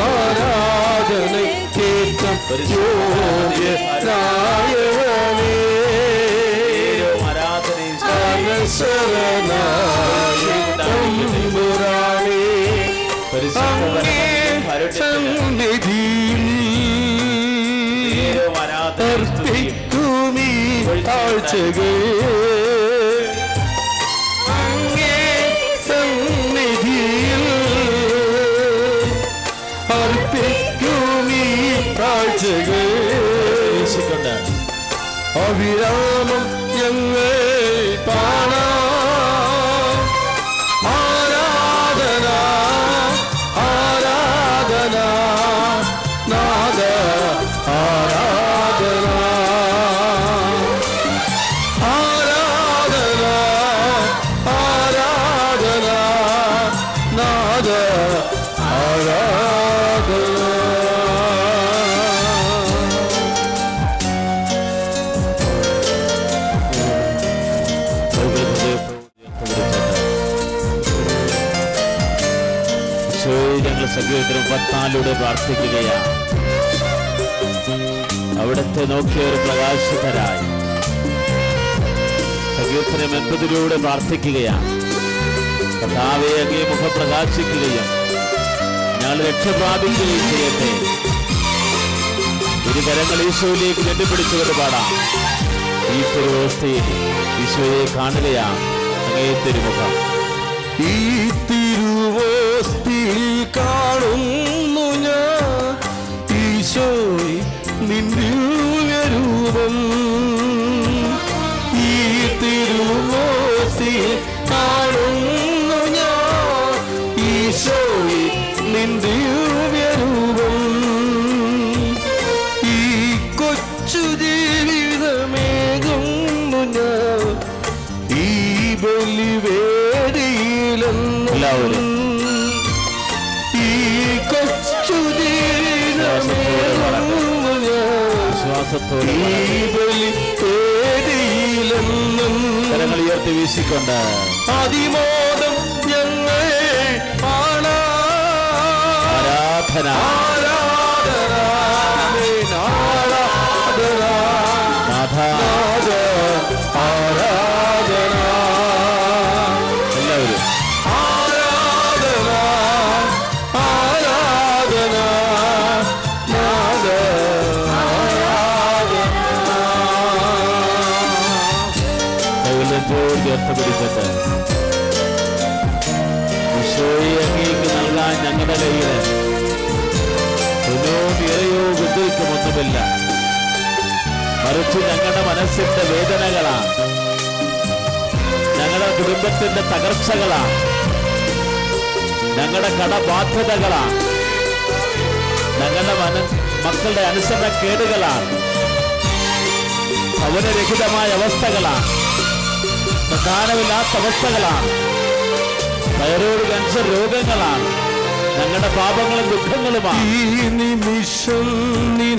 ആരാധനയ്ക്കേറ്റം തമ്പുരാനേ അങ്ങേ സന്നിധിയിൽ അർപ്പിക്കുമീ കാഴ്ചകൾ. പത്താലൂടെ പ്രാർത്ഥിക്കുകയാണ് അവിടുത്തെ നോക്കിയ ഒരു പ്രകാശിതരായി. സങ്കീർത്തനം എൺപതിലൂടെ പ്രാർത്ഥിക്കുകയാണ് കഥാവെ അങ്ങേ മുഖം പ്രകാശിക്കുകയും ഞങ്ങൾ രക്ഷ പ്രാപിക്കുകയും ചെയ്യട്ടെ. ഇരുകരങ്ങൾ ഈശോയിലേക്ക് കെട്ടിപ്പിടിച്ചുകൊണ്ട് പാടാം. ഈ തിരുവസ്ഥയിൽ ഈശോയെ കാണുകയാണ് അങ്ങേ തിരുമുഖം. ഈ കാണുന്നു ഞാൻ. ഈശോയി നിന്ദിരൂപം ഈ കൊച്ചു ജീവിതമേകുന്നു ഞാൻ. ഈ ബലിവേദിയിലെന്നും എല്ലാവരും. ഈ കൊച്ചു ജീവിതമേകുന്നു ഞാൻ. വിശ്വാസത്തോടെ ഉയർത്തി വീശിക്കൊണ്ട്. അതിമോദം ഞങ്ങൾ ആരാധന. ആരാധന. ആരാധന. മറിച്ച് ഞങ്ങളുടെ മനസ്സിന്റെ വേദനകളാണ്. ഞങ്ങളുടെ കുടുംബത്തിന്റെ തകർച്ചകളാണ്. ഞങ്ങളുടെ കടബാധ്യതകളാണ്. ഞങ്ങളുടെ മന മക്കളുടെ അനുസരണക്കേടുകളാണ് ഭവനരഹിതമായ അവസ്ഥകളാണ്. പ്രധാനമില്ലാത്ത അവസ്ഥകളാണ്. തൈറോയ്ഡ് ക്യാൻസർ രോഗങ്ങളാണ്. ഞങ്ങളുടെ പാപങ്ങളും ദുഃഖങ്ങളുമാണ്. ഈ നിമിഷം നിന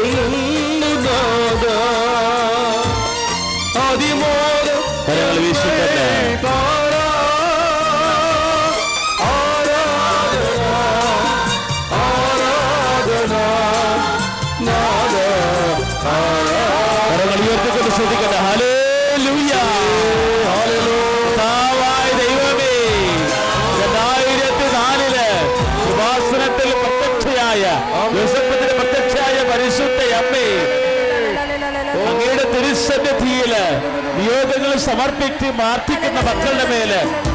സമർപ്പിച്ച് പ്രാർത്ഥിക്കുന്ന മക്കളുടെ മേൽ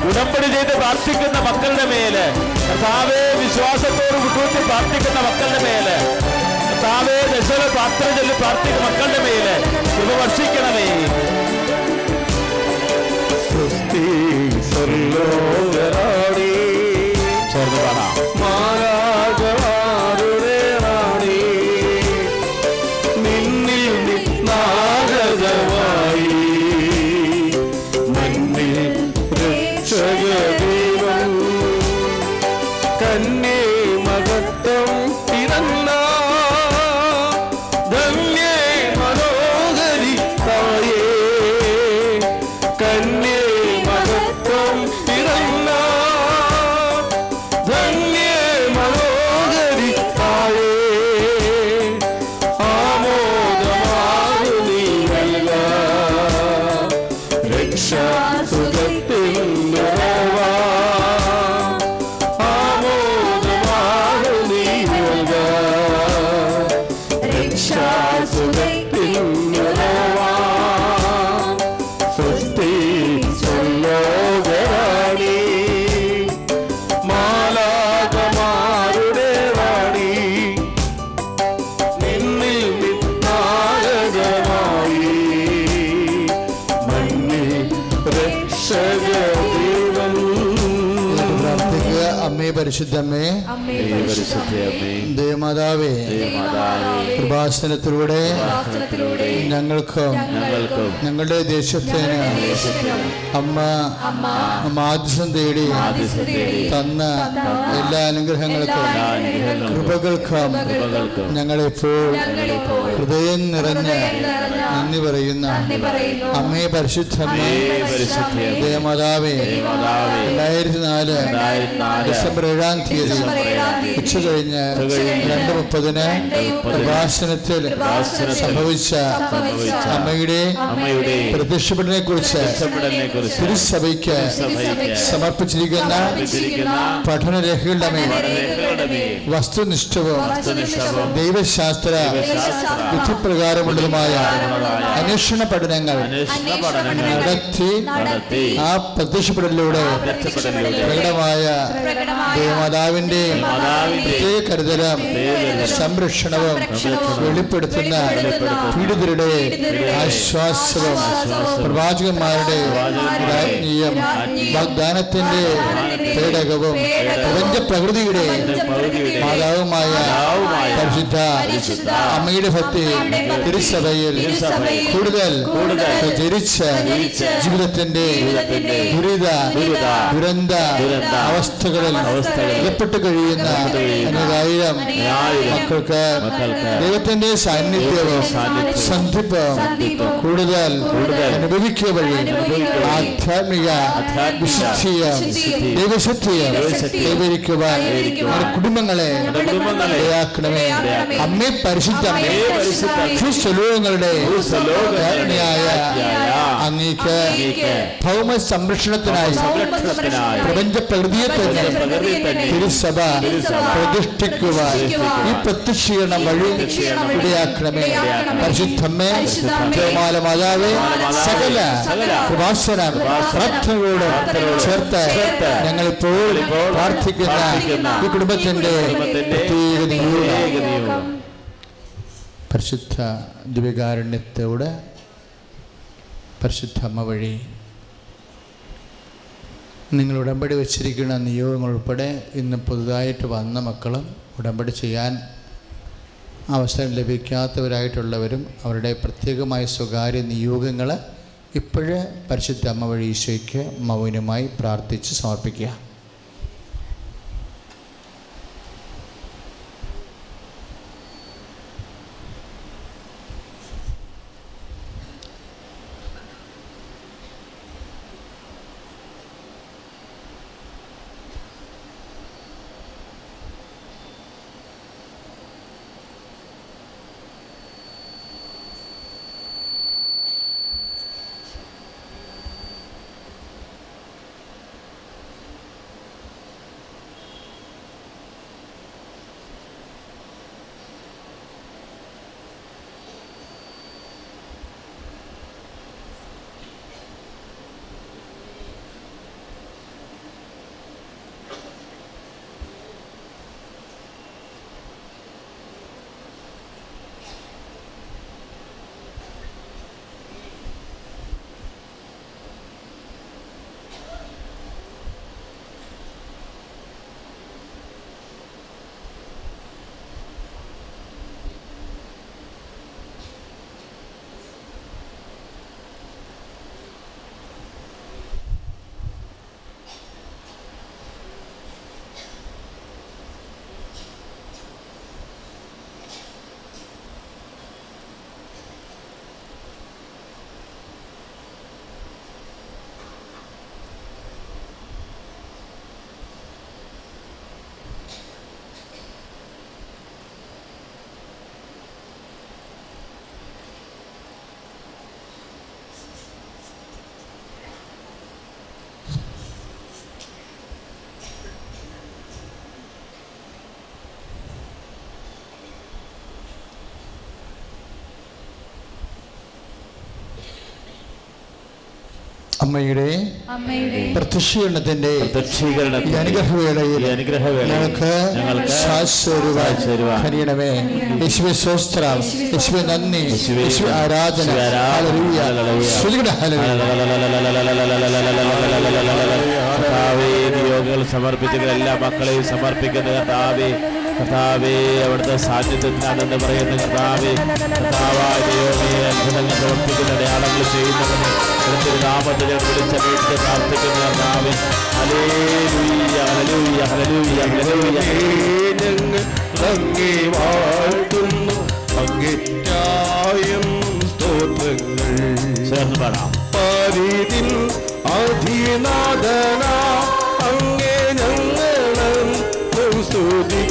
ഉടമ്പടി ചെയ്ത് പ്രാർത്ഥിക്കുന്ന മക്കളുടെ മേൽ കർത്താവേ വിശ്വാസത്തോട് കൂട്ടി പ്രാർത്ഥിക്കുന്ന മക്കളുടെ മേൽ കർത്താവേ ദശല പ്രാർത്ഥന ചൊല്ലി പ്രാർത്ഥിക്കുന്ന മക്കളുടെ മേൽ കൃപ വർഷിക്കണമേ. സ്വസ്തി സർലോകരാണി അമ്മേ പരിശുദ്ധമ്മേ അമ്മേ പരിശുദ്ധയമ്മേ ദേവമാതാവേ പ്രഭാഷണത്തിലൂടെ ഞങ്ങൾക്കും ഞങ്ങളുടെ ദേശത്തിന് അമ്മ മാധ്യസം തേടി തന്ന എല്ലാ അനുഗ്രഹങ്ങൾക്കും കൃപകൾക്കും ഞങ്ങളിപ്പോൾ ഹൃദയം നിറഞ്ഞ നന്ദി പറയുന്ന. അമ്മേ പരിശുദ്ധയമ്മേ ദേവമാതാവേ മാതാവേ രണ്ടായിരത്തി നാല് ഡിസംബർ ഏഴാം തീയതി ഉച്ച കഴിഞ്ഞ് രണ്ട് മുപ്പതിന് പ്രഭാഷണത്തിൽ സംഭവിച്ച അമ്മയുടെ പ്രത്യക്ഷപ്പെടനെ കുറിച്ച് തിരുസഭയ്ക്ക് സഭയ്ക്ക് സമർപ്പിച്ചിരിക്കുന്ന പഠനരേഖകളുടെ അമ്മയുടെ വസ്തുനിഷ്ഠവും ദൈവശാസ്ത്ര വിധിപ്രകാരമുള്ളതുമായ അന്വേഷണ പഠനങ്ങൾ നടത്തി ആ പ്രത്യക്ഷപ്പെടലിലൂടെ പ്രകടമായ പ്രകടമായ മാതാവിന്റെയും മാതാവിന്റെ പ്രത്യേക കരുതലും സംരക്ഷണവും വെളിപ്പെടുത്തുന്ന പീഡിതരുടെ ആശ്വാസവും പ്രവാചകന്മാരുടെ രാജ്ഞീയം വാഗ്ദാനത്തിന്റെ പേടകവും പ്രപഞ്ച പ്രകൃതിയുടെ മാതാവുമായ പരിശുദ്ധ അമ്മയുടെ ഭക്തി തിരുസഭയിൽ കൂടുതൽ ജനിച്ച് ജീവിതത്തിന്റെ ദുരിത ദുരന്ത അവസ്ഥകളിൽ അകപ്പെട്ട് കഴിയുന്ന അനേകായിരം മക്കൾക്ക് ദൈവത്തിന്റെ സാന്നിധ്യവും സന്ധിപ്പവും കൂടുതൽ അനുഭവിക്കുക വഴി ആധ്യാത്മിക വിശുദ്ധിയും ദൈവശക്തിയും കൈവരിക്കുവാൻ കുടുംബങ്ങളെ ഇടയാക്കണമേ അമ്മേ പരിശുദ്ധ ഭൂസ്വലോകങ്ങളുടെ രാജ്ഞിയായ അങ്ങേക്ക് ഭൗമ സംരക്ഷണത്തിനായി സംരക്ഷണത്തിനായി പ്രപഞ്ച പ്രകൃതിയെ തന്നെ തിരുസഭ പ്രതിഷ്ഠിക്കുവാൻ ഈ പ്രത്യക്ഷീകരണം വഴി ഇടയാക്കണമേ. പരിശുദ്ധമ്മേ ജയമാല മാതാവേ സകല കൃപാസന പ്രാർത്ഥനകളോട് ചേർത്ത് ഞങ്ങളിപ്പോൾ പ്രാർത്ഥിക്കുന്ന ഈ കുടുംബത്തിന്റെ പ്രത്യേക നിയോഗം. പരിശുദ്ധ ദിവ്യകാരുണ്യത്തോട് പരിശുദ്ധ അമ്മ വഴി നിങ്ങൾ ഉടമ്പടി വച്ചിരിക്കുന്ന നിയോഗങ്ങൾ ഉൾപ്പെടെ ഇന്ന് പുതുതായിട്ട് വന്ന മക്കളും ഉടമ്പടി ചെയ്യാൻ അവസരം ലഭിക്കാത്തവരായിട്ടുള്ളവരും അവരുടെ പ്രത്യേകമായ സ്വകാര്യ നിയോഗങ്ങൾ ഇപ്പോഴേ പരിശുദ്ധ അമ്മ വഴി ഈശോയ്ക്ക് മൗനമായി പ്രാർത്ഥിച്ച് സമർപ്പിക്കുക. അമ്മയുടെ പ്രത്യക്ഷീകരണത്തിന്റെ അനുഗ്രഹവേളയിൽ ഞങ്ങൾക്ക് സമർപ്പിക്കുന്ന എല്ലാ മക്കളെയും സമർപ്പിക്കുന്ന കർത്താവേ അവിടുത്തെ സാന്നിധ്യത്തിന് അതെന്ന് പറയുന്ന കർത്താവേ കർത്താവായ ദൈവമേ അത്ഭുതങ്ങൾ പ്രവർത്തിക്കുന്ന അടയാളങ്ങൾ ചെയ്യുന്നവനെ എന്നിട്ട് നാമത്തിൽ വിളിച്ചപേക്ഷിച്ച് പ്രാർത്ഥിക്കുന്ന കർത്താവേ. ഹലേലൂയ ഹലലൂയ ഹലലൂയ ഹലലൂയ ഞങ്ങൾ അങ്ങേ വാഴ്ത്തുന്നു അങ്ങേറ്റായും സ്തോത്രങ്ങൾ. ചേർന്ന് പാടാം. പരിതിൽ അധിനാഥന അങ്ങേ ഞങ്ങളും സ്തുതി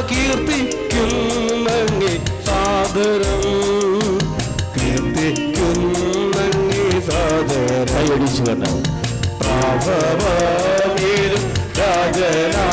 കീർത്തിക്കുന്നങ്ങി സാദരം. കീർത്തിക്കുന്നങ്ങി സാദരം. അടിച്ചു വേണ്ട പ്രാഭവേരും രാജനാ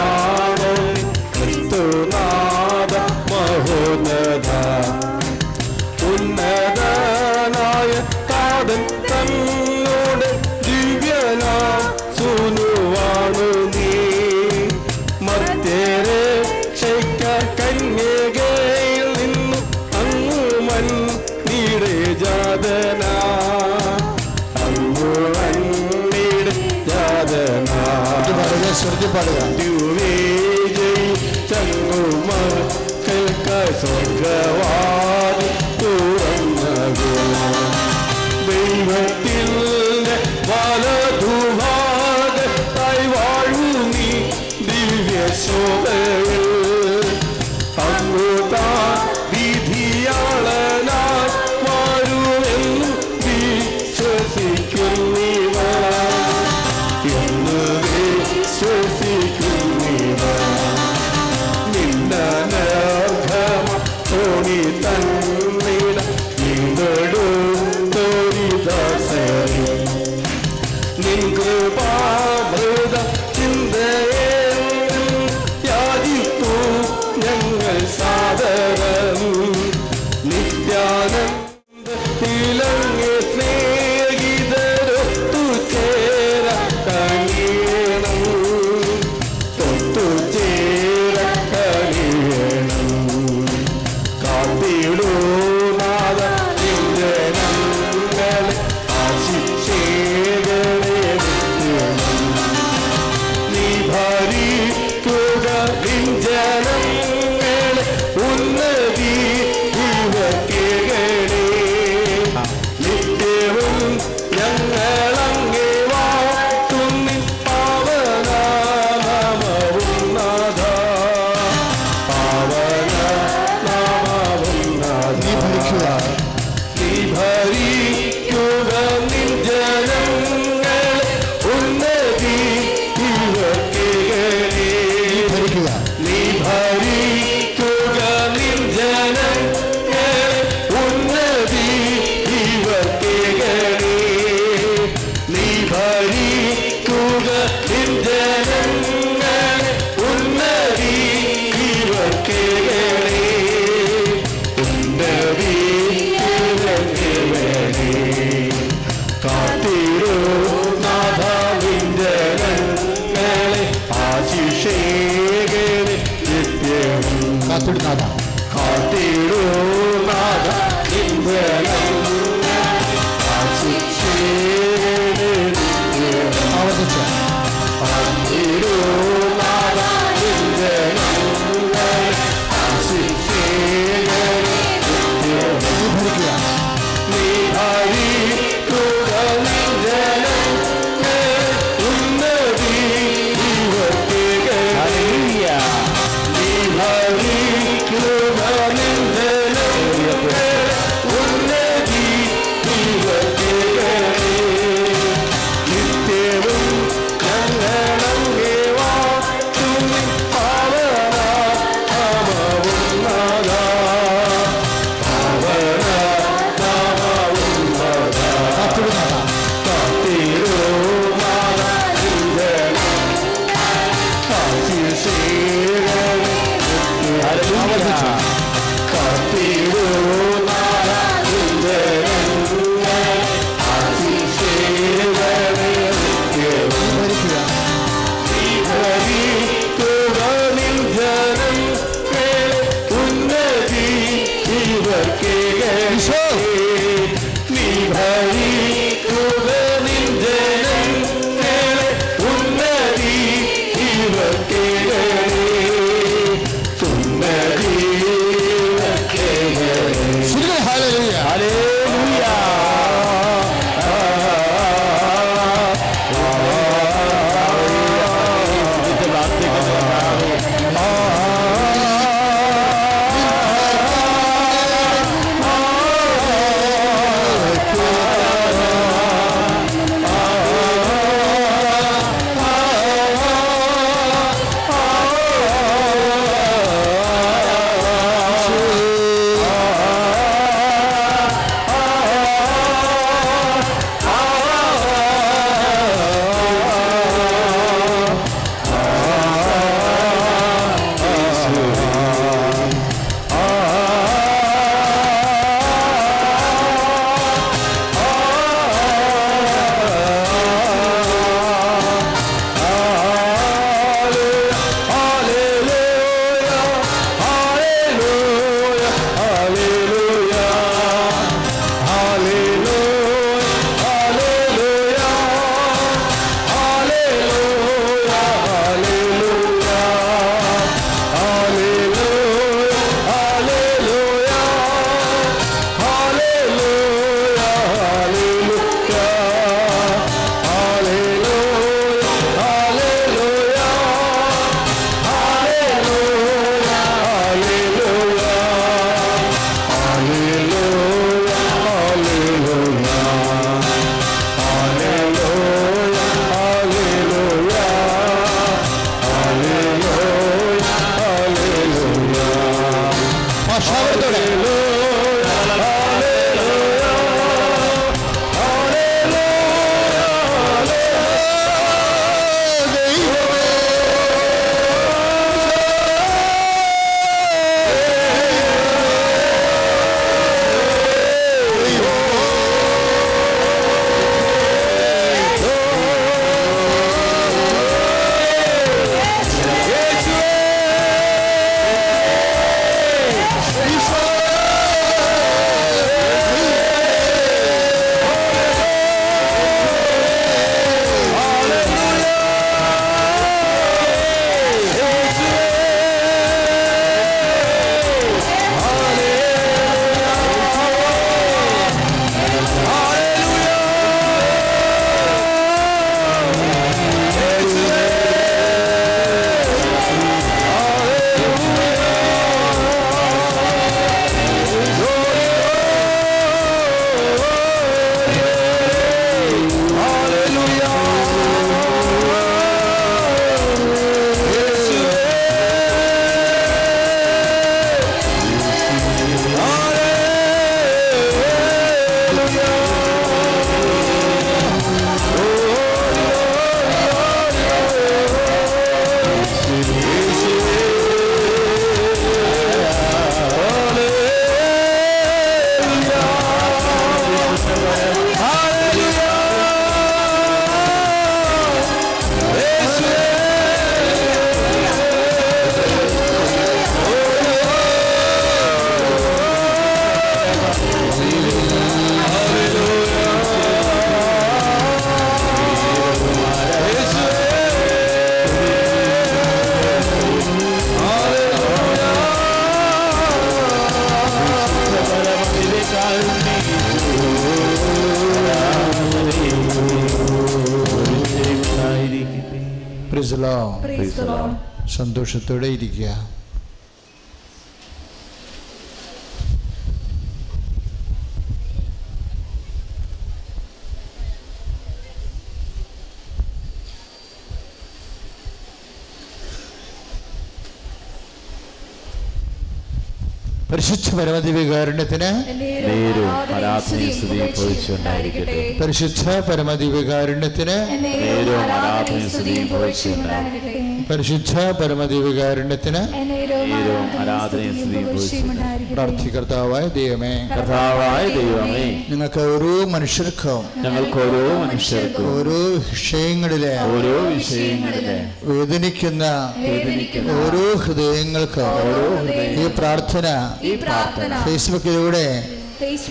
സന്തോഷത്തോടെ ഇരിക്കുക. പരിശുദ്ധ പരമദിവികാരുണ്യത്തിന് പരിശുദ്ധ പരമദിവികാരുണ്യത്തിന് പരിശുദ്ധ പരമദിവികാരുണ്യത്തിന്. പ്രാർത്ഥികർത്താവായ ദൈവമേ കർത്താവായ ദൈവമേ നിങ്ങൾക്ക് ഓരോ മനുഷ്യർക്കും ഞങ്ങൾക്ക് ഓരോ മനുഷ്യർക്കും ഓരോ വിഷയങ്ങളിലെ ഓരോ വിഷയങ്ങളിലെ വേദനിക്കുന്ന ഓരോ ഹൃദയങ്ങൾക്കും ഈ പ്രാർത്ഥന ഈ പ്രാർത്ഥന ഫേസ്ബുക്കിലൂടെ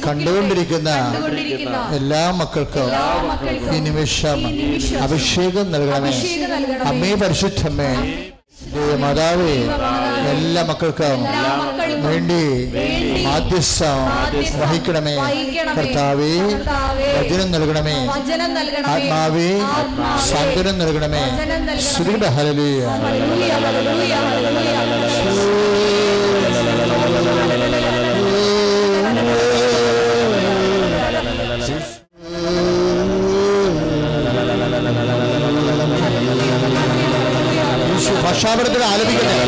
കണ്ടുകൊണ്ടിരിക്കുന്ന എല്ലാ മക്കൾക്കും ഈ നിമിഷം അഭിഷേകം നൽകണമേ. അമ്മേ പരിശുദ്ധമ്മേ മാതാവേ എല്ലാ മക്കൾക്കും വേണ്ടി മാധ്യസ്ഥം വഹിക്കണമേ. കർത്താവേ വചനം നൽകണമേ. ആത്മാവേ സാന്ത്വനം നൽകണമേ. ശ്രീ ഹലലിയ ആലപിക്കട്ടെ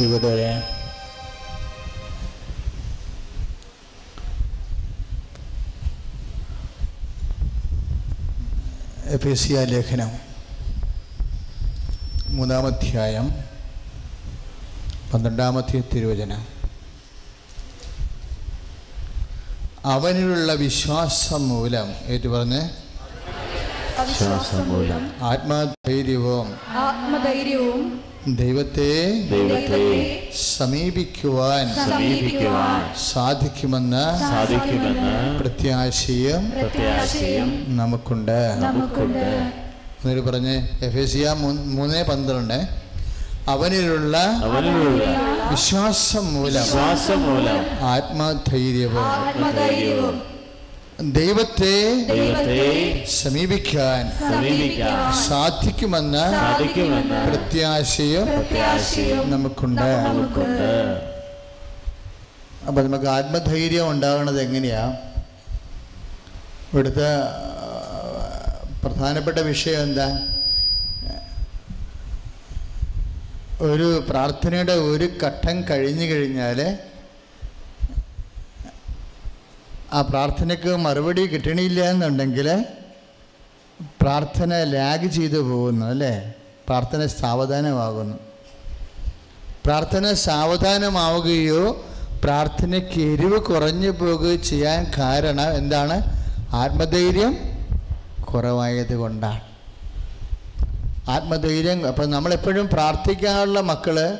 പ്രിയപ്പെട്ടവരെ എഫേസിയ ലേഖനം മൂന്നാമധ്യായം പന്ത്രണ്ടാമത്തെ തിരുവചന. അവനിലുള്ള വിശ്വാസം മൂലം ഏറ്റു പറഞ്ഞ്? ആത്മധൈര്യവും. ആത്മധൈര്യവും. ദൈവത്തെ ദൈവത്തെ സമീപിക്കുവാൻ സമീപിക്കുവാൻ സാധിക്കുമെന്ന് സാധിക്കുമെന്ന് പ്രത്യാശയും പ്രത്യാശയും നമുക്കുണ്ട്. നമുക്കുണ്ട്. എന്നൊരു പറഞ്ഞ് എഫേസിയ മൂന്ന് പന്ത്രണ്ട്. അവനിലുള്ള അവനിലുള്ള വിശ്വാസം മൂലം വിശ്വാസം മൂലം ആത്മധൈര്യവും ആത്മധൈര്യവും ദൈവത്തെ സമീപിക്കാൻ സാധിക്കുമെന്ന് പ്രത്യാശയും നമുക്കുണ്ട്. അപ്പൊ അപ്പം നമുക്ക് ആത്മധൈര്യം ഉണ്ടാകുന്നത് എങ്ങനെയാ? ഇവിടുത്തെ പ്രധാനപ്പെട്ട വിഷയം എന്താ? ഒരു പ്രാർത്ഥനയുടെ ഒരു ഘട്ടം കഴിഞ്ഞു കഴിഞ്ഞാൽ ആ പ്രാർത്ഥനയ്ക്ക് മറുപടി കിട്ടണില്ല എന്നുണ്ടെങ്കിൽ പ്രാർത്ഥന ലാഗ് ചെയ്ത് പോകുന്നു അല്ലേ? പ്രാർത്ഥന സാവധാനമാകുന്നു. പ്രാർത്ഥന സാവധാനമാവുകയോ പ്രാർത്ഥനയ്ക്ക് എരിവ് കുറഞ്ഞു പോകുകയോ ചെയ്യാൻ കാരണം എന്താണ്? ആത്മധൈര്യം കുറവായത് കൊണ്ടാണ്. ആത്മധൈര്യം അപ്പം നമ്മളെപ്പോഴും പ്രാർത്ഥിക്കാനുള്ള മക്കൾ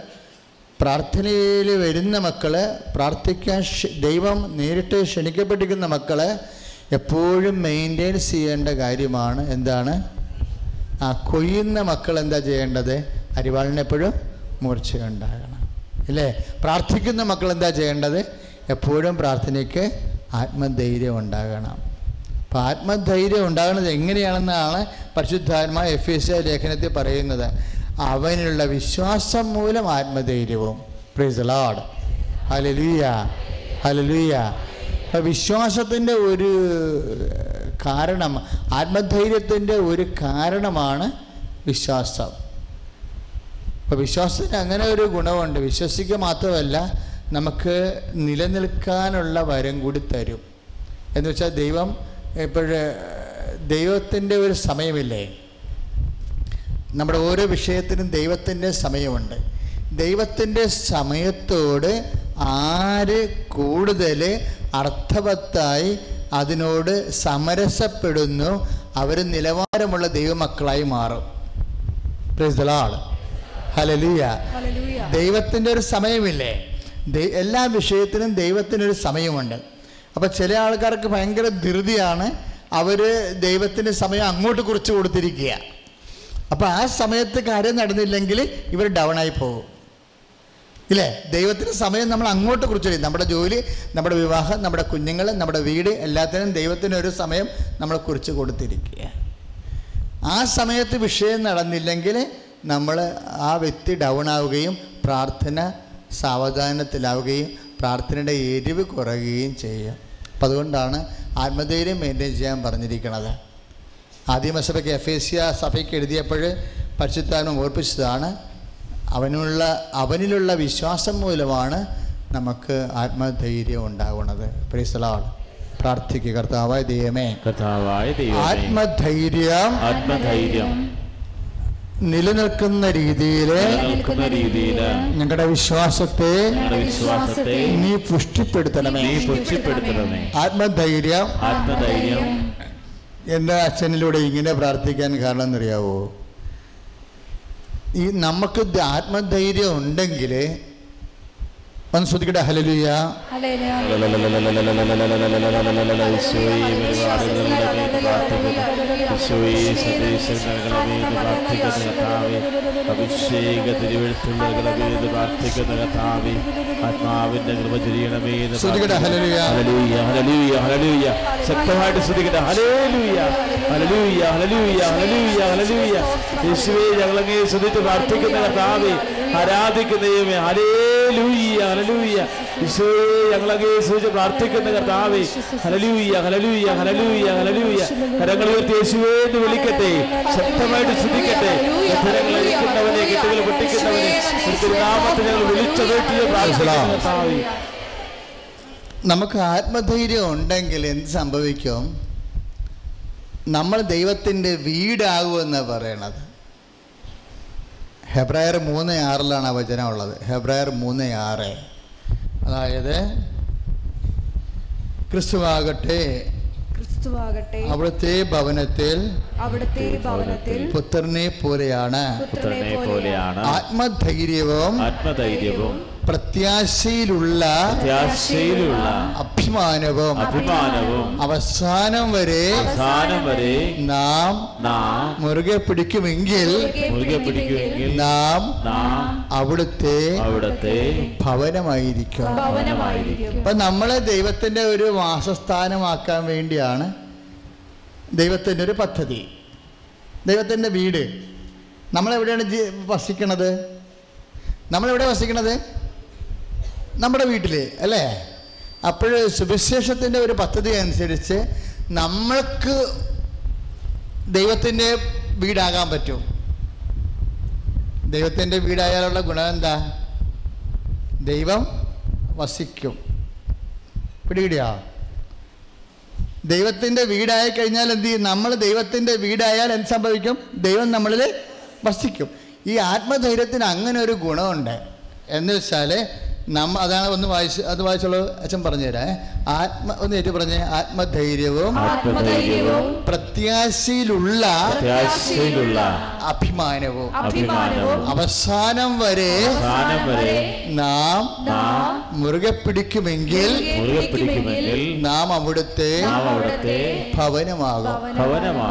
പ്രാർത്ഥനയിൽ വരുന്ന മക്കൾ പ്രാർത്ഥിക്കാൻ ദൈവം നേരിട്ട് ക്ഷണിക്കപ്പെട്ടിരിക്കുന്ന മക്കൾ എപ്പോഴും മെയിന്റെയിൻസ് ചെയ്യേണ്ട കാര്യമാണ്. എന്താണ്? ആ കൊയ്യുന്ന മക്കൾ എന്താ ചെയ്യേണ്ടത്? അരിവാളിന് എപ്പോഴും മൂർച്ചയുണ്ടാകണം ഇല്ലേ? പ്രാർത്ഥിക്കുന്ന മക്കൾ എന്താ ചെയ്യേണ്ടത്? എപ്പോഴും പ്രാർത്ഥനയ്ക്ക് ആത്മധൈര്യം ഉണ്ടാകണം. അപ്പം ആത്മധൈര്യം ഉണ്ടാകുന്നത് എങ്ങനെയാണെന്നാണ് പരിശുദ്ധാത്മാ എഫ് എസ് ലേഖനത്തിൽ പറയുന്നത്. അവനുള്ള വിശ്വാസം മൂലം ആത്മധൈര്യവും. പ്രൈസ് ലോഡ് ഹലലുയ ഹലലുയ വിശ്വാസത്തിന്റെ ഒരു കാരണം ആത്മധൈര്യത്തിന്റെ ഒരു കാരണമാണ് വിശ്വാസം. അപ്പോൾ വിശ്വാസത്തിന് അങ്ങനെ ഒരു ഗുണമുണ്ട്. വിശ്വസിക്കുക മാത്രമല്ല നമുക്ക് നിലനിൽക്കാനുള്ള വരം കൂടി തരും. എന്ന് വെച്ചാൽ ദൈവം ഇപ്പോഴ് ദൈവത്തിന്റെ ഒരു സമയമില്ലേ? നമ്മുടെ ഓരോ വിഷയത്തിനും ദൈവത്തിന്റെ സമയമുണ്ട്. ദൈവത്തിന്റെ സമയത്തോട് ആര് കൂടുതൽ അർത്ഥവത്തായി അതിനോട് സമരസപ്പെടുന്നു അവർ നിലവാരമുള്ള ദൈവമക്കളായി മാറും. പ്രൈസ് ഹലലുയ ദൈവത്തിന്റെ ഒരു സമയമില്ലേ? എല്ലാ വിഷയത്തിനും ദൈവത്തിനൊരു സമയമുണ്ട്. അപ്പോൾ ചില ആൾക്കാർക്ക് ഭയങ്കര ധൃതിയാണ് അവർ ദൈവത്തിന്റെ സമയം അങ്ങോട്ട് കുറിച്ച് കൊടുത്തിരിക്കുക. അപ്പോൾ ആ സമയത്ത് കാര്യം നടന്നില്ലെങ്കിൽ ഇവർ ഡൗൺ ആയി പോകും. ഇല്ലേ? ദൈവത്തിന് സമയം നമ്മൾ അങ്ങോട്ട് കുറിച്ച് നമ്മുടെ ജോലി നമ്മുടെ വിവാഹം നമ്മുടെ കുഞ്ഞുങ്ങൾ നമ്മുടെ വീട് എല്ലാത്തിനും ദൈവത്തിന് ഒരു സമയം നമ്മൾ കുറിച്ച് കൊടുത്തിരിക്കുക. ആ സമയത്ത് വിഷയം നടന്നില്ലെങ്കിൽ നമ്മൾ ആ വ്യക്തി ഡൗൺ ആവുകയും പ്രാർത്ഥന സാവധാനത്തിലാവുകയും പ്രാർത്ഥനയുടെ എരിവ് കുറയുകയും ചെയ്യും അപ്പം അതുകൊണ്ടാണ് ആത്മധൈര്യം മെയിന്റെയിൻ ചെയ്യാൻ പറഞ്ഞിരിക്കുന്നത് ആദിമസഭയ്ക്ക് എഫേസ്യ സഭയ്ക്ക് എഴുതിയപ്പോൾ പരിശുദ്ധാനം ഓർപ്പിച്ചതാണ് അവനുള്ള അവനിലുള്ള വിശ്വാസം മൂലമാണ് നമുക്ക് ആത്മധൈര്യം ഉണ്ടാകുന്നത് പ്രീസലാണ് പ്രാർത്ഥിക്കുക. കർത്താവായ ദൈവമേ കർത്താവായ ആത്മധൈര്യം ആത്മധൈര്യം നിലനിൽക്കുന്ന രീതിയിൽ ഞങ്ങളുടെ വിശ്വാസത്തെ നീ പുഷ്ടിപ്പെടുത്തണമേ. നീ പുഷ്ടിപ്പെടുത്തണമേ. ആത്മധൈര്യം ആത്മധൈര്യം എന്റെ അച്ഛനിലൂടെ ഇങ്ങനെ പ്രാർത്ഥിക്കാൻ കാരണം എന്നറിയാവോ? ഈ നമുക്ക് ആത്മധൈര്യം ഉണ്ടെങ്കിൽ ഒന്ന് ശ്രദ്ധിക്കട്ടെ ഹലലുയ ആത്മാവിന്റെ കൃപ ചൊരിയണമേ. ശക്തമായിട്ട് ശ്രദ്ധിക്കട്ടെ. ഹലേലൂയ ഹലലൂയ ഹലലൂയ ഹലലൂയ ഹലലൂയ യേശുവേ ഞങ്ങളങ്ങേ ശ്രദ്ധിച്ച് പ്രാർത്ഥിക്കുന്ന കർത്താവെ ആരാധിക്കുന്ന ദൈവമേ ഹലേലൂയ ഈശോയെ ഞങ്ങളങ്ങേ ശ്രദ്ധിച്ച് പ്രാർത്ഥിക്കുന്ന കർത്താവേ ഹലലൂയ ഹലലൂയ ഹലലൂയ ഹലലൂയ കരങ്ങൾ ഉയർത്തി യേശുവേ എന്ന് വിളിക്കട്ടെ. ശക്തമായിട്ട് ശ്രദ്ധിക്കട്ടെ കരങ്ങൾ അഴിക്കുന്നവനെ കെട്ടുകൾ പൊട്ടിക്കുന്നവനെ തിരുനാമത്തെ ഞങ്ങൾ വിളിച്ചതേറ്റിയ പ്രാർത്ഥിക്കുന്ന കർത്താവെ. നമുക്ക് ആത്മധൈര്യം ഉണ്ടെങ്കിൽ എന്ത് സംഭവിക്കും? നമ്മൾ ദൈവത്തിന്റെ വീടാകുമെന്ന് പറയണത്. ഹെബ്രായർ മൂന്ന് ആറിലാണ് ആ വചനം ഉള്ളത്. ഹെബ്രായർ മൂന്ന് ആറ്. അതായത് ക്രിസ്തുവാകട്ടെ ക്രിസ്തുവാകട്ടെ അവിടുത്തെ ഭവനത്തിൽ അവിടുത്തെ ഭവനത്തിൽ പുത്രനെ പോലെയാണ്. പുത്രനെ പോലെയാണ്. ആത്മധൈര്യവും ആത്മധൈര്യവും പ്രത്യാശയിലുള്ള പ്രത്യാശയിലുള്ള അഭിമാനവും അഭിമാനവും അവസാനം വരെ അവസാനം വരെ നാം നാം മുറുകെ പിടിക്കുമെങ്കിൽ മുറുകെ പിടിക്കുമെങ്കിൽ നാം നാം അവിടുത്തെ അവിടുത്തെ ഭവനമായിരിക്കും. അപ്പം നമ്മളെ ദൈവത്തിന്റെ ഒരു വാസസ്ഥാനമാക്കാൻ വേണ്ടിയാണ് ദൈവത്തിന്റെ ഒരു പദ്ധതി. ദൈവത്തിന്റെ വീട്. നമ്മളെവിടെയാണ് വസിക്കണത്? നമ്മളെവിടെ വസിക്കണത്? നമ്മുടെ വീട്ടിൽ അല്ലേ? അപ്പോൾ സുവിശേഷത്തിന്റെ ഒരു പദ്ധതി അനുസരിച്ച് നമ്മൾക്ക് ദൈവത്തിന്റെ വീടാകാൻ പറ്റും. ദൈവത്തിന്റെ വീടായാലുള്ള ഗുണം എന്താ? ദൈവം വസിക്കും. പിടികിടിയാ? ദൈവത്തിന്റെ വീടായി കഴിഞ്ഞാൽ എന്ത് ചെയ്യും? നമ്മൾ ദൈവത്തിന്റെ വീടായാൽ എന്ത് സംഭവിക്കും? ദൈവം നമ്മളിൽ വസിക്കും. ഈ ആത്മധൈര്യത്തിന് അങ്ങനെ ഒരു ഗുണമുണ്ട്. എന്ന് വെച്ചാൽ നമ്മ അതാണ് ഒന്ന് വായിച്ച് അത് വായിച്ചുള്ളത് അച്ഛൻ പറഞ്ഞുതരാ ആത്മ ഒന്ന് ഏറ്റു പറഞ്ഞേ ആത്മധൈര്യവും പ്രത്യാശയിലുള്ള അഭിമാനവും. അവസാനം വരെ നാം മുറുകെ പിടിക്കുമെങ്കിൽ നാം അവിടുത്തെ ഭവനമാകും.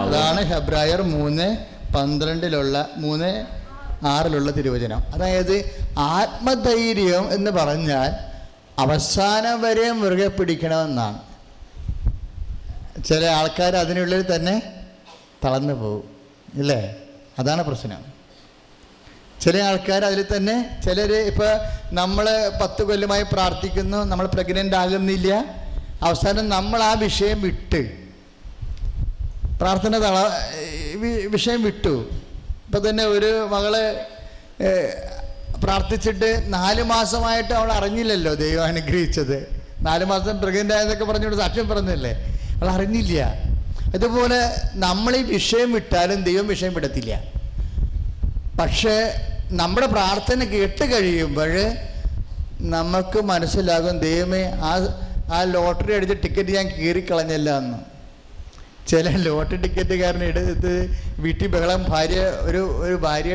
അതാണ് ഹെബ്രായർ മൂന്ന് പന്ത്രണ്ടിലുള്ള മൂന്ന് ആറിലുള്ള തിരുവചനം. അതായത് ആത്മധൈര്യം എന്ന് പറഞ്ഞാൽ അവസാനം വരെ മുറുകെ പിടിക്കണമെന്നാണ്. ചില ആൾക്കാർ അതിനുള്ളിൽ തന്നെ തളർന്നു പോകും ഇല്ലേ? അതാണ് പ്രശ്നം. ചില ആൾക്കാർ അതിൽ തന്നെ ചിലർ ഇപ്പോൾ നമ്മൾ പത്ത് കൊല്ലമായി പ്രാർത്ഥിക്കുന്നു നമ്മൾ പ്രഗ്നന്റ് ആകുന്നില്ല. അവസാനം നമ്മൾ ആ വിഷയം വിട്ട് പ്രാർത്ഥന തള വിഷയം വിട്ടു. ഇപ്പം തന്നെ ഒരു മകൾ പ്രാർത്ഥിച്ചിട്ട് നാല് മാസമായിട്ട് അവൾ അറിഞ്ഞില്ലല്ലോ ദൈവം അനുഗ്രഹിച്ചത്. നാല് മാസം പ്രഗ്നന്റ് ആയതൊക്കെ പറഞ്ഞുകൊണ്ട് സാക്ഷ്യം പറഞ്ഞില്ലേ അവൾ അറിഞ്ഞില്ല. അതുപോലെ നമ്മൾ ഈ വിഷയം വിട്ടാലും ദൈവം വിഷയം വിടത്തില്ല. പക്ഷേ നമ്മുടെ പ്രാർത്ഥന കേട്ട് കഴിയുമ്പോൾ നമുക്ക് മനസ്സിലാകും ദൈവമേ ആ ആ ലോട്ടറി അടിച്ച ടിക്കറ്റ് ഞാൻ കീറിക്കളഞ്ഞല്ല എന്ന്. ചില ലോട്ടറി ടിക്കറ്റുകാരനെ എടുത്ത് വീട്ടിൽ ബഹളം ഭാര്യ ഒരു ഒരു ഭാര്യ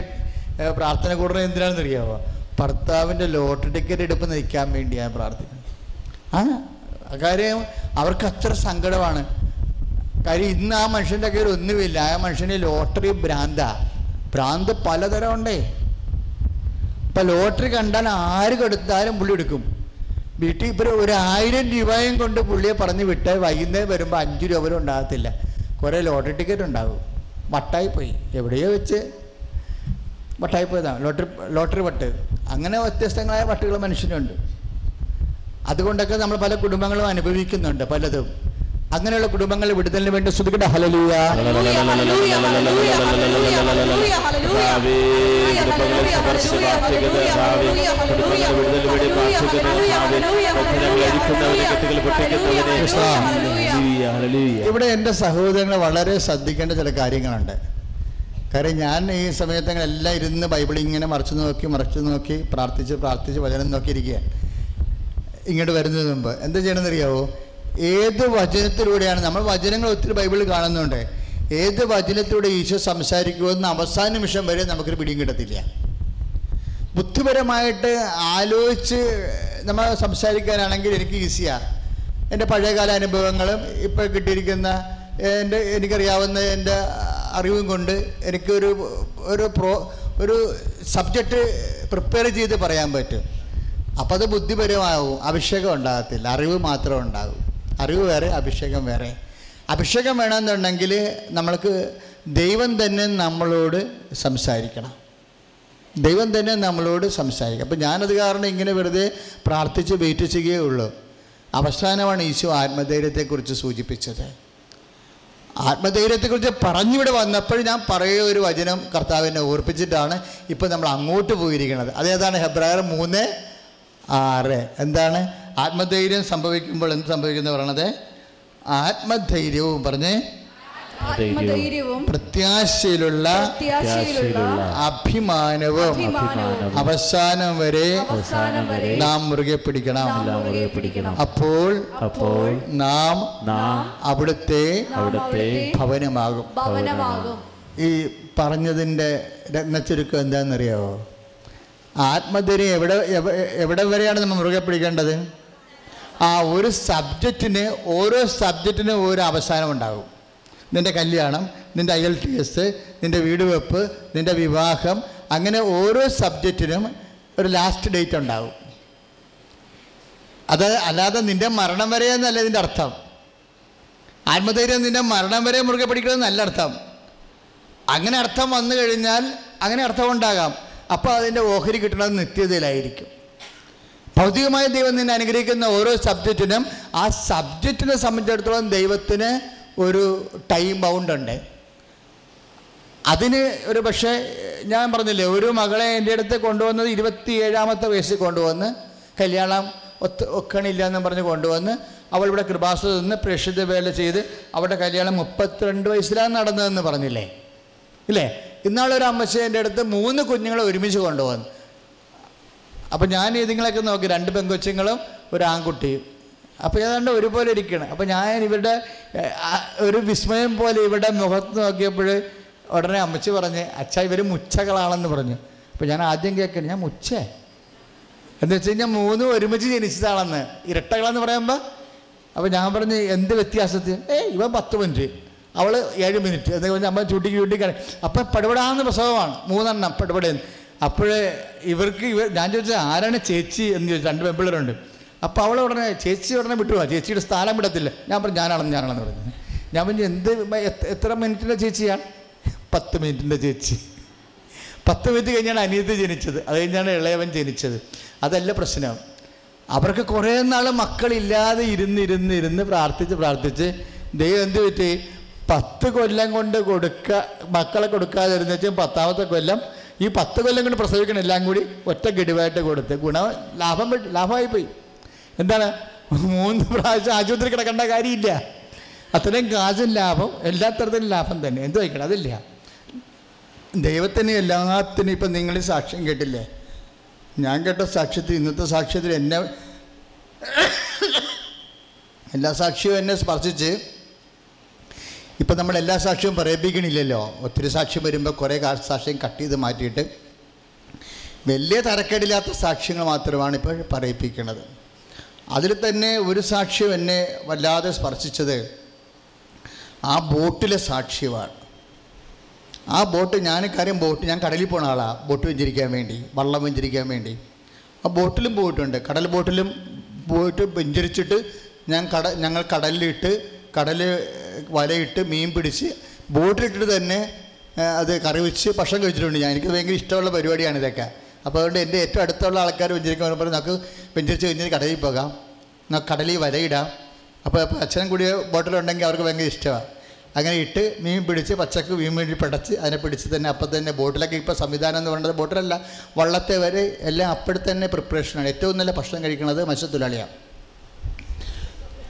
പ്രാർത്ഥന കൂടുന്നത് എന്തിനാണെന്ന് അറിയാമോ ഭർത്താവിന്റെ ലോട്ടറി ടിക്കറ്റ് എടുപ്പ് നിൽക്കാൻ വേണ്ടി ഞാൻ പ്രാർത്ഥിക്കുന്നത് ആ കാര്യം അവർക്ക് അത്ര സങ്കടമാണ്. കാര്യം ഇന്ന് ആ മനുഷ്യന്റെ കയ്യിൽ ഒന്നുമില്ല. ആ മനുഷ്യന് ലോട്ടറി ഭ്രാന്ത. ഭ്രാന്ത് പലതരം ഉണ്ടേ. ഇപ്പം ലോട്ടറി കണ്ടാൽ ആര് കെടുത്താലും പുള്ളി എടുക്കും. വീട്ടിൽ ഇപ്പോൾ ഒരു ആയിരം രൂപയും കൊണ്ട് പുള്ളിയെ പറഞ്ഞ് വിട്ട് വൈകുന്നേരം വരുമ്പോൾ അഞ്ച് രൂപ പോലും ഉണ്ടാകത്തില്ല. കുറേ ലോട്ടറി ടിക്കറ്റ് ഉണ്ടാകും. വട്ടായി പോയി. എവിടെയോ വെച്ച് വട്ടായി പോയതാണ്. ലോട്ടറി ലോട്ടറി വട്ട് അങ്ങനെ വ്യത്യസ്തങ്ങളായ വട്ടുകൾ മനുഷ്യനുണ്ട്. അതുകൊണ്ടൊക്കെ നമ്മൾ പല കുടുംബങ്ങളും അനുഭവിക്കുന്നുണ്ട് പലതും. അങ്ങനെയുള്ള കുടുംബങ്ങളെ വിടുതലിന് വേണ്ടി ശ്രദ്ധിക്കട്ടെ ഹലലൂയ. ഇവിടെ എന്റെ സഹോദരങ്ങൾ വളരെ ശ്രദ്ധിക്കേണ്ട ചില കാര്യങ്ങളുണ്ട്. കാര്യം ഞാൻ ഈ സമയത്ത് എല്ലാം ഇരുന്ന് ബൈബിൾ ഇങ്ങനെ മറച്ചു നോക്കി മറച്ചു നോക്കി പ്രാർത്ഥിച്ച് പ്രാർത്ഥിച്ച് വചനം നോക്കിയിരിക്കുക ഇങ്ങോട്ട് വരുന്നതിന് മുമ്പ് എന്താ ചെയ്യണമെന്ന് അറിയാവോ ഏത് വചനത്തിലൂടെയാണ് നമ്മൾ വചനങ്ങൾ ഒത്തിരി ബൈബിളിൽ കാണുന്നുണ്ട്. ഏത് വചനത്തിലൂടെ ഈശോ സംസാരിക്കുമെന്ന് അവസാന നിമിഷം വരെ നമുക്കൊരു പിടിയും കിട്ടത്തില്ല. ബുദ്ധിപരമായിട്ട് ആലോചിച്ച് നമ്മൾ സംസാരിക്കാനാണെങ്കിൽ എനിക്ക് ഈസിയാണ് എന്റെ പഴയകാല അനുഭവങ്ങളും ഇപ്പോൾ കിട്ടിയിരിക്കുന്ന എന്റെ എനിക്കറിയാവുന്ന എന്റെ അറിവും കൊണ്ട് എനിക്കൊരു ഒരു പ്രോ ഒരു സബ്ജക്റ്റ് പ്രിപ്പയർ ചെയ്ത് പറയാൻ പറ്റും. അപ്പോൾ അത് ബുദ്ധിപരമാവും. അഭിഷേകം ഉണ്ടാകത്തില്ല. അറിവ് മാത്രം ഉണ്ടാകും. അറിവ് വേറെ അഭിഷേകം വേറെ. അഭിഷേകം വേണമെന്നുണ്ടെങ്കിൽ നമ്മൾക്ക് ദൈവം തന്നെ നമ്മളോട് സംസാരിക്കണം. ദൈവം തന്നെ നമ്മളോട് സംസാരിക്കും അപ്പം ഞാനത് കാരണം ഇങ്ങനെ വെറുതെ പ്രാർത്ഥിച്ച് വെയിറ്റ് ചെയ്യുകയേ ഉള്ളൂ. അവസാനമാണ് ഈശോ ആത്മധൈര്യത്തെക്കുറിച്ച് സൂചിപ്പിച്ചത്. ആത്മധൈര്യത്തെക്കുറിച്ച് പറഞ്ഞിവിടെ വന്നപ്പോൾ ഞാൻ പറയുക ഒരു വചനം കർത്താവിനെ ഓർപ്പിച്ചിട്ടാണ് ഇപ്പം നമ്മൾ അങ്ങോട്ട് പോയിരിക്കുന്നത്. അതേതാണ് ഹെബ്രായർ മൂന്ന് ആറ്. എന്താണ്? ആത്മധൈര്യം സംഭവിക്കുമ്പോൾ എന്ത് സംഭവിക്കുന്നത് പറയണത്? ആത്മധൈര്യവും പറഞ്ഞ് പ്രത്യാശയിലുള്ള അഭിമാനവും അവസാനം വരെ നാം മുറുകെ പിടിക്കണം. അപ്പോൾ അപ്പോൾ നാം അവിടുത്തെ അവിടുത്തെ ഭവനമാകും. ഭവനമാകും. ഈ പറഞ്ഞതിന്റെ രത്നച്ചുരുക്കം എന്താണെന്നറിയാവോ? ആത്മധൈര്യം എവിടെ എവിടെ വരെയാണ് നമ്മൾ മുറുകെ പിടിക്കേണ്ടത്? ആ ഒരു സബ്ജക്റ്റിന് ഓരോ സബ്ജക്റ്റിനും ഓരോ അവസാനം ഉണ്ടാകും. നിന്റെ കല്യാണം നിന്റെ ഐ എൽ ടി എസ് നിന്റെ വീട് വെപ്പ് നിന്റെ വിവാഹം അങ്ങനെ ഓരോ സബ്ജക്റ്റിനും ഒരു ലാസ്റ്റ് ഡേറ്റ് ഉണ്ടാകും. അത് അല്ലാതെ നിന്റെ മരണം വരെ എന്നല്ല ഇതിന്റെ അർത്ഥം. ആത്മധൈര്യം നിന്റെ മരണം വരെ മുറുകെ പിടിക്കണം നല്ല അർത്ഥം. അങ്ങനെ അർത്ഥം വന്നു കഴിഞ്ഞാൽ അങ്ങനെ അർത്ഥം ഉണ്ടാകാം. അപ്പോൾ അതിന്റെ ഓഹരി കിട്ടുന്നത് നിത്യതയിലായിരിക്കും. ഭൗതികമായ ദൈവം നിന്നെ അനുഗ്രഹിക്കുന്ന ഓരോ സബ്ജക്റ്റിനും ആ സബ്ജക്റ്റിനെ സംബന്ധിച്ചിടത്തോളം ദൈവത്തിന് ഒരു ടൈം ബൗണ്ട് ഉണ്ട്. അതിന് ഒരു പക്ഷേ ഞാൻ പറഞ്ഞില്ലേ ഒരു മകളെ എന്റെ അടുത്ത് കൊണ്ടുവന്നത് ഇരുപത്തി ഏഴാമത്തെ വയസ്സിൽ കൊണ്ടുവന്ന് കല്യാണം ഒത്ത് ഒക്കണില്ല എന്ന് പറഞ്ഞ് കൊണ്ടുവന്ന് അവൾ ഇവിടെ കൃപാസു നിന്ന് പ്രേക്ഷിത വേല ചെയ്ത് അവളുടെ കല്യാണം മുപ്പത്തിരണ്ട് വയസ്സിലാണ് നടന്നതെന്ന് പറഞ്ഞില്ലേ? ഇല്ലേ? ഇന്നാളൊരു അമ്മച്ചി എന്റെ അടുത്ത് മൂന്ന് കുഞ്ഞുങ്ങളെ ഒരുമിച്ച് കൊണ്ടുവന്നു അപ്പം ഞാൻ ഇതുങ്ങളൊക്കെ നോക്കി രണ്ട് പെങ്കൊച്ചുങ്ങളും ഒരു ആൺകുട്ടിയും. അപ്പോൾ ഏതാണ്ട് ഒരുപോലെ ഇരിക്കണം. അപ്പോൾ ഞാൻ ഇവരുടെ ഒരു വിസ്മയം പോലെ ഇവരുടെ മുഖത്ത് നോക്കിയപ്പോൾ ഉടനെ അമ്മച്ചി പറഞ്ഞ് അച്ഛ ഇവർ മുച്ചകളാണെന്ന് പറഞ്ഞു. അപ്പോൾ ഞാൻ ആദ്യം കേൾക്കണം ഞാൻ മുച്ചേ? എന്ന് വെച്ച് കഴിഞ്ഞാൽ മൂന്നും ഒരുമിച്ച് ജനിച്ചതാണെന്ന്. ഇരട്ടകളെന്ന് പറയുമ്പോൾ അപ്പോൾ ഞാൻ പറഞ്ഞ് എന്ത് വ്യത്യാസത്തിൽ? ഏ ഇവൻ പത്ത് മിനിറ്റ്. അവൾ ഏഴ് മിനിറ്റ്. എന്നൊക്കെ പറഞ്ഞ് അമ്മ ചൂട്ടിക്ക് ചൂട്ടിക്കാണ് അപ്പം പടുപടാന്ന് പ്രസവമാണ് മൂന്നെണ്ണം പടപടേന്ന്. അപ്പോഴേ ഇവർക്ക് ഇവർ ഞാൻ ചോദിച്ചത് ആരാണ് ചേച്ചി എന്ന് ചോദിച്ചു. രണ്ട് പെമ്പിള്ളേരുണ്ട് അപ്പോൾ അവളെ ഉടനെ ചേച്ചി ഉടനെ വിട്ടു പോവാ ചേച്ചിയുടെ സ്ഥാനം വിടത്തില്ല. ഞാൻ പറഞ്ഞു ഞാനാണെന്ന് ഞാനാണെന്ന് പറഞ്ഞു. ഞാൻ പറഞ്ഞു എന്ത് എത്ര മിനിറ്റിന്റെ ചേച്ചിയാണ്? പത്ത് മിനിറ്റിന്റെ ചേച്ചി. പത്ത് മിനിറ്റ് കഴിഞ്ഞാണ് അനിയത്ത് ജനിച്ചത്. അത് കഴിഞ്ഞാണ് ഇളയവൻ ജനിച്ചത്. അതല്ല പ്രശ്നം. അവർക്ക് കുറേ നാൾ മക്കളില്ലാതെ ഇരുന്ന് ഇരുന്ന് ഇരുന്ന് പ്രാർത്ഥിച്ച് പ്രാർത്ഥിച്ച് ദൈവം എന്ത് പറ്റി? പത്ത് കൊല്ലം കൊണ്ട് കൊടുക്ക മക്കളെ കൊടുക്കാതിരുന്നു വെച്ചാൽ പത്താമത്തെ കൊല്ലം ഈ പത്ത് കൊല്ലം കൊണ്ട് പ്രസവിക്കണം എല്ലാം കൂടി ഒറ്റ ഗഡുവായിട്ട് കൊടുത്ത് ഗുണ ലാഭം ലാഭമായി പോയി. എന്താണ്? മൂന്ന് പ്രാവശ്യം ആശുപത്രി കിടക്കേണ്ട കാര്യമില്ല. അത്രയും കാശും ലാഭം എല്ലാ തരത്തിലും ലാഭം തന്നെ. എന്ത് വയ്ക്കണം? അതില്ല. ദൈവത്തിന് എല്ലാത്തിനും ഇപ്പം നിങ്ങൾ സാക്ഷ്യം കേട്ടില്ലേ? ഞാൻ കേട്ട സാക്ഷ്യത്തിൽ ഇന്നത്തെ സാക്ഷ്യത്തിൽ എന്നെ എല്ലാ സാക്ഷിയും എന്നെ സ്പർശിച്ച് ഇപ്പം നമ്മൾ എല്ലാ സാക്ഷ്യവും പറയിപ്പിക്കണില്ലല്ലോ. ഒത്തിരി സാക്ഷ്യം വരുമ്പോൾ കുറേ സാക്ഷ്യം കട്ട് ചെയ്ത് മാറ്റിയിട്ട് വലിയ തരക്കേടില്ലാത്ത സാക്ഷ്യങ്ങൾ മാത്രമാണ് ഇപ്പോൾ പറയിപ്പിക്കുന്നത് അതിൽ തന്നെ ഒരു സാക്ഷ്യം എന്നെ വല്ലാതെ സ്പർശിച്ചത് ആ ബോട്ടിലെ സാക്ഷ്യമാണ്. ആ ബോട്ട് ഞാൻ കാര്യം ബോട്ട് ഞാൻ കടലിൽ പോണ ആളാണ് ബോട്ട് വെഞ്ചരിക്കാൻ വേണ്ടി വള്ളം വെഞ്ചരിക്കാൻ വേണ്ടി. ആ ബോട്ടിലും പോയിട്ടുണ്ട്. കടൽ ബോട്ടിലും പോയിട്ട് വെഞ്ചരിച്ചിട്ട് ഞാൻ കട ഞങ്ങൾ കടലിലിട്ട് കടൽ വലയിട്ട് മീൻ പിടിച്ച് ബോട്ടിലിട്ടിട്ട് തന്നെ അത് കറി വെച്ച് ഭക്ഷണം കഴിച്ചിട്ടുണ്ട് ഞാൻ. എനിക്ക് ഭയങ്കര ഇഷ്ടമുള്ള പരിപാടിയാണ് ഇതൊക്കെ. അപ്പോൾ അതുകൊണ്ട് എന്റെ ഏറ്റവും അടുത്തുള്ള ആൾക്കാർ വെഞ്ചരിക്കാൻ പറയുമ്പോൾ നമുക്ക് വെഞ്ചരിച്ച് കഴിഞ്ഞാൽ കടലിൽ പോകാം. നമുക്ക് കടലിൽ വലയിടാം. അപ്പോൾ അപ്പോൾ അച്ഛനും കൂടിയ ബോട്ടിലുണ്ടെങ്കിൽ അവർക്ക് ഭയങ്കര ഇഷ്ടമാണ് അങ്ങനെ ഇട്ട് മീൻ പിടിച്ച് പച്ചക്ക് മീൻ വേണ്ടി പിടച്ച് അതിനെ പിടിച്ച് തന്നെ അപ്പം തന്നെ ബോട്ടിലൊക്കെ ഇപ്പോൾ സംവിധാനം എന്ന് പറയുന്നത് ബോട്ടിലല്ല വള്ളത്തെ വരെ എല്ലാം അപ്പോഴത്തന്നെ പ്രിപ്പറേഷനാണ് ഏറ്റവും നല്ല ഭക്ഷണം കഴിക്കുന്നത് മത്സ്യത്തൊഴിലാളിയാണ്.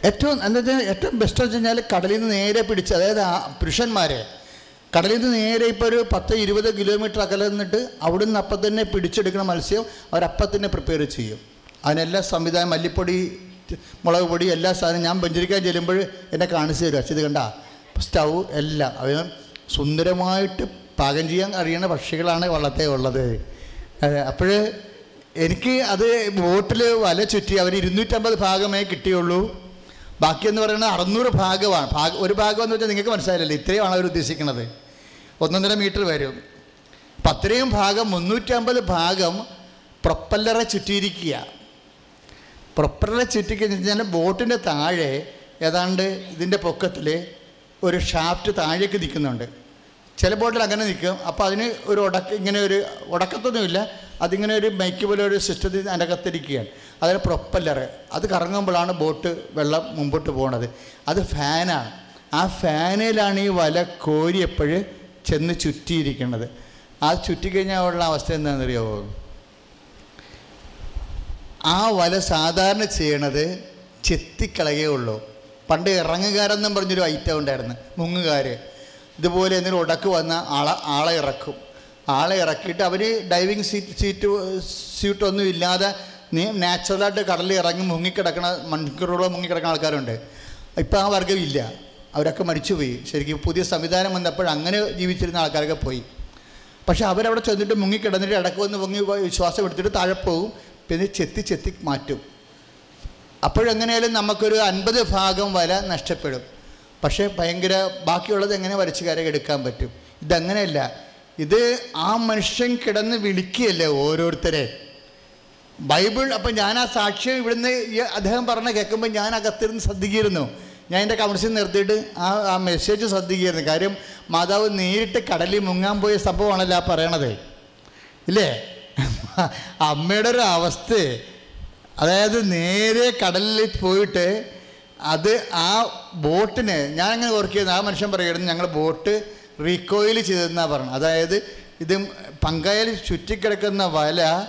ഏറ്റവും എന്താ ഏറ്റവും ബെസ്റ്റ് വെച്ച് കഴിഞ്ഞാൽ കടലിൽ നിന്ന് നേരെ പിടിച്ച് അതായത് ആ പുരുഷന്മാരെ കടലിൽ നിന്ന് നേരെ ഇപ്പോൾ ഒരു പത്ത് ഇരുപത് കിലോമീറ്റർ അകലെ നിന്നിട്ട് അവിടെ നിന്ന് അപ്പം തന്നെ പിടിച്ചെടുക്കുന്ന മത്സ്യം അവരപ്പം തന്നെ പ്രിപ്പയർ ചെയ്യും. അതിനെല്ലാം സംവിധാനം മല്ലിപ്പൊടി മുളക് പൊടി എല്ലാ സാധനവും ഞാൻ പഞ്ചരിക്കാൻ ചെല്ലുമ്പോൾ എന്നെ കാണിച്ചു തരും. അച്ഛത് കണ്ട സ്റ്റൗ എല്ലാം അവ സുന്ദരമായിട്ട് പാകം ചെയ്യാൻ അറിയുന്ന പക്ഷികളാണ് വള്ളത്തെ ഉള്ളത്. അപ്പോൾ എനിക്ക് അത് ബോട്ടിൽ വല ചുറ്റി അവർ ഇരുന്നൂറ്റമ്പത് ഭാഗമേ കിട്ടിയുള്ളൂ. ബാക്കിയെന്ന് പറയുന്നത് അറുന്നൂറ് ഭാഗമാണ്. ഭാഗ ഒരു ഭാഗം എന്ന് വെച്ചാൽ നിങ്ങൾക്ക് മനസ്സിലായില്ലേ? ഇത്രയുമാണ് അവർ ഉദ്ദേശിക്കുന്നത്. ഒന്നൊന്നര മീറ്റർ വരും. അപ്പം അത്രയും ഭാഗം മുന്നൂറ്റമ്പത് ഭാഗം പ്രൊപ്പല്ലറെ ചുറ്റിയിരിക്കുക. പ്രൊപ്പല്ലറെ ചുറ്റിക്കഴിഞ്ഞാൽ ബോട്ടിന്റെ താഴെ ഏതാണ്ട് ഇതിന്റെ പൊക്കത്തിൽ ഒരു ഷാഫ്റ്റ് താഴേക്ക് നിൽക്കുന്നുണ്ട്. ചില ബോട്ടിൽ അങ്ങനെ നിൽക്കും. അപ്പോൾ അതിന് ഒരു ഉടക്ക ഇങ്ങനെ ഒരു ഉടക്കത്തൊന്നുമില്ല. അതിങ്ങനെ ഒരു മൈക്ക് പോലെ ഒരു സിസ്റ്റത്തിൽ അതിന്റെ അകത്തിരിക്കുകയാണ് അതിന് പ്രൊപ്പല്ലർ അത് കറങ്ങുമ്പോഴാണ് ബോട്ട് വെള്ളം മുമ്പോട്ട് പോണത്. അത് ഫാനാണ്. ആ ഫാനിലാണ് ഈ വല കോരിയപ്പോൾ ചെന്ന് ചുറ്റിയിരിക്കുന്നത്. ആ ചുറ്റിക്കഴിഞ്ഞാൽ ഉള്ള അവസ്ഥ എന്താണെന്നറിയാമോ ആ വല സാധാരണ ചെയ്യണത് ചെത്തിക്കളയേ ഉള്ളൂ. പണ്ട് ഇറങ്ങുകാരെന്നും പറഞ്ഞൊരു ഐറ്റം ഉണ്ടായിരുന്നു. മുങ്ങുകാർ ഇതുപോലെ എന്തെങ്കിലും ഉടക്ക് വന്ന ആളെ ആളെ ഇറക്കും. ആളെ ഇറക്കിയിട്ട് അവർ ഡൈവിങ് സീറ്റ് സീറ്റ് സീറ്റൊന്നും ഇല്ലാതെ നീ നാച്ചുറലായിട്ട് കടലിൽ ഇറങ്ങി മുങ്ങിക്കിടക്കണ മണിക്കൂറോളം മുങ്ങിക്കിടക്കുന്ന ആൾക്കാരുണ്ട്. ഇപ്പം ആ വർഗം ഇല്ല. അവരൊക്കെ മരിച്ചുപോയി. ശരിക്കും പുതിയ സംവിധാനം വന്നപ്പോൾ അങ്ങനെ ജീവിച്ചിരുന്ന ആൾക്കാരൊക്കെ പോയി. പക്ഷെ അവരവിടെ ചെന്നിട്ട് മുങ്ങിക്കിടന്നിട്ട് ഇടയ്ക്ക് വന്ന് മുങ്ങി പോയി ശ്വാസം എടുത്തിട്ട് താഴെ പോകും പിന്നെ ചെത്തി ചെത്തി മാറ്റും. അപ്പോഴെങ്ങനെയാലും നമുക്കൊരു അൻപത് ഭാഗം വല നഷ്ടപ്പെടും. പക്ഷേ ഭയങ്കര ബാക്കിയുള്ളത് എങ്ങനെ വരച്ചുകാരെ എടുക്കാൻ പറ്റും? ഇതങ്ങനെയല്ല. ഇത് ആ മനുഷ്യൻ കിടന്ന് വിളിക്കുകയല്ലേ ഓരോരുത്തരെ. ബൈബിൾ അപ്പം ഞാൻ ആ സാക്ഷ്യം ഇവിടുന്ന് അദ്ദേഹം പറഞ്ഞ കേൾക്കുമ്പോൾ ഞാൻ അകത്തിരുന്ന് ശ്രദ്ധിക്കിയിരുന്നു ഞാൻ എന്റെ കൗൺസിൽ നിർത്തിയിട്ട് ആ ആ മെസ്സേജ് ശ്രദ്ധിക്കുകയായിരുന്നു. കാര്യം മാതാവ് നേരിട്ട് കടലിൽ മുങ്ങാൻ പോയ സംഭവമാണല്ലോ ആ പറയണത്. ഇല്ലേ? അമ്മയുടെ ഒരു അവസ്ഥ. അതായത് നേരെ കടലിൽ പോയിട്ട് അത് ആ ബോട്ടിന് ഞാൻ അങ്ങനെ ഓർക്കിയത് ആ മനുഷ്യൻ പറയുന്നത് ഞങ്ങൾ ബോട്ട് റീകോയിൽ ചെയ്തെന്നാണ് പറഞ്ഞത്. അതായത് ഇത് പങ്കായൽ ചുറ്റിക്കിടക്കുന്ന വല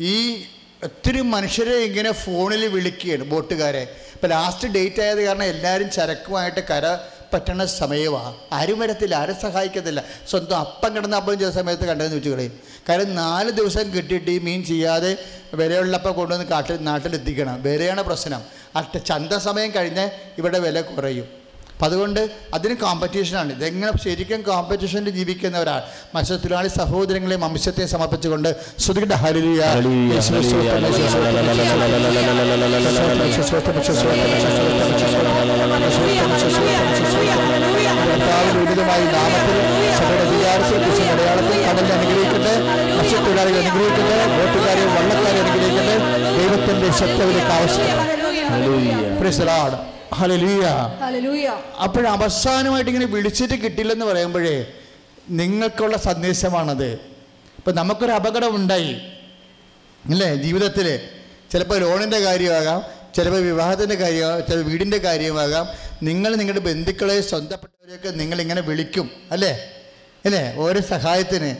ഈ ഒത്തിരി മനുഷ്യരെ ഇങ്ങനെ ഫോണിൽ വിളിക്കുകയാണ് ബോട്ടുകാരെ. ഇപ്പം ലാസ്റ്റ് ഡേറ്റ് ആയത് കാരണം എല്ലാവരും ചരക്കുമായിട്ട് കര പറ്റണ സമയമാണ് ആരും വരത്തില്ല ആരും സഹായിക്കത്തില്ല. സ്വന്തം അപ്പം കിടന്ന അപ്പം ചെയ്ത സമയത്ത് കണ്ടതെന്ന് വെച്ച് കളയും. കാരണം നാല് ദിവസം കിട്ടിയിട്ട് ഈ മീൻ ചെയ്യാതെ വിലയുള്ളപ്പം കൊണ്ടുവന്ന് കാട്ടിൽ നാട്ടിലെത്തിക്കണം. വിലയാണ് പ്രശ്നം. അട്ട ചന്ത സമയം കഴിഞ്ഞ് ഇവിടെ വില കുറയും. അപ്പം അതുകൊണ്ട് അതിന് കോമ്പറ്റീഷനാണ് ഇതെങ്ങനെ ശരിക്കും കോമ്പറ്റീഷനിൽ ജീവിക്കുന്നവരാണ് മത്സ്യത്തൊഴിലാളി സഹോദരങ്ങളെ വംശത്തെ സമർപ്പിച്ചുകൊണ്ട് ശ്രുതിയുടെ ഹരിയ ഉന്നതമായി നാമത്തിൽ സഭയുടെ വിചാരത്തിൽ കൃഷ്ണ അടയാളത്തിൽ കടലിൽ അനുഗ്രഹിക്കട്ടെ മത്സ്യത്തൊഴിലാളികൾ അനുഗ്രഹിക്കട്ടെ ബോട്ടുകാരെയും വള്ളക്കാരെ അനുഗ്രഹിക്കട്ടെ ദൈവത്തിന്റെ ശക്തിയിലേക്ക് ആവശ്യം. അപ്പോൾ അവസാനമായിട്ട് ഇങ്ങനെ വിളിച്ചിട്ട് കിട്ടില്ലെന്ന് പറയുമ്പോഴേ നിങ്ങൾക്കുള്ള സന്ദേശമാണത്. ഇപ്പം നമുക്കൊരു അപകടം ഉണ്ടായി അല്ലേ? ജീവിതത്തിൽ ചിലപ്പോൾ ലോണിന്റെ കാര്യമാകാം ചിലപ്പോൾ വിവാഹത്തിന്റെ കാര്യമാകാം ചിലപ്പോൾ വീടിന്റെ കാര്യമാകാം. നിങ്ങൾ നിങ്ങളുടെ ബന്ധുക്കളെ സ്വന്തപ്പെട്ടവരെയൊക്കെ നിങ്ങളിങ്ങനെ വിളിക്കും. അല്ലേ? അല്ലേ? ഓരോ സഹായത്തിന്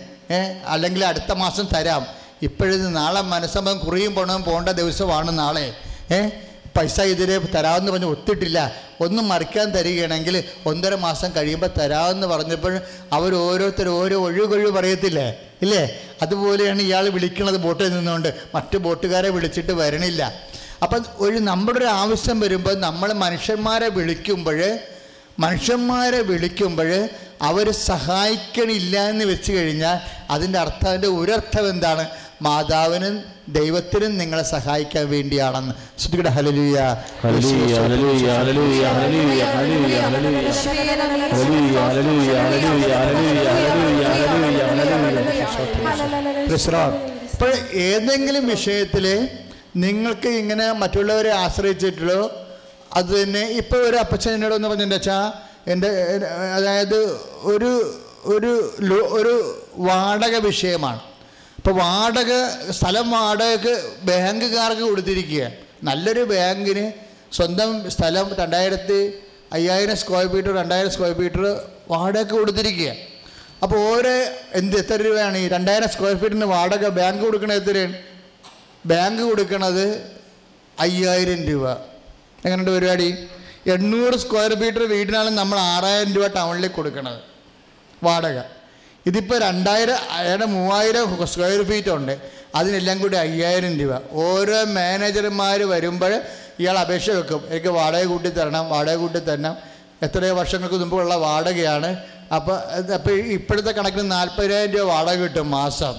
അല്ലെങ്കിൽ അടുത്ത മാസം തരാം. ഇപ്പോഴത് നാളെ മനസ്സമ്മതം കുറിയും പോണം പോകേണ്ട ദിവസമാണ് നാളെ. ഏ? പൈസ ഇതിലെ തരാമെന്ന് പറഞ്ഞ് ഒത്തിട്ടില്ല. ഒന്നും മറിക്കാൻ തരികയാണെങ്കിൽ ഒന്നര മാസം കഴിയുമ്പോൾ തരാമെന്ന് പറഞ്ഞപ്പോൾ അവർ ഓരോരുത്തർ ഓരോ ഒഴുകൊഴു പറയത്തില്ലേ? ഇല്ലേ? അതുപോലെയാണ് ഇയാൾ വിളിക്കുന്നത് ബോട്ടിൽ നിന്നുകൊണ്ട്. മറ്റു ബോട്ടുകാരെ വിളിച്ചിട്ട് വരണില്ല. അപ്പം ഒരു നമ്മുടെ ഒരു ആവശ്യം വരുമ്പോൾ നമ്മൾ മനുഷ്യന്മാരെ വിളിക്കുമ്പോൾ മനുഷ്യന്മാരെ വിളിക്കുമ്പോൾ അവർ സഹായിക്കണില്ല എന്ന് വെച്ച് കഴിഞ്ഞാൽ അതിന്റെ അർത്ഥം അതിന്റെ ഒരർത്ഥം എന്താണ്? മാതാവിനും ദൈവത്തിനും നിങ്ങളെ സഹായിക്കാൻ വേണ്ടിയാണെന്ന്. ശ്രുതിയുടെ ഹലലിയ. ഇപ്പോൾ ഏതെങ്കിലും വിഷയത്തിൽ നിങ്ങൾക്ക് ഇങ്ങനെ മറ്റുള്ളവരെ ആശ്രയിച്ചിട്ടുള്ളോ? അത് തന്നെ ഇപ്പോൾ ഒരു അപ്പച്ചൻ എന്നോട് ഒന്ന് പറഞ്ഞിട്ട് വെച്ചാൽ എന്റെ അതായത് ഒരു ഒരു ഒരു വാടക വിഷയമാണ്. ഇപ്പോൾ വാടക സ്ഥലം വാടകക്ക് ബാങ്കുകാർക്ക് കൊടുത്തിരിക്കുക നല്ലൊരു ബാങ്കിന് സ്വന്തം സ്ഥലം രണ്ടായിരത്തി അയ്യായിരം സ്ക്വയർ ഫീറ്റർ രണ്ടായിരം സ്ക്വയർ ഫീറ്റർ വാടക കൊടുത്തിരിക്കുക അപ്പോൾ ഓരോ എന്ത് എത്ര രൂപയാണ് ഈ രണ്ടായിരം സ്ക്വയർ ഫീറ്റിന് വാടക ബാങ്ക് കൊടുക്കണത് എത്രയാണ് ബാങ്ക് കൊടുക്കണത് അയ്യായിരം രൂപ. എങ്ങനെയുണ്ട് പരിപാടി? എണ്ണൂറ് സ്ക്വയർ ഫീറ്റർ വീടിനാണ് നമ്മൾ ആറായിരം രൂപ ടൗണിലേക്ക് കൊടുക്കണത്. വാടക. ഇതിപ്പോൾ രണ്ടായിരം അയാളുടെ മൂവായിരം സ്ക്വയർ ഫീറ്റ് ഉണ്ട്. അതിനെല്ലാം കൂടി അയ്യായിരം രൂപ. ഓരോ മാനേജർമാർ വരുമ്പോൾ ഇയാൾ അപേക്ഷ വെക്കും. എനിക്ക് വാടക കൂട്ടി തരണം വാടക കൂട്ടി തരണം. എത്രയോ വർഷങ്ങൾക്ക് മുമ്പുള്ള വാടകയാണ്. അപ്പോൾ അപ്പോൾ ഇപ്പോഴത്തെ കണക്കിന് നാൽപ്പതിനായിരം രൂപ വാടക കിട്ടും മാസം.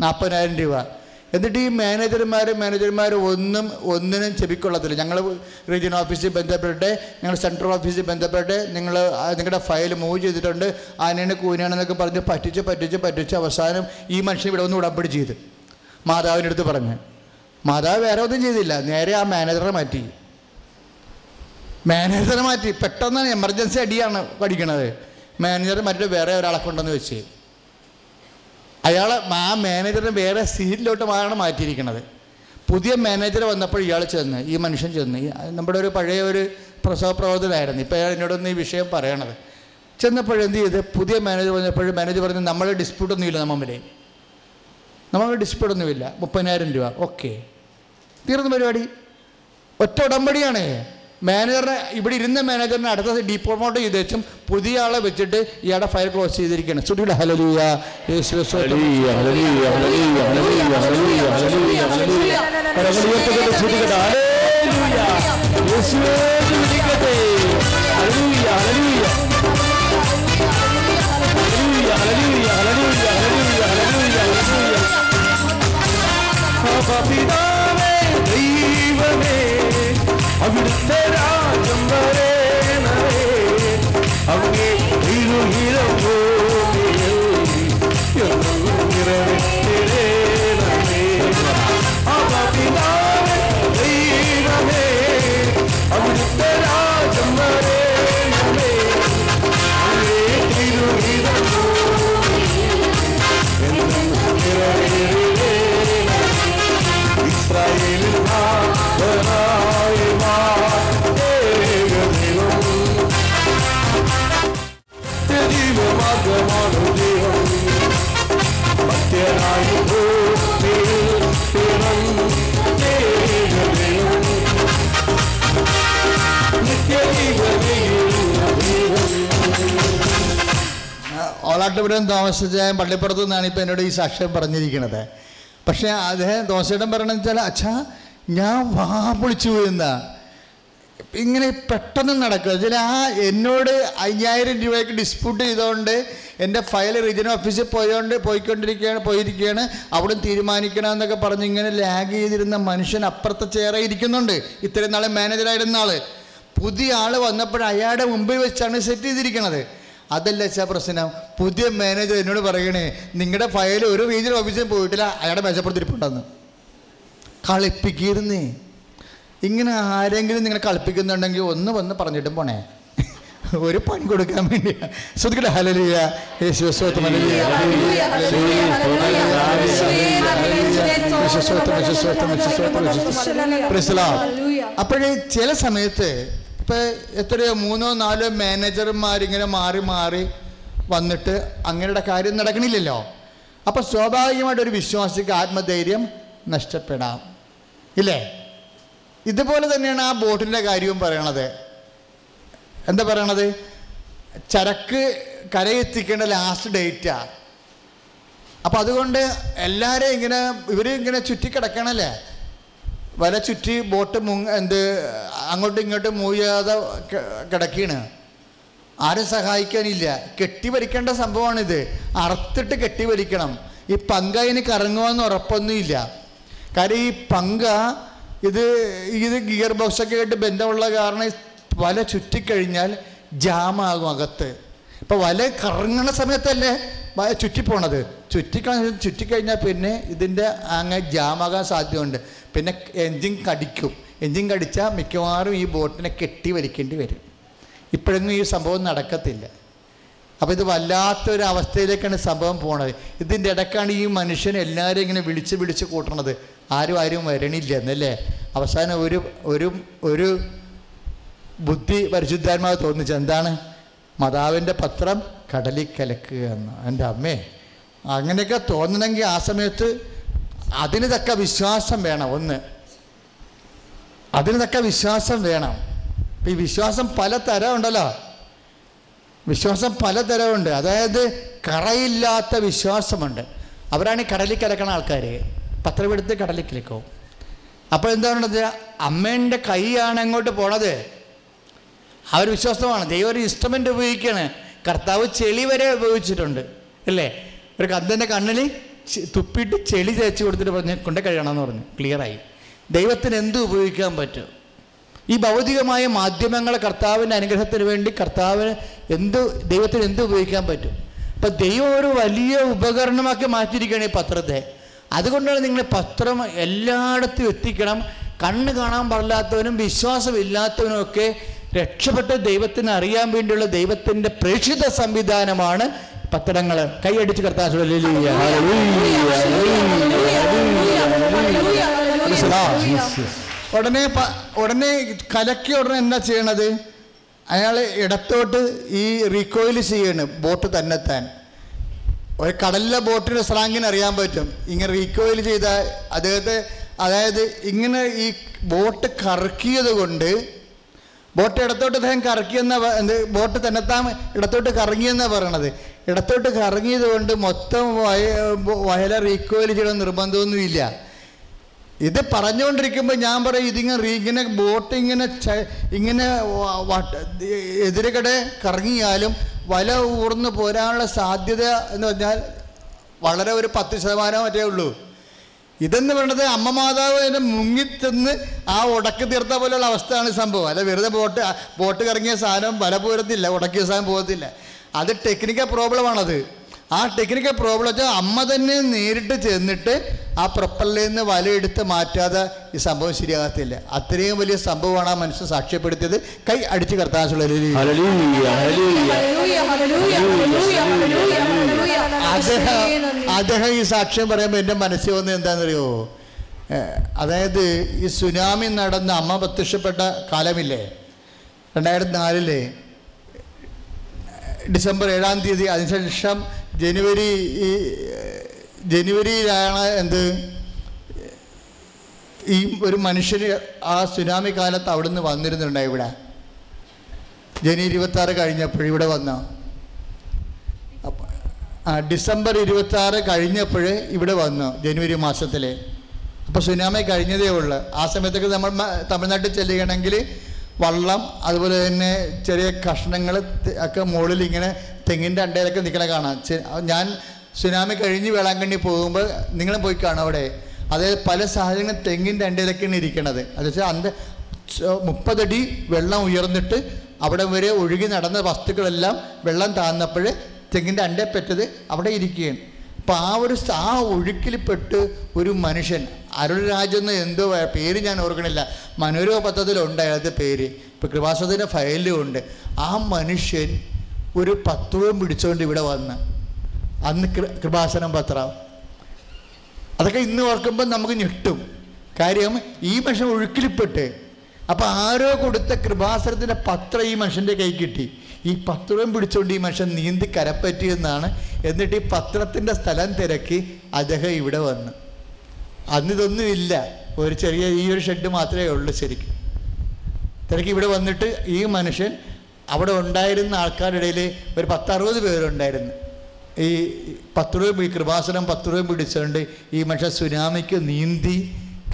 നാൽപ്പതിനായിരം രൂപ. എന്നിട്ട് ഈ മാനേജർമാർ മാനേജർമാർ ഒന്നും ഒന്നിനും ചെവിക്കൊള്ളത്തില്ല. ഞങ്ങൾ റീജിയൻ ഓഫീസിൽ ബന്ധപ്പെട്ട് ഞങ്ങൾ സെൻട്രൽ ഓഫീസിൽ ബന്ധപ്പെട്ട് നിങ്ങൾ നിങ്ങളുടെ ഫയൽ മൂവ് ചെയ്തിട്ടുണ്ട്. ആനയാണ് കൂനാണെന്നൊക്കെ പറഞ്ഞ് പറ്റിച്ച് പറ്റിച്ച് പറ്റിച്ച് അവസാനം ഈ മനുഷ്യൻ ഇവിടെ ഒന്ന് ഉടമ്പടി ചെയ്ത്. മാതാവിന്റെ അടുത്ത് പറഞ്ഞ്. മാതാവ് വേറെ ഒന്നും ചെയ്തില്ല. നേരെ ആ മാനേജറെ മാറ്റി. മാനേജറെ മാറ്റി. പെട്ടെന്ന് എമർജൻസി അടിയാണ് പഠിക്കണത്. മാനേജർ മറ്റേ വേറെ ഒരാളെ കൊണ്ടെന്ന് വെച്ച്. അയാൾ ആ മാനേജറിനെ വേറെ സീറ്റിലോട്ട് ആണ് മാറ്റിയിരിക്കുന്നത്. പുതിയ മാനേജർ വന്നപ്പോൾ ഇയാൾ ചെന്ന് ഈ മനുഷ്യൻ ചെന്ന് നമ്മുടെ ഒരു പഴയ ഒരു പ്രസവ പ്രവർത്തനമായിരുന്നു ഇപ്പോൾ അയാൾ എന്നോടൊന്ന് ഈ വിഷയം പറയണത്. ചെന്നപ്പോൾ എന്ത് ചെയ്ത് പുതിയ മാനേജർ വന്നപ്പോൾ മാനേജർ പറഞ്ഞു നമ്മൾ ഡിസ്പ്യൂട്ടൊന്നുമില്ല നമ്മിലെ നമ്മൾ ഡിസ്പ്യൂട്ടൊന്നുമില്ല മുപ്പതിനായിരം രൂപ. ഓക്കെ തീർന്ന പരിപാടി. ഒറ്റ ഉടമ്പടിയാണ്. മാനേജറിനെ ഇവിടെ ഇരുന്ന മാനേജറിനെ അടുത്ത ഡീപ്രോമോട്ട് ചെയ്ത് വെച്ചും പുതിയ ആളെ വെച്ചിട്ട് ഇയാളുടെ ഫയൽ ക്ലോസ് ചെയ്തിരിക്കുകയാണ്. സുധിയുടെ ഹലലൂയ യേശുവേ സ്തോത്രം. അവിടുത്തെ രാജ്യം വരേണേ അവിടെ തിരുഹിരം ഭൂമിയിൽ നിറവേറ്റേണമേ ദൈവം ഭക്തനായി ഭൂമിയിൽ പള്ളിപ്പുറത്ത് നിന്നാണ് ഇപ്പോൾ എന്നോട് ഈ സാക്ഷ്യം പറഞ്ഞിരിക്കുന്നത് പക്ഷേ അദ്ദേഹം ദോശയിടം പറയണമെന്ന് വെച്ചാൽ അച്ഛാ ഞാൻ വാ പൊളിച്ചു പോയെന്ന ഇങ്ങനെ പെട്ടെന്ന് നടക്കുക. ചില ആ എന്നോട് അയ്യായിരം രൂപയ്ക്ക് ഡിസ്പ്യൂട്ട് ചെയ്തുകൊണ്ട് എന്റെ ഫയൽ റീജിയൻ ഓഫീസിൽ പോയോണ്ട് പോയിക്കൊണ്ടിരിക്കുകയാണ് പോയിരിക്കുകയാണ് അവിടെ തീരുമാനിക്കണം എന്നൊക്കെ പറഞ്ഞ് ഇങ്ങനെ ലാഗ് ചെയ്തിരുന്ന മനുഷ്യൻ അപ്പുറത്തെ ചെയറെ ഇരിക്കുന്നുണ്ട്. ഇത്രയും നാളെ മാനേജറായിരുന്ന ആൾ പുതിയ ആൾ വന്നപ്പോൾ അയാളുടെ മുമ്പിൽ വെച്ചാണ് സെറ്റ് ചെയ്തിരിക്കുന്നത് അതല്ല വെച്ചാൽ പ്രശ്നം. പുതിയ മാനേജർ എന്നോട് പറയണേ നിങ്ങളുടെ ഫയൽ ഒരു റീജിയൻ ഓഫീസിൽ പോയിട്ടില്ല. അയാളുടെ മെച്ചപ്പെടുത്തിരിപ്പുണ്ടെന്ന് കളിപ്പിക്കിരുന്നേ ഇങ്ങനെ ആരെങ്കിലും നിങ്ങളെ കളിപ്പിക്കുന്നുണ്ടെങ്കിൽ ഒന്ന് വന്ന് പറഞ്ഞിട്ടും പോണേ. ഒരു പണി കൊടുക്കാൻ വേണ്ടി. ശ്രദ്ധിക്കട്ടെ ഹലലിയ യേശുസ്വത്വം. അപ്പോഴേ ചില സമയത്ത് ഇപ്പൊ എത്രയോ മൂന്നോ നാലോ മാനേജർമാരിങ്ങനെ മാറി മാറി വന്നിട്ട് അങ്ങനെയുള്ള കാര്യം നടക്കണില്ലല്ലോ. അപ്പൊ സ്വാഭാവികമായിട്ട് ഒരു വിശ്വാസിക്ക് ആത്മധൈര്യം നഷ്ടപ്പെടാം. ഇല്ലേ? ഇതുപോലെ തന്നെയാണ് ആ ബോട്ടിന്റെ കാര്യവും പറയണത്. എന്താ പറയണത്? ചരക്ക് കരയെത്തിക്കേണ്ട ലാസ്റ്റ് ഡേറ്റാണ് അപ്പം അതുകൊണ്ട് എല്ലാവരെയും ഇങ്ങനെ ഇവർ ഇങ്ങനെ ചുറ്റിക്കിടക്കണല്ലേ വല ചുറ്റി ബോട്ട് മു എന്ത് അങ്ങോട്ടും ഇങ്ങോട്ടും മൂയാതെ കിടക്കുകയാണ് ആരും സഹായിക്കാനില്ല. കെട്ടി കെട്ടിവലിക്കേണ്ട സംഭവമാണിത്. അറുത്തിട്ട് കെട്ടി കെട്ടിവലിക്കണം. ഈ പങ്ക ഇനി കറങ്ങുമെന്ന് ഉറപ്പൊന്നുമില്ല. കാര്യം ഈ പങ്ക ഇത് ഇത് ഗിയർ ബോക്സൊക്കെ ആയിട്ട് ബന്ധമുള്ള കാരണം വല ചുറ്റിക്കഴിഞ്ഞാൽ ജാമാകും അകത്ത്. ഇപ്പം വല കറങ്ങണ സമയത്തല്ലേ വല ചുറ്റിപ്പോണത്? ചുറ്റിക്കഴിഞ്ഞ ചുറ്റിക്കഴിഞ്ഞാൽ പിന്നെ ഇതിന്റെ അങ്ങ് ജാമാകാൻ സാധ്യതയുണ്ട്. പിന്നെ എൻജിൻ കടിക്കും. എൻജിൻ കടിച്ചാൽ മിക്കവാറും ഈ ബോട്ടിനെ കെട്ടി വലിക്കേണ്ടി വരും. ഇപ്പോഴൊന്നും ഈ സംഭവം നടക്കത്തില്ല. അപ്പോൾ ഇത് വല്ലാത്തൊരു അവസ്ഥയിലേക്കാണ് സംഭവം പോണത്. ഇതിന്റെ ഇടയ്ക്കാണ് ഈ മനുഷ്യൻ എല്ലാവരും ഇങ്ങനെ വിളിച്ച് വിളിച്ച് കൂട്ടണത്. ആരും ആരും വരണില്ല എന്നല്ലേ? അവസാനം ഒരു ഒരു ഒരു ബുദ്ധി പരിശുദ്ധാത്മാവ് തോന്നിച്ചത് എന്താണ്? മാതാവിന്റെ പത്രം കടലിൽ കലക്കുക എന്ന്. എന്റെ അമ്മേ അങ്ങനെയൊക്കെ തോന്നണമെങ്കിൽ ആ സമയത്ത് അതിന് തക്ക വിശ്വാസം വേണം ഒന്ന്. അതിന് തക്ക വിശ്വാസം വേണം. ഇപ്പം ഈ വിശ്വാസം പല തരമുണ്ടല്ലോ വിശ്വാസം പല തരമുണ്ട് അതായത് കറയില്ലാത്ത വിശ്വാസമുണ്ട്. അവരാണ് ഈ കടലിൽ കിടക്കണ ആൾക്കാർ പത്രമെടുത്ത് കടലിൽ കിടക്കും അപ്പോൾ എന്താണത് അമ്മേന്റെ കൈയാണ് അങ്ങോട്ട് പോണത്. ഒരു വിശ്വാസമാണ്. ദൈവം ഒരു ഇൻസ്ട്രുമെന്റ് ഉപയോഗിക്കുകയാണ്. കർത്താവ് ചെളി വരെ ഉപയോഗിച്ചിട്ടുണ്ട്. അല്ലേ? ഒരു കന്തന്റെ കണ്ണിൽ തുപ്പിയിട്ട് ചെളി തേച്ച് കൊടുത്തിട്ട് പറഞ്ഞ് കൊണ്ട് കഴിയണമെന്ന് പറഞ്ഞു. ക്ലിയറായി ദൈവത്തിന് എന്ത് ഉപയോഗിക്കാൻ പറ്റും? ഈ ഭൗതികമായ മാധ്യമങ്ങളെ കർത്താവിന്റെ അനുഗ്രഹത്തിന് വേണ്ടി കർത്താവിന് എന്ത് ദൈവത്തിന് എന്ത് ഉപയോഗിക്കാൻ പറ്റും? അപ്പം ദൈവം ഒരു വലിയ ഉപകരണമാക്കി മാറ്റിയിരിക്കുകയാണ് ഈ പത്രത്തെ. അതുകൊണ്ടാണ് നിങ്ങൾ പത്രം എല്ലായിടത്തും എത്തിക്കണം. കണ്ണ് കാണാൻ പാടില്ലാത്തവനും വിശ്വാസമില്ലാത്തവനും ഒക്കെ രക്ഷപ്പെട്ട് ദൈവത്തിന് അറിയാൻ വേണ്ടിയുള്ള ദൈവത്തിന്റെ പ്രേക്ഷിത സംവിധാനമാണ് പത്രങ്ങൾ. കൈയടിച്ച് കർത്താവ് ഉടനെ ഉടനെ കലക്കി ഉടനെ എന്താ ചെയ്യണത്? അയാൾ ഇടത്തോട്ട് ഈ റീകോയിൽ ചെയ്യാണ് ബോട്ട് തന്നെ താൻ ഒരു കടലിലെ ബോട്ടിന്റെ സ്ലാങ്ങിന് അറിയാൻ പറ്റും. ഇങ്ങനെ റീകോയിൽ ചെയ്ത അദ്ദേഹത്തെ അതായത് ഇങ്ങനെ ഈ ബോട്ട് കറക്കിയത് കൊണ്ട് ബോട്ട് ഇടത്തോട്ട് അദ്ദേഹം കറക്കിയെന്ന ബോട്ട് തന്നെത്താൻ ഇടത്തോട്ട് കറങ്ങിയെന്നാണ് പറയണത്. ഇടത്തോട്ട് കറങ്ങിയത് കൊണ്ട് മൊത്തം വയ വയല റീകോയിൽ ചെയ്യണം നിർബന്ധമൊന്നുമില്ല. ഇത് പറഞ്ഞുകൊണ്ടിരിക്കുമ്പോൾ ഞാൻ പറയും ഇതിങ്ങനെ ഇങ്ങനെ ബോട്ട് ഇങ്ങനെ ഇങ്ങനെ എതിരുകടെ കറങ്ങിയാലും വല ഊർന്ന് പോരാനുള്ള സാധ്യത എന്ന് പറഞ്ഞാൽ വളരെ ഒരു പത്ത് ശതമാനം മറ്റേ ഉള്ളൂ. ഇതെന്ന് പറയുന്നത് അമ്മ മാതാവ് അതിനെ മുങ്ങിച്ചെന്ന് ആ ഉടക്ക് തീർത്ത പോലെയുള്ള അവസ്ഥയാണ് ഈ സംഭവം. അല്ല വെറുതെ ബോട്ട് ബോട്ട് കറങ്ങിയ സാധനം വല പോരത്തില്ല ഉടക്കിയ സാധനം പോകത്തില്ല. അത് ടെക്നിക്കൽ പ്രോബ്ലമാണത് ആ ടെക്നിക്കൽ പ്രോബ്ലം വെച്ചാൽ അമ്മ തന്നെ നേരിട്ട് ചെന്നിട്ട് ആ പ്രൊപ്പലിൽ നിന്ന് വലയെടുത്ത് മാറ്റാതെ ഈ സംഭവം ശരിയാകത്തില്ല. അത്രയും വലിയ സംഭവമാണ് ആ മനുഷ്യൻ സാക്ഷ്യപ്പെടുത്തിയത്. കൈ അടിച്ച് കർത്താൻ. അദ്ദേഹം അദ്ദേഹം ഈ സാക്ഷ്യം പറയുമ്പോൾ എന്റെ മനസ്സിൽ വന്നത് എന്താണെന്നറിയോ? അതായത് ഈ സുനാമി നടന്ന അമ്മ പ്രത്യക്ഷപ്പെട്ട കാലമില്ലേ? രണ്ടായിരത്തി നാലിൽ ഡിസംബർ ഏഴാം തീയതി അതിനുശേഷം ജനുവരി ഈ ജനുവരിയിലാണ് എന്ത്? ഈ ഒരു മനുഷ്യന് ആ സുനാമി കാലത്ത് അവിടുന്ന് വന്നിരുന്നുണ്ടായി ഇവിടെ. ജനുവരി ഇരുപത്തി ആറ് കഴിഞ്ഞപ്പോൾ ഇവിടെ വന്നോ. ഡിസംബർ ഇരുപത്തി ആറ് കഴിഞ്ഞപ്പോൾ ഇവിടെ വന്നു ജനുവരി മാസത്തിൽ അപ്പോൾ സുനാമി കഴിഞ്ഞതേ ഉള്ളൂ. ആ സമയത്തൊക്കെ നമ്മൾ തമിഴ്നാട്ടിൽ ചെല്ലുകയാണെങ്കിൽ വള്ളം അതുപോലെ തന്നെ ചെറിയ കഷ്ണങ്ങൾ ഒക്കെ മുകളിൽ ഇങ്ങനെ തെങ്ങിന്റെ അണ്ടയിലൊക്കെ നിൽക്കണ കാണാം. ഞാൻ സുനാമി കഴിഞ്ഞ് വേളാങ്കണ്ണി പോകുമ്പോൾ നിങ്ങളും പോയി കാണാം അവിടെ. അതായത് പല സാഹചര്യങ്ങളും തെങ്ങിന്റെ അണ്ടയിലൊക്കെയാണ് ഇരിക്കണത്. അത് വെച്ചാൽ അന്ത മുപ്പതടി വെള്ളം ഉയർന്നിട്ട് അവിടെ വരെ ഒഴുകി നടന്ന വസ്തുക്കളെല്ലാം വെള്ളം താന്നപ്പോൾ തെങ്ങിന്റെ അണ്ടേ പെറ്റത് അവിടെ ഇരിക്കുകയാണ്. അപ്പോൾ ആ ഒരു ആ ഒഴുക്കിൽപ്പെട്ട് ഒരു മനുഷ്യൻ അരുൾരാജ് എന്ന് എന്തോ പേര് ഞാൻ ഓർക്കണില്ല. മനോരമ പത്രത്തിലുണ്ട് അയാളുടെ പേര്. ഇപ്പോൾ കൃപാസത്തിന്റെ ഫയലിലും ഉണ്ട്. ആ മനുഷ്യൻ ഒരു പത്രവും പിടിച്ചുകൊണ്ട് ഇവിടെ വന്ന് അന്ന് കൃപാസനം പത്രം. അതൊക്കെ ഇന്ന് ഓർക്കുമ്പോൾ നമുക്ക് ഞെട്ടും. കാര്യം ഈ മനുഷ്യൻ ഒഴുക്കിൽപ്പെട്ട്. അപ്പം ആരോ കൊടുത്ത കൃപാസനത്തിന്റെ പത്രം ഈ മനുഷ്യന്റെ കൈ കിട്ടി. ഈ പത്രം പിടിച്ചുകൊണ്ട് ഈ മനുഷ്യൻ നീന്തി കരപ്പറ്റിയെന്നാണ് എന്നിട്ട് ഈ പത്രത്തിന്റെ സ്ഥലം തിരക്കി അദ്ദേഹം ഇവിടെ വന്നു. അന്ന് ഇതൊന്നുമില്ല ഒരു ചെറിയ ഈ ഒരു ഷെഡ് മാത്രമേ ഉള്ളൂ ശരിക്കും. തിരക്കി ഇവിടെ വന്നിട്ട് ഈ മനുഷ്യൻ അവിടെ ഉണ്ടായിരുന്ന ആൾക്കാരുടെ ഇടയിൽ ഒരു പത്തറുപത് പേരുണ്ടായിരുന്നു. ഈ പത്ത് രൂപ ഈ കൃപാസനം പത്ത് രൂപ പിടിച്ചുകൊണ്ട് ഈ മനുഷ്യൻ സുനാമിക്ക് നീന്തി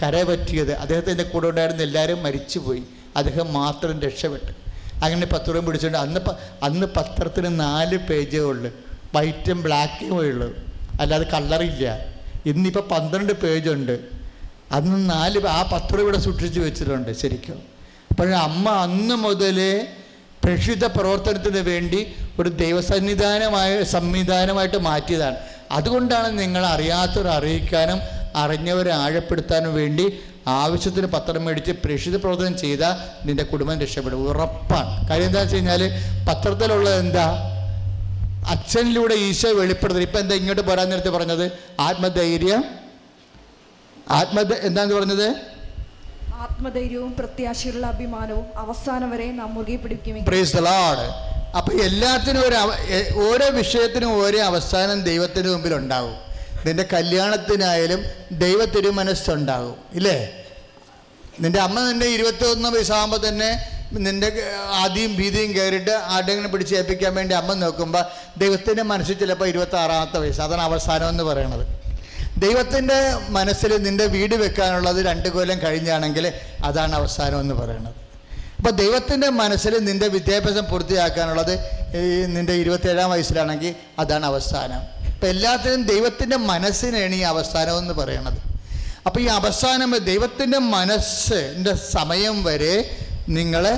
കര പറ്റിയത് അദ്ദേഹത്തിന്റെ കൂടെ ഉണ്ടായിരുന്ന എല്ലാവരും മരിച്ചുപോയി. അദ്ദേഹം മാത്രം രക്ഷപ്പെട്ടു. അങ്ങനെ പത്ത് രൂപ പിടിച്ചുകൊണ്ട് അന്ന് അന്ന് പത്രത്തിന് നാല് പേജേ ഉള്ളു. വൈറ്റും ബ്ലാക്കും ഉള്ളു. അല്ലാതെ കളറില്ല. ഇന്നിപ്പോൾ പന്ത്രണ്ട് പേജുണ്ട്. അന്ന് നാല് ആ പത്ത് രൂപ ഇവിടെ സൂക്ഷിച്ച് വെച്ചിട്ടുണ്ട് ശരിക്കും. അപ്പോൾ അമ്മ അന്ന് മുതലേ പ്രക്ഷിത പ്രവർത്തനത്തിന് വേണ്ടി ഒരു ദൈവസന്നിധാനമായ സംവിധാനമായിട്ട് മാറ്റിയതാണ്. അതുകൊണ്ടാണ് നിങ്ങൾ അറിയാത്തവർ അറിയിക്കാനും അറിഞ്ഞവരെ ആഴപ്പെടുത്താനും വേണ്ടി ആവശ്യത്തിന് പത്രം മേടിച്ച് പ്രേക്ഷിത പ്രവർത്തനം ചെയ്താൽ നിന്റെ കുടുംബം രക്ഷപ്പെടും. ഉറപ്പാണ്. കാര്യം എന്താ വെച്ച് കഴിഞ്ഞാൽ പത്രത്തിലുള്ളത് എന്താ? അച്ഛനിലൂടെ ഈശോ വെളിപ്പെടുത്തുന്നത് ഇപ്പം എന്താ ഇങ്ങോട്ട് പോരാൻ നേരത്തെ പറഞ്ഞത്? ആത്മധൈര്യം? ആത്മ എന്താന്ന് പറഞ്ഞത്? ആത്മധൈര്യവും പ്രത്യാശയുള്ള അഭിമാനവും അവസാനം വരെ നാം മുറുകെ പിടിക്കും അപ്പൊ എല്ലാത്തിനും ഒരു ഓരോ വിഷയത്തിനും ഓരോ അവസാനം ദൈവത്തിന് മുമ്പിൽ ഉണ്ടാവും. നിന്റെ കല്യാണത്തിനായാലും ദൈവ തിരുമനസ്സുണ്ടാകും ഇല്ലേ? നിന്റെ അമ്മ നിന്റെ ഇരുപത്തി ഒന്ന് വയസ്സാകുമ്പോൾ തന്നെ നിന്റെ ആദ്യം ഭീതിയും കയറിയിട്ട് ആടെങ്ങനെ പിടിച്ച് ഏൽപ്പിക്കാൻ വേണ്ടി അമ്മ നോക്കുമ്പോൾ ദൈവത്തിന്റെ മനസ്സിൽ ചിലപ്പോൾ ഇരുപത്തി ആറാമത്തെ വയസ്സ്. അതാണ് അവസാനം എന്ന് പറയുന്നത് ദൈവത്തിന്റെ മനസ്സിൽ നിന്റെ വീട് വെക്കാനുള്ളത് രണ്ട് കൊല്ലം കഴിഞ്ഞാണെങ്കിൽ അതാണ് അവസാനം എന്ന് പറയുന്നത് അപ്പോൾ ദൈവത്തിന്റെ മനസ്സിൽ നിന്റെ വിദ്യാഭ്യാസം പൂർത്തിയാക്കാനുള്ളത് ഈ നിന്റെ ഇരുപത്തേഴാം വയസ്സിലാണെങ്കിൽ അതാണ് അവസാനം. അപ്പം എല്ലാത്തിനും ദൈവത്തിന്റെ മനസ്സിനാണ് ഈ അവസാനം എന്ന് പറയണത്. അപ്പോൾ ഈ അവസാനം ദൈവത്തിന്റെ മനസ്സിന്റെ സമയം വരെ നിങ്ങൾ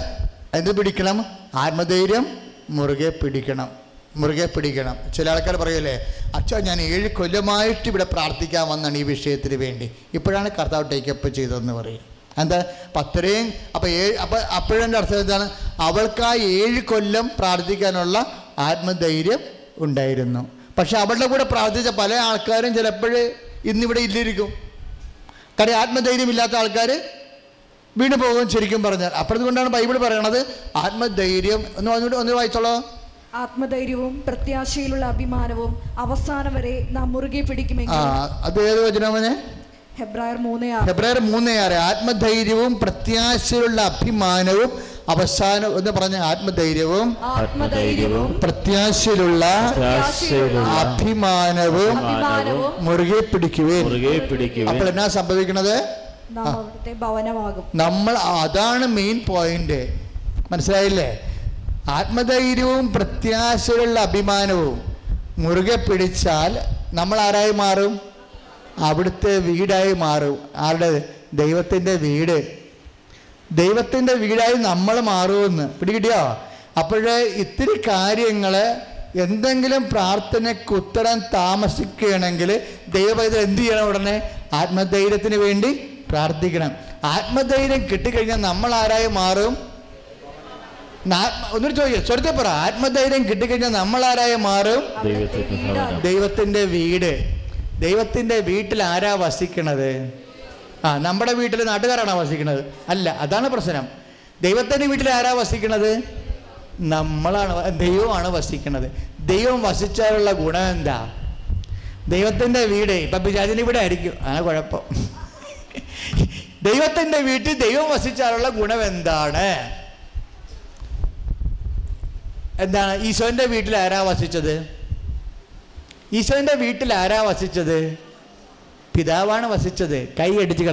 എന്ത് പിടിക്കണം? ആത്മധൈര്യം മുറുകെ പിടിക്കണം. മുറുകെ പിടിക്കണം. ചില ആൾക്കാർ പറയല്ലേ അച്ഛാ ഞാൻ ഏഴ് കൊല്ലമായിട്ട് ഇവിടെ പ്രാർത്ഥിക്കാൻ വന്നാണ് ഈ വിഷയത്തിന് വേണ്ടി. ഇപ്പോഴാണ് കർത്താവ് ടേക്കപ്പ് ചെയ്തതെന്ന് പറയും. എന്താ? അപ്പം അത്രയും അപ്പം ഏഴ് അപ്പം അപ്പോഴെന്റെ അർത്ഥം എന്താണ്? അവൾക്ക് ആ ഏഴ് കൊല്ലം പ്രാർത്ഥിക്കാനുള്ള ആത്മധൈര്യം ഉണ്ടായിരുന്നു. പക്ഷെ അവളുടെ കൂടെ പ്രാർത്ഥിച്ച പല ആൾക്കാരും ചിലപ്പോൾ ഇന്നിവിടെ ഇല്ലിരിക്കും. കാര്യം ആത്മധൈര്യമില്ലാത്ത ആൾക്കാർ വീണ് പോകും ശരിക്കും പറഞ്ഞാൽ. അപ്പോഴതുകൊണ്ടാണ് ബൈബിൾ പറയണത് ആത്മധൈര്യം എന്ന് പറഞ്ഞിട്ട് ഒന്ന് വായിച്ചോളോ. ആത്മധൈര്യവും പ്രത്യാശയിലുള്ള അഭിമാനവും അവസാനം വരെ നാം മുറുകെ പിടിക്കുമെങ്കിൽ അത് ഏത് വചനമനെ ഹെബ്രായർ മൂന്നേ ആറ് ആത്മധൈര്യവും പ്രത്യാശയുള്ള അഭിമാനവും അവസാനം എന്ന് പറഞ്ഞ ആത്മധൈര്യവും ആത്മധൈര്യവും പ്രത്യാശയിലുള്ള പ്രത്യാശയിലുള്ള അഭിമാനവും മുറുകെ പിടിക്കുവേൻ. അപ്പോൾ എന്നാ സംഭവിക്കുന്നത് ഭവനമാകും. നമ്മൾ അതാണ് മെയിൻ പോയിന്റ് മനസ്സിലായില്ലേ? ആത്മധൈര്യവും പ്രത്യാശയിലുള്ള അഭിമാനവും മുറുകെ പിടിച്ചാൽ നമ്മൾ ആരായി മാറും? അവിടുത്തെ വീടായി മാറും. ആരുടെ? ദൈവത്തിന്റെ വീട്. ദൈവത്തിന്റെ വീടായി നമ്മൾ മാറുമെന്ന്. പിടികിട്ടിയോ? അപ്പോഴേ ഇത്തിരി കാര്യങ്ങൾ എന്തെങ്കിലും പ്രാർത്ഥനയ്ക്ക് ഉത്തരം താമസിക്കുകയാണെങ്കിൽ ദൈവം ഇത് എന്ത് ചെയ്യണം ഉടനെ? ആത്മധൈര്യത്തിന് വേണ്ടി പ്രാർത്ഥിക്കണം. ആത്മധൈര്യം കിട്ടിക്കഴിഞ്ഞാൽ നമ്മൾ ആരായി മാറും? ഒന്നൊരു ചോദിക്കാം സ്വരത്തെ പറ. ആത്മധൈര്യം കിട്ടിക്കഴിഞ്ഞാൽ നമ്മൾ ആരായി മാറും? ദൈവത്തിന്റെ ദൈവത്തിന്റെ വീട്. ദൈവത്തിന്റെ വീട്ടിൽ ആരാ വസിക്കണത്? ആ നമ്മുടെ വീട്ടിൽ നാട്ടുകാരാണോ വസിക്കുന്നത് അല്ല അതാണ് പ്രശ്നം. ദൈവത്തിന്റെ വീട്ടിൽ ആരാ വസിക്കണത്? നമ്മളാണ് ദൈവമാണ് വസിക്കുന്നത് ദൈവം വസിച്ചാലുള്ള ഗുണം എന്താ? ദൈവത്തിന്റെ വീട് ഇപ്പം പിശാചിന്റെ ഇവിടെ ആയിരിക്കും. ആ കുഴപ്പം. ദൈവത്തിന്റെ വീട്ടിൽ ദൈവം വസിച്ചാലുള്ള ഗുണം എന്താണ്? എന്താണ്? ഈശോന്റെ വീട്ടിൽ ആരാ വസിച്ചത്? ഈശോന്റെ വീട്ടിൽ ആരാ വസിച്ചത്? പിതാവാണ് വസിച്ചത്. കൈ അടിച്ച്.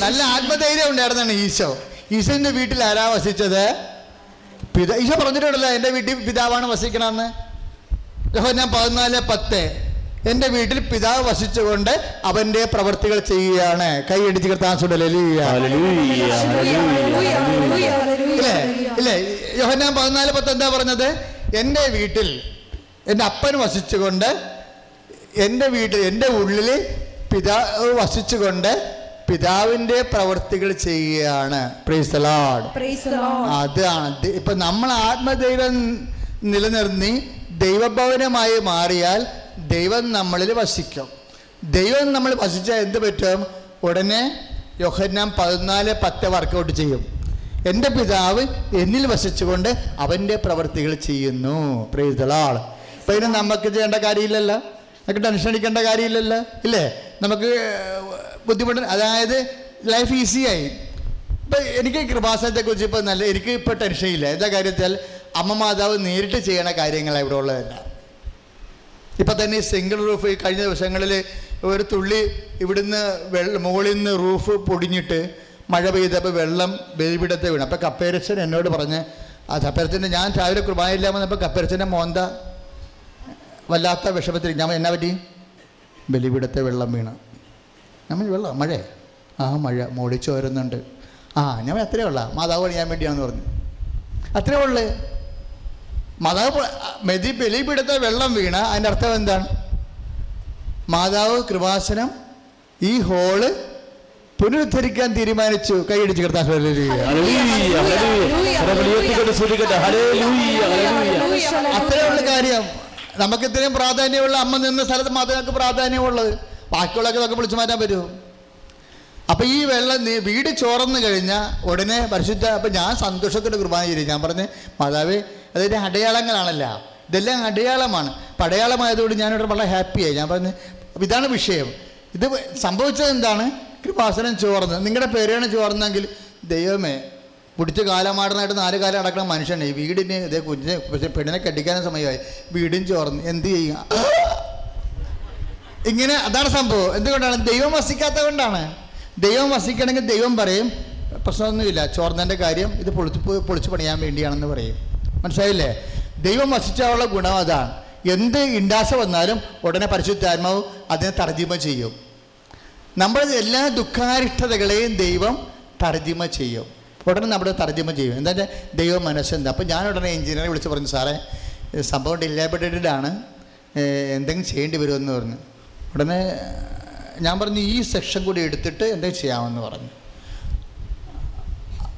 നല്ല ആത്മധൈര്യം ഉണ്ടായിരുന്നാണ് ഈശോ. ഈശോന്റെ വീട്ടിൽ ആരാ വസിച്ചത്? പിതാ ഈശോ പറഞ്ഞിട്ടുണ്ടല്ലോ എന്റെ വീട്ടിൽ പിതാവാണ് വസിക്കണമെന്ന്. ഞാൻ പതിനാല് പത്ത്. എന്റെ വീട്ടിൽ പിതാവ് വസിച്ചുകൊണ്ട് അവന്റെ പ്രവർത്തികൾ ചെയ്യുകയാണ് കൈ അടിച്ച് കർത്താസുള്ളിയ ഹല്ലേലൂയ, ഹല്ലേലൂയ, ഹല്ലേലൂയ. ഹല്ലേലൂയ, ഹല്ലേലൂയ, ഇല്ലേ. ഇല്ലേ യോഹന്നാൻ പതിനാല് പത്ത് എന്താ പറഞ്ഞത് എന്റെ വീട്ടിൽ എന്റെ അപ്പൻ വസിച്ചുകൊണ്ട് എന്റെ വീട്ടിൽ എന്റെ ഉള്ളിൽ പിതാവ് വസിച്ചുകൊണ്ട് പിതാവിന്റെ പ്രവർത്തികൾ ചെയ്യുകയാണ്. അതാണ് ഇപ്പൊ നമ്മൾ ആത്മദൈവം നിലനിർന്നി ദൈവഭവനമായി മാറിയാൽ ദൈവം നമ്മളിൽ വസിക്കും. ദൈവം നമ്മൾ വസിച്ചാൽ എന്ത് പറ്റും? ഉടനെ യോഹന്നാൻ പതിനാല് പത്ത് വർക്കൗട്ട് ചെയ്യും. എന്റെ പിതാവ് എന്നിൽ വസിച്ചുകൊണ്ട് അവന്റെ പ്രവൃത്തികൾ ചെയ്യുന്നു. പ്രീതളാൾ അപ്പം ഇതിന് നമുക്ക് ചെയ്യേണ്ട കാര്യമില്ലല്ലോ? നമുക്ക് ടെൻഷൻ അടിക്കേണ്ട കാര്യമില്ലല്ലോ? ഇല്ലേ? നമുക്ക് ബുദ്ധിമുട്ട് അതായത് ലൈഫ് ഈസിയായി ഇപ്പം എനിക്ക് കൃപാസനത്തെ കുറിച്ച് ഇപ്പം നല്ല എനിക്ക് ഇപ്പോൾ ടെൻഷൻ ഇല്ല. എന്താ കാര്യത്തിൽ? അമ്മ മാതാവ് നേരിട്ട് ചെയ്യണ കാര്യങ്ങളാണ് ഇവിടെ ഉള്ളതല്ല. ഇപ്പം തന്നെ ഈ സിംഗിൾ റൂഫ് ഈ കഴിഞ്ഞ ദിവസങ്ങളിൽ ഒരു തുള്ളി ഇവിടുന്ന് വെള്ളം മുകളിൽ നിന്ന് റൂഫ് പൊടിഞ്ഞിട്ട് മഴ പെയ്തപ്പോൾ വെള്ളം ബലിപിടത്തെ വീണു. അപ്പം കപ്പേരച്ചൻ എന്നോട് പറഞ്ഞ് ആ കപ്പേരച്ചന്റെ ഞാൻ രാവിലെ കുർബാനയില്ല വന്നപ്പോൾ കപ്പേരച്ചന്റെ മോന്ത വല്ലാത്ത വിഷമത്തിൽ ഞാൻ എന്നാ പറ്റി? ബലിപിടത്തെ വെള്ളം വീണ്. നമ്മൾ വെള്ളം? മഴ? ആ മഴ. മോടിച്ചു വരുന്നുണ്ട് ആ ഞാൻ അത്രേ ഉള്ള. മാതാവ് ഞാൻ വേണ്ടിയാണെന്ന് പറഞ്ഞു. അത്രേ ഉള്ളു? മാതാവ് മെതി ബലിപിടുത്ത വെള്ളം വീണ അതിന്റെ അർത്ഥം എന്താണ്? മാതാവ് കൃപാസനം ഈ ഹോൾ പുനരുദ്ധരിക്കാൻ തീരുമാനിച്ചു. കൈയടിച്ച് അത്രയുള്ള കാര്യം. നമുക്ക് ഇത്രയും പ്രാധാന്യമുള്ള അമ്മ നിന്ന സ്ഥലത്ത് മാതാവിനൊക്കെ പ്രാധാന്യമുള്ളത് ബാക്കിയുള്ളൊക്കെ നമുക്ക് വിളിച്ചു മാറ്റാൻ പറ്റുമോ? അപ്പം ഈ വെള്ളം നീ- വീട് ചോർന്നു കഴിഞ്ഞാൽ ഉടനെ പരിശുദ്ധ അപ്പം ഞാൻ സന്തോഷത്തോടെ കുർബാന ചെയ്തു. ഞാൻ പറഞ്ഞ് മാതാവേ അതിന്റെ അടയാളങ്ങളാണല്ല. ഇതെല്ലാം അടയാളമാണ്. അപ്പം അടയാളമായതുകൊണ്ട് ഞാനിവിടെ വളരെ ഹാപ്പിയായി. ഞാൻ പറഞ്ഞ് അപ്പം ഇതാണ് വിഷയം. ഇത് സംഭവിച്ചത് എന്താണ്? കൃപാസനം ചോർന്ന്. നിങ്ങളുടെ പേരാണ് ചോർന്നെങ്കിൽ ദൈവമേ പിടിച്ച് കാലമാടനായിട്ട് നാല് കാലം അടക്കണ മനുഷ്യനെ വീടിന് ഇതേ കുഞ്ഞിനെ പക്ഷേ പെണ്ണിനെ കെട്ടിക്കാനും സമയമായി. വീടും ചോർന്ന്. എന്ത് ചെയ്യുക ഇങ്ങനെ അതാണ് സംഭവം. എന്തുകൊണ്ടാണ്? ദൈവം വസിക്കാത്ത കൊണ്ടാണ് ദൈവം വസിക്കണമെങ്കിൽ ദൈവം പറയും പ്രശ്നമൊന്നുമില്ല. ചോർന്നതിന്റെ കാര്യം ഇത് പൊളിച്ച് പൊളിച്ച് പണിയാൻ വേണ്ടിയാണെന്ന് പറയും. മനസ്സിലായില്ലേ? ദൈവം വസിച്ചാലുള്ള ഗുണം അതാണ് എന്ത് ഇണ്ടാശ വന്നാലും ഉടനെ പരിശുദ്ധാത്മാവ് അതിനെ തർജിമ ചെയ്യും. നമ്മൾ എല്ലാ ദുഃഖാരിഷ്ടതകളെയും ദൈവം തർജിമ ചെയ്യും. ഉടനെ നമ്മുടെ തർജിമ ചെയ്യും. എന്താ ദൈവം മനസ്സെന്താ? അപ്പോൾ ഞാൻ ഉടനെ എഞ്ചിനീയറെ വിളിച്ച് പറഞ്ഞു സാറേ സംഭവം ഡിലേബിറ്റഡ് ആണ്. എന്തെങ്കിലും ചെയ്യേണ്ടി വരുമെന്ന് പറഞ്ഞു. ഉടനെ ഞാൻ പറഞ്ഞു ഈ സെക്ഷൻ കൂടി എടുത്തിട്ട് എന്തെങ്കിലും ചെയ്യാമെന്ന് പറഞ്ഞു.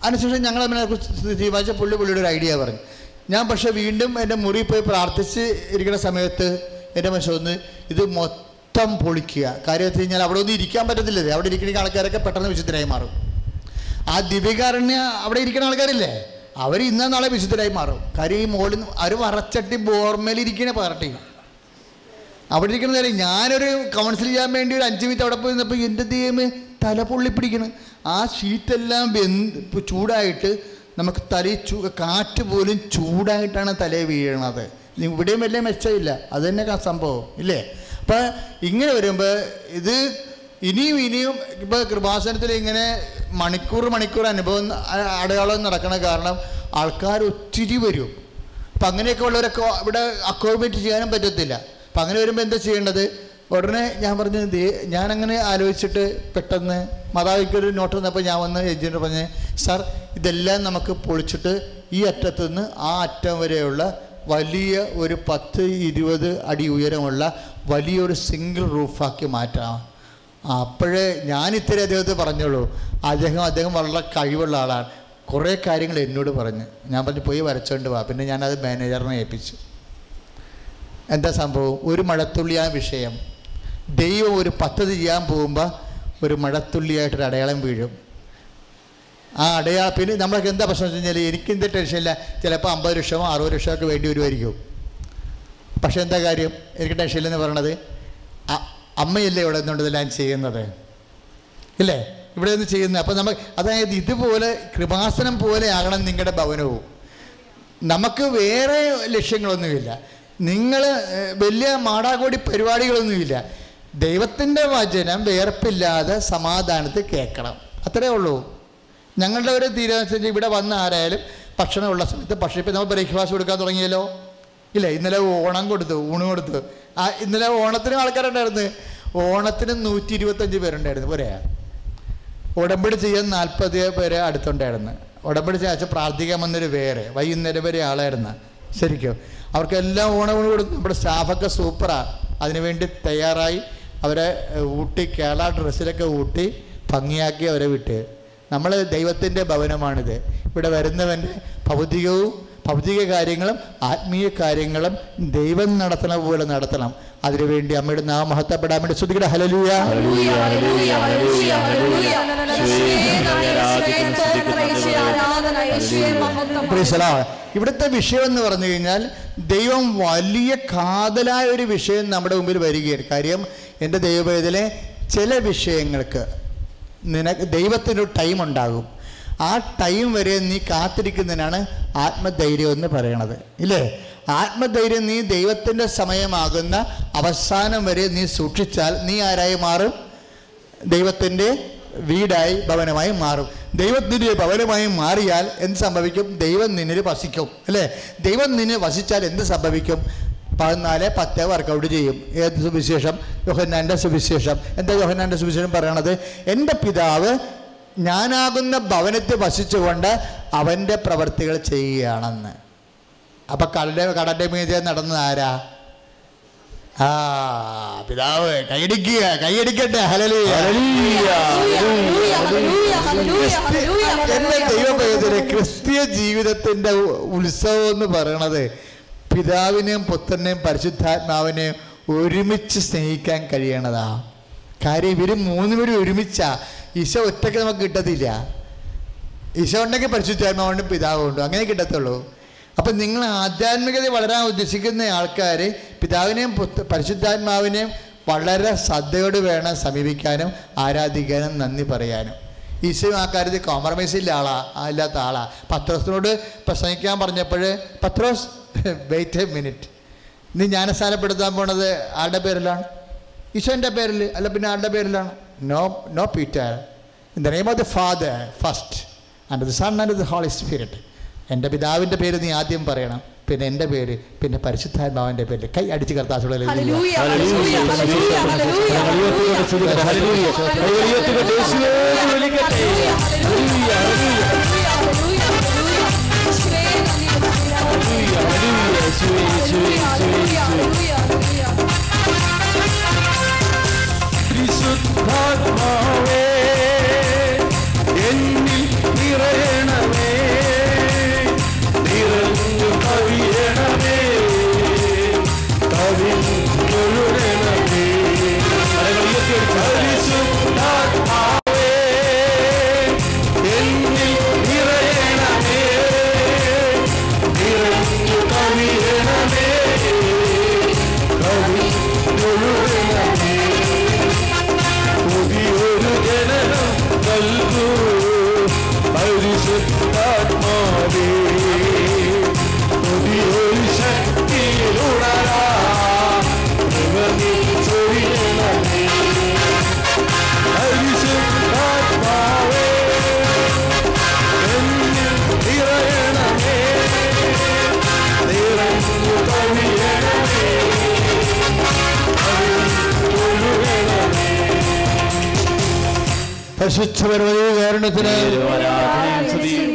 അതിനുശേഷം ഞങ്ങൾ അതിനെക്കുറിച്ച് തീരുമാനിച്ച പുള്ളി പുള്ളിയുടെ ഒരു ഐഡിയ പറഞ്ഞു. ഞാൻ പക്ഷെ വീണ്ടും എന്റെ മുറി പോയി പ്രാർത്ഥിച്ച് ഇരിക്കുന്ന സമയത്ത് എന്റെ മനസ്സിൽ ഒന്ന് ഇത് മൊത്തം പൊളിക്കുക. കാര്യം വെച്ച് കഴിഞ്ഞാൽ അവിടെ ഒന്നും ഇരിക്കാൻ പറ്റത്തില്ലേ അവിടെ ഇരിക്കുന്ന ആൾക്കാരൊക്കെ പെട്ടെന്ന് വിശുദ്ധരായി മാറും. ആ ദിവ്യകാരണ്യ അവിടെ ഇരിക്കുന്ന ആൾക്കാരില്ലേ? അവർ ഇന്നാ നാളെ വിശുദ്ധരായി മാറും. കാര്യം ഈ നിന്ന് അവർ വറച്ചട്ടി ബോർമേലിരിക്കണേ പാർട്ടി അവിടെ ഇരിക്കുന്ന നേരം ഞാനൊരു കൗൺസിൽ ചെയ്യാൻ വേണ്ടി ഒരു അഞ്ച് മിനിറ്റ് അവിടെ പോയി നിന്നപ്പോൾ എന്റെ ദൈവമേ തല പൊള്ളിപ്പിടിക്കണം. ആ ഷീറ്റെല്ലാം വെന്ത് ചൂടായിട്ട് നമുക്ക് തല ചൂ കാറ്റ് പോലും ചൂടായിട്ടാണ് തലയിൽ വീഴണത്. ഇവിടെയും വലിയ മെച്ചമില്ല. അത് തന്നെ സംഭവം ഇല്ലേ? അപ്പം ഇങ്ങനെ വരുമ്പോൾ ഇത് ഇനിയും ഇനിയും ഇപ്പോൾ കൃപാസനത്തിൽ ഇങ്ങനെ മണിക്കൂർ മണിക്കൂർ അനുഭവം അടയാളം നടക്കണ കാരണം ആൾക്കാർ ഒത്തിരി വരും. അപ്പം അങ്ങനെയൊക്കെ ഉള്ളവരൊക്കെ ഇവിടെ അക്കോമഡേറ്റ് ചെയ്യാനും പറ്റത്തില്ല. അപ്പം അങ്ങനെ വരുമ്പോൾ എന്താ ചെയ്യേണ്ടത്? ഉടനെ ഞാൻ പറഞ്ഞു ദേ അങ്ങനെ ആലോചിച്ചിട്ട് പെട്ടെന്ന് മാതാവിക്കൊരു നോട്ട് വന്നപ്പോൾ ഞാൻ വന്ന് എഞ്ചിനീയർ പറഞ്ഞ് സാർ ഇതെല്ലാം നമുക്ക് പൊളിച്ചിട്ട് ഈ അറ്റത്തു നിന്ന് ആ അറ്റം വരെയുള്ള വലിയ ഒരു പത്ത് ഇരുപത് അടി ഉയരമുള്ള വലിയൊരു സിംഗിൾ റൂഫാക്കി മാറ്റാം. അപ്പോഴേ ഞാൻ ഇത്തിരി അദ്ദേഹത്തെ പറഞ്ഞോളൂ അദ്ദേഹം അദ്ദേഹം വളരെ കഴിവുള്ള ആളാണ്. കുറേ കാര്യങ്ങൾ എന്നോട് പറഞ്ഞു. ഞാൻ പറഞ്ഞു പോയി വരച്ചോണ്ട് വാ. പിന്നെ ഞാനത് മാനേജറിനെ ഏൽപ്പിച്ചു. എന്താ സംഭവം? ഒരു മഴത്തുള്ളി ആ വിഷയം. ദൈവം ഒരു പദ്ധതി ചെയ്യാൻ പോകുമ്പോൾ ഒരു മഴത്തുള്ളിയായിട്ടൊരു അടയാളം വീഴും. ആ അടയാ പിന്നെ നമ്മൾക്ക് എന്താ പ്രശ്നം വെച്ച് കഴിഞ്ഞാൽ എനിക്കെന്ത് ടെൻഷനില്ല ചിലപ്പോൾ അമ്പത് ലക്ഷമോ അറുപത് ലക്ഷമോ ഒക്കെ വേണ്ടി വരുമായിരിക്കും പക്ഷെ എന്താ കാര്യം? എനിക്ക് ടെൻഷനില്ലെന്ന് പറയണത് അമ്മയല്ലേ ഇവിടെ നിന്നുകൊണ്ട് ഇതെല്ലാം ചെയ്യുന്നത്? ഇല്ലേ? ഇവിടെ നിന്ന് ചെയ്യുന്നത്. അപ്പം നമ്മൾ അതായത് ഇതുപോലെ കൃപാസനം പോലെ ആകണം നിങ്ങളുടെ ഭവനവും. നമുക്ക് വേറെ ലക്ഷ്യങ്ങളൊന്നുമില്ല. നിങ്ങൾ വലിയ മാടാകോടി പരിപാടികളൊന്നുമില്ല. ദൈവത്തിന്റെ വചനം വേർപ്പില്ലാതെ സമാധാനത്തിൽ കേൾക്കണം. അത്രേ ഉള്ളൂ. ഞങ്ങളുടെ ഒരു തീരുമാനിച്ചു ഇവിടെ വന്ന ആരായാലും ഭക്ഷണമുള്ള സമയത്ത് പക്ഷേ ഇപ്പം നമ്മൾ ബ്രേക്ക്ഫാസ്റ്റ് കൊടുക്കാൻ തുടങ്ങിയല്ലോ. ഇല്ല? ഇന്നലെ ഓണം കൊടുത്തു ഊണ് കൊടുത്തു. ആ ഇന്നലെ ഓണത്തിന് ആൾക്കാരുണ്ടായിരുന്നു. ഓണത്തിന് നൂറ്റി ഇരുപത്തഞ്ച് പേരുണ്ടായിരുന്നു. പോരെ? ഉടമ്പടി ചെയ്യാൻ നാൽപ്പത് പേരെ അടുത്തുണ്ടായിരുന്നു. ഉടമ്പടി ചെയ്യാച്ച പ്രാർത്ഥിക്കാൻ വന്നൊരു വേറെ വൈകുന്നേരം വരെ ആളായിരുന്നു. ശരിക്കും. അവർക്കെല്ലാം ഓണം കൊടുത്തു. നമ്മുടെ സ്റ്റാഫൊക്കെ സൂപ്പറാണ് അതിനുവേണ്ടി തയ്യാറായി. അവരെ ഊട്ടി കേരള ഡ്രസ്സിലൊക്കെ ഊട്ടി ഭംഗിയാക്കി അവരെ വിട്ട്. നമ്മൾ ദൈവത്തിന്റെ ഭവനമാണിത്. ഇവിടെ വരുന്നവന്റെ ഭൗതികവും ഭൗതിക കാര്യങ്ങളും ആത്മീയ കാര്യങ്ങളും ദൈവം നടത്തണ പോലെ നടത്തണം. അതിനുവേണ്ടി അമ്മയുടെ നാം മഹത്വപ്പെടാൻ വേണ്ടി ശ്രുതിയുടെ ഹലലൂയ ഇവിടുത്തെ വിഷയം എന്ന് പറഞ്ഞു കഴിഞ്ഞാൽ ദൈവം വലിയ കാതലായ ഒരു വിഷയം നമ്മുടെ മുമ്പിൽ വരികയാണ്. കാര്യം എന്റെ ദൈവവേദലെ ചില വിഷയങ്ങൾക്ക് നിനക്ക് ദൈവത്തിനൊരു ടൈം ഉണ്ടാകും. ആ ടൈം വരെ നീ കാത്തിരിക്കുന്നതിനാണ് ആത്മധൈര്യം എന്ന് പറയണത്. ഇല്ലേ? ആത്മധൈര്യം നീ ദൈവത്തിന്റെ സമയമാകുന്ന അവസാനം വരെ നീ സൂക്ഷിച്ചാൽ നീ ആരായി മാറും? ദൈവത്തിന്റെ വീടായി ഭവനമായി മാറും. ദൈവത്തിന്റെ ഭവനമായി മാറിയാൽ എന്ത് സംഭവിക്കും? ദൈവം നിന്നിൽ വസിക്കും. അല്ലേ? ദൈവം നിന്നെ വസിച്ചാൽ എന്ത് സംഭവിക്കും? പതിനാല് പത്ത് വർക്കൗട്ട് ചെയ്യും. ഏത് സുവിശേഷം? യോഹന്നാന്റെ സുവിശേഷം. എന്താ യോഹന്നാന്റെ സുവിശേഷം പറയണത്? എന്റെ പിതാവ് ഞാനാകുന്ന ഭവനത്തിൽ വസിച്ചുകൊണ്ട് അവന്റെ പ്രവർത്തികൾ ചെയ്യുകയാണെന്ന്. അപ്പം കടന്റെ കടന്റെ മീതെ നടന്നത് ആരാ? ആ പിതാവ് കൈയടിക്കുക കൈയടിക്കട്ടെ. ഹലലിയ എന്റെ ഹല്ലേലൂയ. ക്രിസ്തീയ ജീവിതത്തിന്റെ ഉത്സവം എന്ന് പറയണത്. പിതാവിനെയും പുത്രനെയും പരിശുദ്ധാത്മാവിനെയും ഒരുമിച്ച് സ്നേഹിക്കാൻ കഴിയണതാ. കാര്യം ഇവർ മൂന്ന് പേരും ഒരുമിച്ചാ. ഈശോ ഒറ്റയ്ക്ക് നമുക്ക് കിട്ടത്തില്ല. ഈശോ ഉണ്ടെങ്കിൽ പരിശുദ്ധാത്മാവുണ്ട് പിതാവുണ്ട്. അങ്ങനെ കിട്ടത്തുള്ളൂ. അപ്പം നിങ്ങൾ ആധ്യാത്മികത വളരാൻ ഉദ്ദേശിക്കുന്ന ആൾക്കാർ പിതാവിനെയും പരിശുദ്ധാത്മാവിനെയും വളരെ ശ്രദ്ധയോട് വേണം സമീപിക്കാനും ആരാധിക്കാനും നന്ദി പറയാനും. ഈശോയും ആ കാര്യത്തിൽ കോംപ്രമൈസ് ഇല്ല ആളാ ഇല്ലാത്ത ആളാ. പത്രോസിനോട് പ്രസംഗിക്കാൻ പറഞ്ഞപ്പോൾ പത്രോസ് വെയിറ്റ് എ മിനിറ്റ് നീ ജ്ഞാനസ്ഥാനപ്പെടുത്താൻ പോണത് ആരുടെ പേരിലാണ്? ഈശോന്റെ പേരിൽ അല്ല പിന്നെ ആരുടെ പേരിലാണ്? No no Peter in the name of the father first and the son and the holy spirit എന്റെ പിതാവിന്റെ പേര് നീ ആദ്യം പറയണം. പിന്നെ എന്റെ പേര് പിന്നെ പരിശുദ്ധാത്മാവിന്റെ പേര് കൈ അടിച്ച് കർത്താസുള്ള ഹല്ലേലൂയ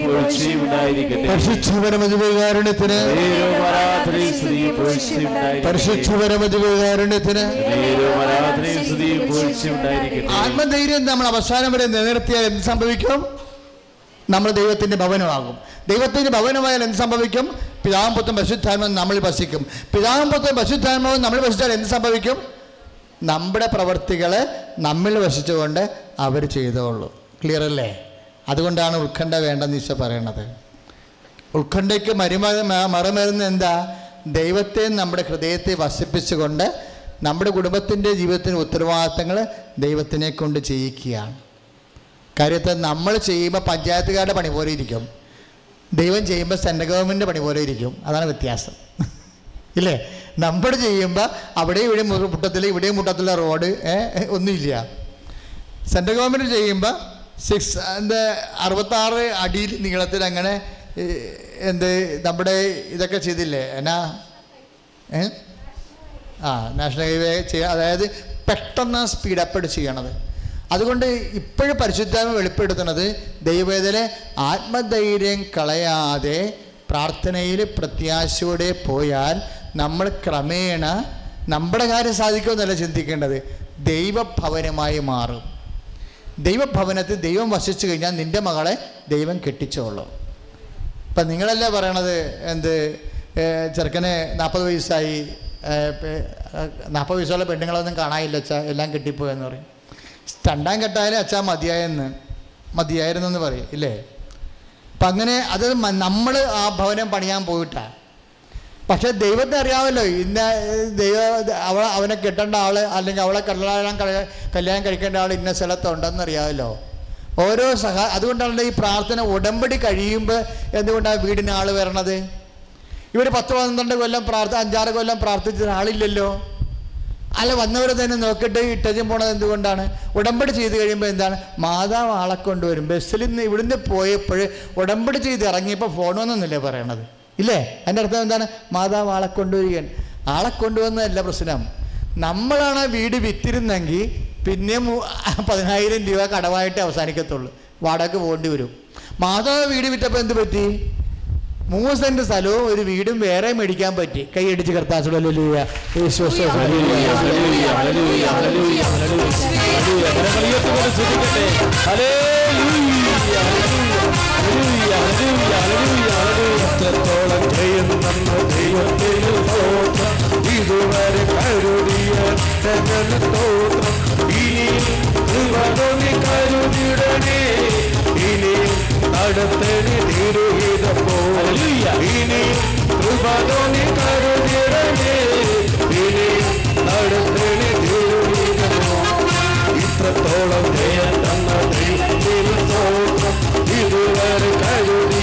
പുകഴ്ചയും ഉണ്ടായിരിക്കട്ടെ. ആത്മധൈര്യം നമ്മൾ അവസാനം വരെ നിലനിർത്തിയാൽ എന്ത് സംഭവിക്കും? നമ്മൾ ദൈവത്തിന്റെ ഭവനമാകും. ദൈവത്തിന്റെ ഭവനമായാൽ എന്ത് സംഭവിക്കും? പിതാവും പുത്രൻ പരിശുദ്ധാത്മാവും നമ്മൾ വസിക്കും. പിതാവും പുത്രൻ പരിശുദ്ധാത്മാവും നമ്മൾ വസിച്ചാൽ എന്ത് സംഭവിക്കും? നമ്മുടെ പ്രവർത്തികൾ നമ്മിൽ വശിച്ചുകൊണ്ട് അവർ ചെയ്തോളൂ. ക്ലിയർ അല്ലേ? അതുകൊണ്ടാണ് ഉത്കണ്ഠ വേണ്ടെന്ന് ഈശോ പറയണത്. ഉത്കണ്ഠയ്ക്ക് മരുമ മറുമരുന്ന് എന്താ? ദൈവത്തെ നമ്മുടെ ഹൃദയത്തെ വസിപ്പിച്ചുകൊണ്ട് നമ്മുടെ കുടുംബത്തിന്റെ ജീവിതത്തിന് ഉത്തരവാദിത്തങ്ങൾ ദൈവത്തിനെ കൊണ്ട് ചെയ്യിക്കുകയാണ്. കാര്യത്തെ നമ്മൾ ചെയ്യുമ്പോൾ പഞ്ചായത്തുകാരുടെ പണി പോലെ ഇരിക്കും. ദൈവം ചെയ്യുമ്പോൾ സെൻട്രൽ ഗവൺമെന്റ് പണി പോലെ ഇരിക്കും. അതാണ് വ്യത്യാസം. ഇല്ലേ? നമ്മൾ ചെയ്യുമ്പോൾ അവിടെ ഇവിടെ മുട്ടത്തിൽ ഇവിടെ മുട്ടത്തിലെ റോഡ് ഒന്നുമില്ല. സെൻട്രൽ ഗവൺമെന്റ് ചെയ്യുമ്പോൾ സിക്സ് എന്താ അറുപത്താറ് അടിയിൽ നീളത്തിൽ അങ്ങനെ എന്ത് നമ്മുടെ ഇതൊക്കെ ചെയ്തില്ലേ? എന്നാ? ആ നാഷണൽ ഹൈവേ ചെയ്യുക അതായത് പെട്ടെന്ന് സ്പീഡ് അപ്പ് ചെയ്യണത്. അതുകൊണ്ട് ഇപ്പോഴും പരിശുദ്ധാമ വെളിപ്പെടുത്തുന്നത് ദൈവവേദന ആത്മധൈര്യം കളയാതെ പ്രാർത്ഥനയിൽ പ്രത്യാശയോടെ പോയാൽ നമ്മൾ ക്രമേണ നമ്മുടെ കാര്യം സാധിക്കുമെന്നല്ല ചിന്തിക്കേണ്ടത്. ദൈവഭവനമായി മാറും. ദൈവഭവനത്തിൽ ദൈവം വസിച്ചു കഴിഞ്ഞാൽ നിന്റെ മകളെ ദൈവം കെട്ടിച്ചോളും. ഇപ്പം നിങ്ങളല്ലേ പറയണത് എന്ത്? ചെറുക്കനെ നാൽപ്പത് വയസ്സായി. നാൽപ്പത് വയസ്സുള്ള പെണ്ണുങ്ങളൊന്നും കാണാനില്ല അച്ഛാ എല്ലാം കെട്ടിപ്പോയെന്ന് പറയും. രണ്ടാം കെട്ടായാലും അച്ഛാ മതിയായെന്ന് മതിയായിരുന്നെന്ന് പറയും ഇല്ലേ? അപ്പം അങ്ങനെ അത് നമ്മൾ ആ ഭവനം പണിയാൻ പോയിട്ടാ. പക്ഷെ ദൈവത്തെ അറിയാമല്ലോ. ഇന്ന ദൈവ അവളെ അവനെ കെട്ടേണ്ട ആൾ അല്ലെങ്കിൽ അവളെ കല്യാണം കല്യാണം കഴിക്കേണ്ട ആൾ ഇന്ന സ്ഥലത്തുണ്ടെന്ന് അറിയാമല്ലോ ഓരോ സഹ അതുകൊണ്ടാണല്ലോ ഈ പ്രാർത്ഥന ഉടമ്പടി കഴിയുമ്പോൾ എന്തുകൊണ്ടാണ് വീടിന് ആൾ വരണത്? ഇവർ പത്ത് പന്ത്രണ്ട് കൊല്ലം പ്രാർത്ഥ അഞ്ചാറ് കൊല്ലം പ്രാർത്ഥിച്ച ആളില്ലല്ലോ. അല്ല വന്നവർ തന്നെ നോക്കിയിട്ട് ഇട്ടച്ചും പോണത് എന്തുകൊണ്ടാണ്? ഉടമ്പടി ചെയ്ത് കഴിയുമ്പോൾ എന്താണ്? മാതാവ് ആളെ കൊണ്ടുവരും. ബസ്സിൽ നിന്ന് ഇവിടുന്ന് പോയപ്പോൾ ഉടമ്പടി ചെയ്ത് ഇറങ്ങിയപ്പോൾ ഫോൺ വന്നെന്നല്ലേ പറയണത്? ഇല്ലേ? അതിന്റെ അർത്ഥം എന്താണ്? മാതാവ് ആളെ കൊണ്ടുവരികയാണ്. ആളെ കൊണ്ടുവന്നതല്ല പ്രശ്നം. നമ്മളാണ് ആ വീട് വിറ്റിരുന്നെങ്കിൽ പിന്നെ പതിനായിരം രൂപ കടവായിട്ട് അവസാനിക്കത്തുള്ളൂ. വാടക പോകേണ്ടി വരും. മാതാവ് വീട് വിറ്റപ്പോൾ എന്ത് പറ്റി? മൂന്ന് സെന്റ് സ്ഥലവും ഒരു വീടും വേറെ മേടിക്കാൻ പറ്റി. കൈയടിച്ച് കർത്താസുള്ള ഹല്ലേലൂയ, ഇതുവരെ കരുതിയ സ്തോത്രം ഇനിയും കൃപതൊന്നി കരുതിടണേ. ഇനിയും നടത്തണി തിരുവിതപ്പോ ഇനിയും കൃപതൊന്നി കരുതിടണേ. ഇനിയും നടത്തണി തിരുവിതപ്പോ ഇത്രത്തോളം ജയം തന്ന ദൈവം ഇതുവരെ കരുതി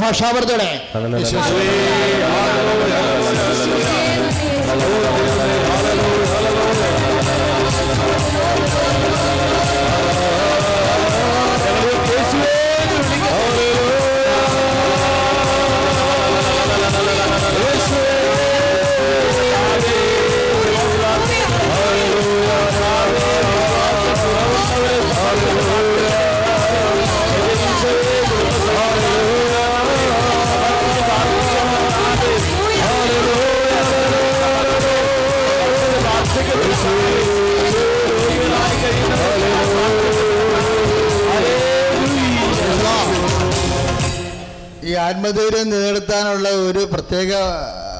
ഭാഷാവർഷയുടെ ആത്മധൈര്യം നിലനിർത്താനുള്ള ഒരു പ്രത്യേക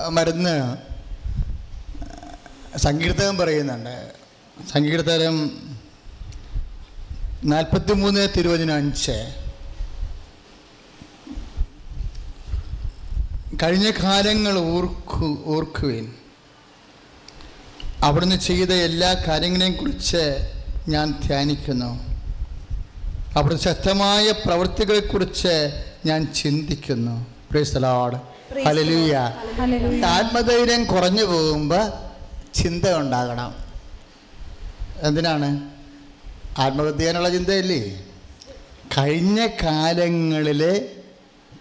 മരുന്ന് സങ്കീർത്തനം പറയുന്നുണ്ട്. സങ്കീർത്തനം നാൽപ്പത്തി മൂന്ന് തിരുവചന അഞ്ച്. കഴിഞ്ഞ കാലങ്ങൾ ഓർക്കു ഓർക്കുവേൻ. അവിടുന്ന് ചെയ്ത എല്ലാ കാര്യങ്ങളെയും കുറിച്ച് ഞാൻ ധ്യാനിക്കുന്നു. അവിടുത്തെ ശക്തമായ പ്രവൃത്തികളെക്കുറിച്ച് ഞാൻ ചിന്തിക്കുന്നു. ഹലലൂയ ആത്മധൈര്യം കുറഞ്ഞു പോകുമ്പോൾ ചിന്ത ഉണ്ടാകണം എന്തിനാണ്? ആത്മഹത്യാനുള്ള ചിന്തയല്ലേ? കഴിഞ്ഞ കാലങ്ങളിൽ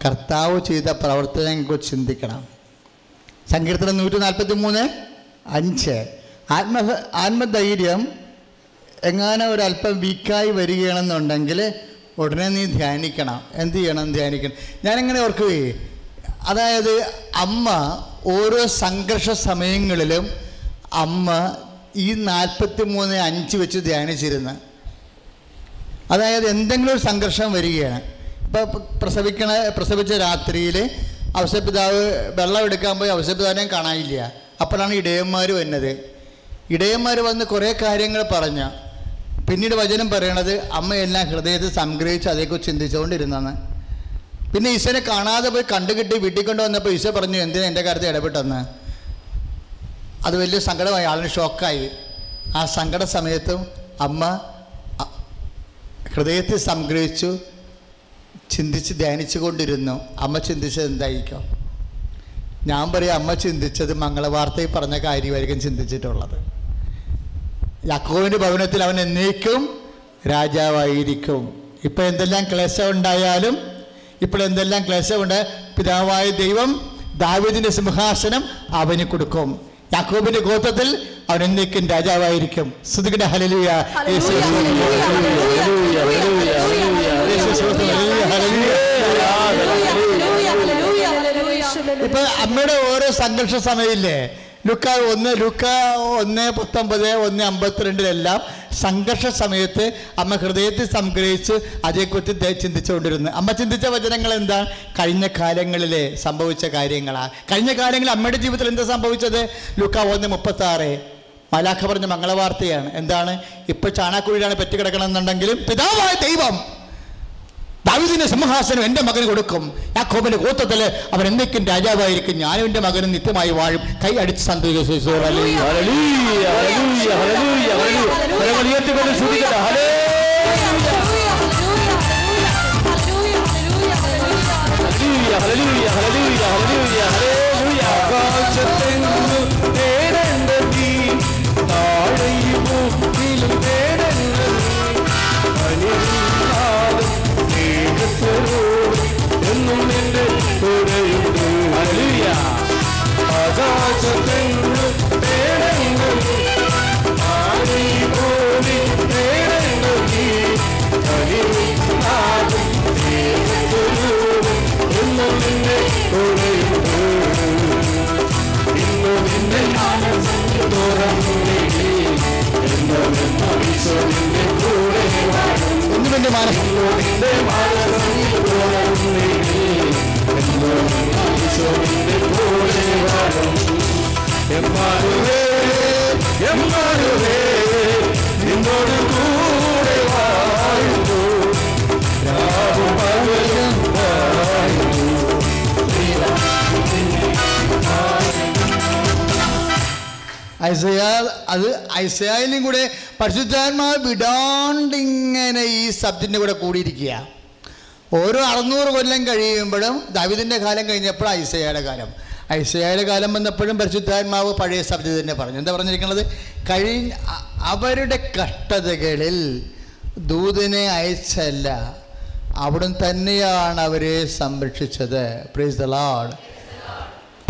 കർത്താവ് ചെയ്ത പ്രവർത്തനങ്ങളെക്കുറിച്ച് ചിന്തിക്കണം. സങ്കീർത്തനം നൂറ്റി നാൽപ്പത്തി മൂന്ന് അഞ്ച്. ആത്മ ആത്മധൈര്യം എങ്ങാനും ഒരല്പം വീക്കായി വരികയാണെന്നുണ്ടെങ്കിൽ ഉടനെ നീ ധ്യാനിക്കണം. എന്ത് ചെയ്യണം? ധ്യാനിക്കണം? ഞാനിങ്ങനെ ഓർക്കുകയേ അതായത് അമ്മ ഓരോ സംഘർഷ സമയങ്ങളിലും അമ്മ ഈ നാൽപ്പത്തി മൂന്ന് അഞ്ച് വെച്ച് ധ്യാനിച്ചിരുന്നു. അതായത് എന്തെങ്കിലും ഒരു സംഘർഷം വരികയാണ്. ഇപ്പോൾ പ്രസവിക്കണ പ്രസവിച്ച രാത്രിയിൽ അവസരപിതാവ് വെള്ളം എടുക്കാൻ പോയി അവസരപിതാവിനെ കാണാനില്ല. അപ്പോഴാണ് ഇടയന്മാർ വന്നത്. ഇടയന്മാർ വന്ന് കുറേ കാര്യങ്ങൾ പറഞ്ഞ. പിന്നീട് വചനം പറയണത് അമ്മയെല്ലാം ഹൃദയത്തിൽ സംഗ്രഹിച്ച് അതേക്കുറിച്ച് ചിന്തിച്ചുകൊണ്ടിരുന്നാണ് പിന്നെ ഈശോനെ കാണാതെ പോയി കണ്ടുകിട്ടി വീട്ടിൽ കൊണ്ട് വന്നപ്പോൾ ഈശോ പറഞ്ഞു എന്തിനാ എന്റെ കാര്യത്തിൽ ഇടപെട്ടെന്ന് അത് വലിയ സങ്കടമായി ആളിന് ഷോക്കായി. ആ സങ്കട സമയത്തും അമ്മ ഹൃദയത്തിൽ സംഗ്രഹിച്ചു ചിന്തിച്ച് ധ്യാനിച്ചു കൊണ്ടിരുന്നു അമ്മ ചിന്തിച്ചത് എന്തായിരിക്കും? ഞാൻ പറയാം അമ്മ ചിന്തിച്ചത് മംഗളവാർത്തയിൽ പറഞ്ഞ കാര്യമായിരിക്കും ചിന്തിച്ചിട്ടുള്ളത്. യാക്കോവിന്റെ ഭവനത്തിൽ അവൻ എന്നേക്കും രാജാവായിരിക്കും ഇപ്പം എന്തെല്ലാം ക്ലേശം ഉണ്ടായാലും ഇപ്പോൾ എന്തെല്ലാം ക്ലേശമുണ്ട് പിതാവായ ദൈവം ദാവിദിന്റെ സിംഹാസനം അവന് കൊടുക്കും യാക്കോബിന്റെ ഗോത്രത്തിൽ അവൻ എന്നേക്കും രാജാവായിരിക്കും ശ്രുതികട ഹലലിയ ഇപ്പൊ അമ്മയുടെ ഓരോ സംഘർഷ സമയമില്ലേ ലുക്ക ഒന്ന് ലുക്ക ഒന്ന് പത്തൊമ്പത് ഒന്ന് അമ്പത്തിരണ്ടിലെല്ലാം സംഘർഷ സമയത്ത് അമ്മ ഹൃദയത്തിൽ സംഗ്രഹിച്ച് അതേക്കുറിച്ച് ചിന്തിച്ചുകൊണ്ടിരുന്നു. അമ്മ ചിന്തിച്ച വചനങ്ങൾ എന്താ? കഴിഞ്ഞ കാലങ്ങളിലെ സംഭവിച്ച കാര്യങ്ങളാണ് കഴിഞ്ഞ കാലങ്ങളിൽ അമ്മയുടെ ജീവിതത്തിൽ എന്താ സംഭവിച്ചത്? ലുക്ക ഒന്ന് മുപ്പത്തി ആറ് മലാഖ പറഞ്ഞ മംഗളവാർത്തയാണ്. എന്താണ്? ഇപ്പൊ ചാണാക്കുഴിയിലാണ് പെറ്റുകിടക്കണമെന്നുണ്ടെങ്കിലും പിതാവായ ദൈവം ദാവിദിന്റെ സിംഹാസനം എന്റെ മകന് കൊടുക്കും. യാക്കോബിന്റെ കൂട്ടത്തിൽ അവൻ എന്നേക്കും രാജാവായിരിക്കും. ഞാനും എന്റെ മകനും നിത്യമായി വാഴും. കൈ അടിച്ച് സന്തോഷിച്ചു നിന്നോട് കൂടെ ഐസയ അത് ഐസയായാലും കൂടെ പരിശുദ്ധാത്മാവ് വിടാണ്ട് ഇങ്ങനെ ഈ സബ്ജക്റ്റിന്റെ കൂടെ കൂടിയിരിക്കുക. ഓരോ അറുന്നൂറ് കൊല്ലം കഴിയുമ്പോഴും ദാവിദിന്റെ കാലം കഴിഞ്ഞപ്പോൾ ഐസയയുടെ കാലം. ഐസയയുടെ കാലം വന്നപ്പോഴും പരിശുദ്ധാത്മാവ് പഴയ സബ്ജക്റ്റ് തന്നെ പറഞ്ഞു. എന്താ പറഞ്ഞിരിക്കുന്നത്? കഴിഞ്ഞ അവരുടെ കഷ്ടതകളിൽ ദൂതനെ അയച്ചല്ല അവിടം തന്നെയാണ് അവരെ സംരക്ഷിച്ചത്. പ്രീസ് ദ ലാഡ്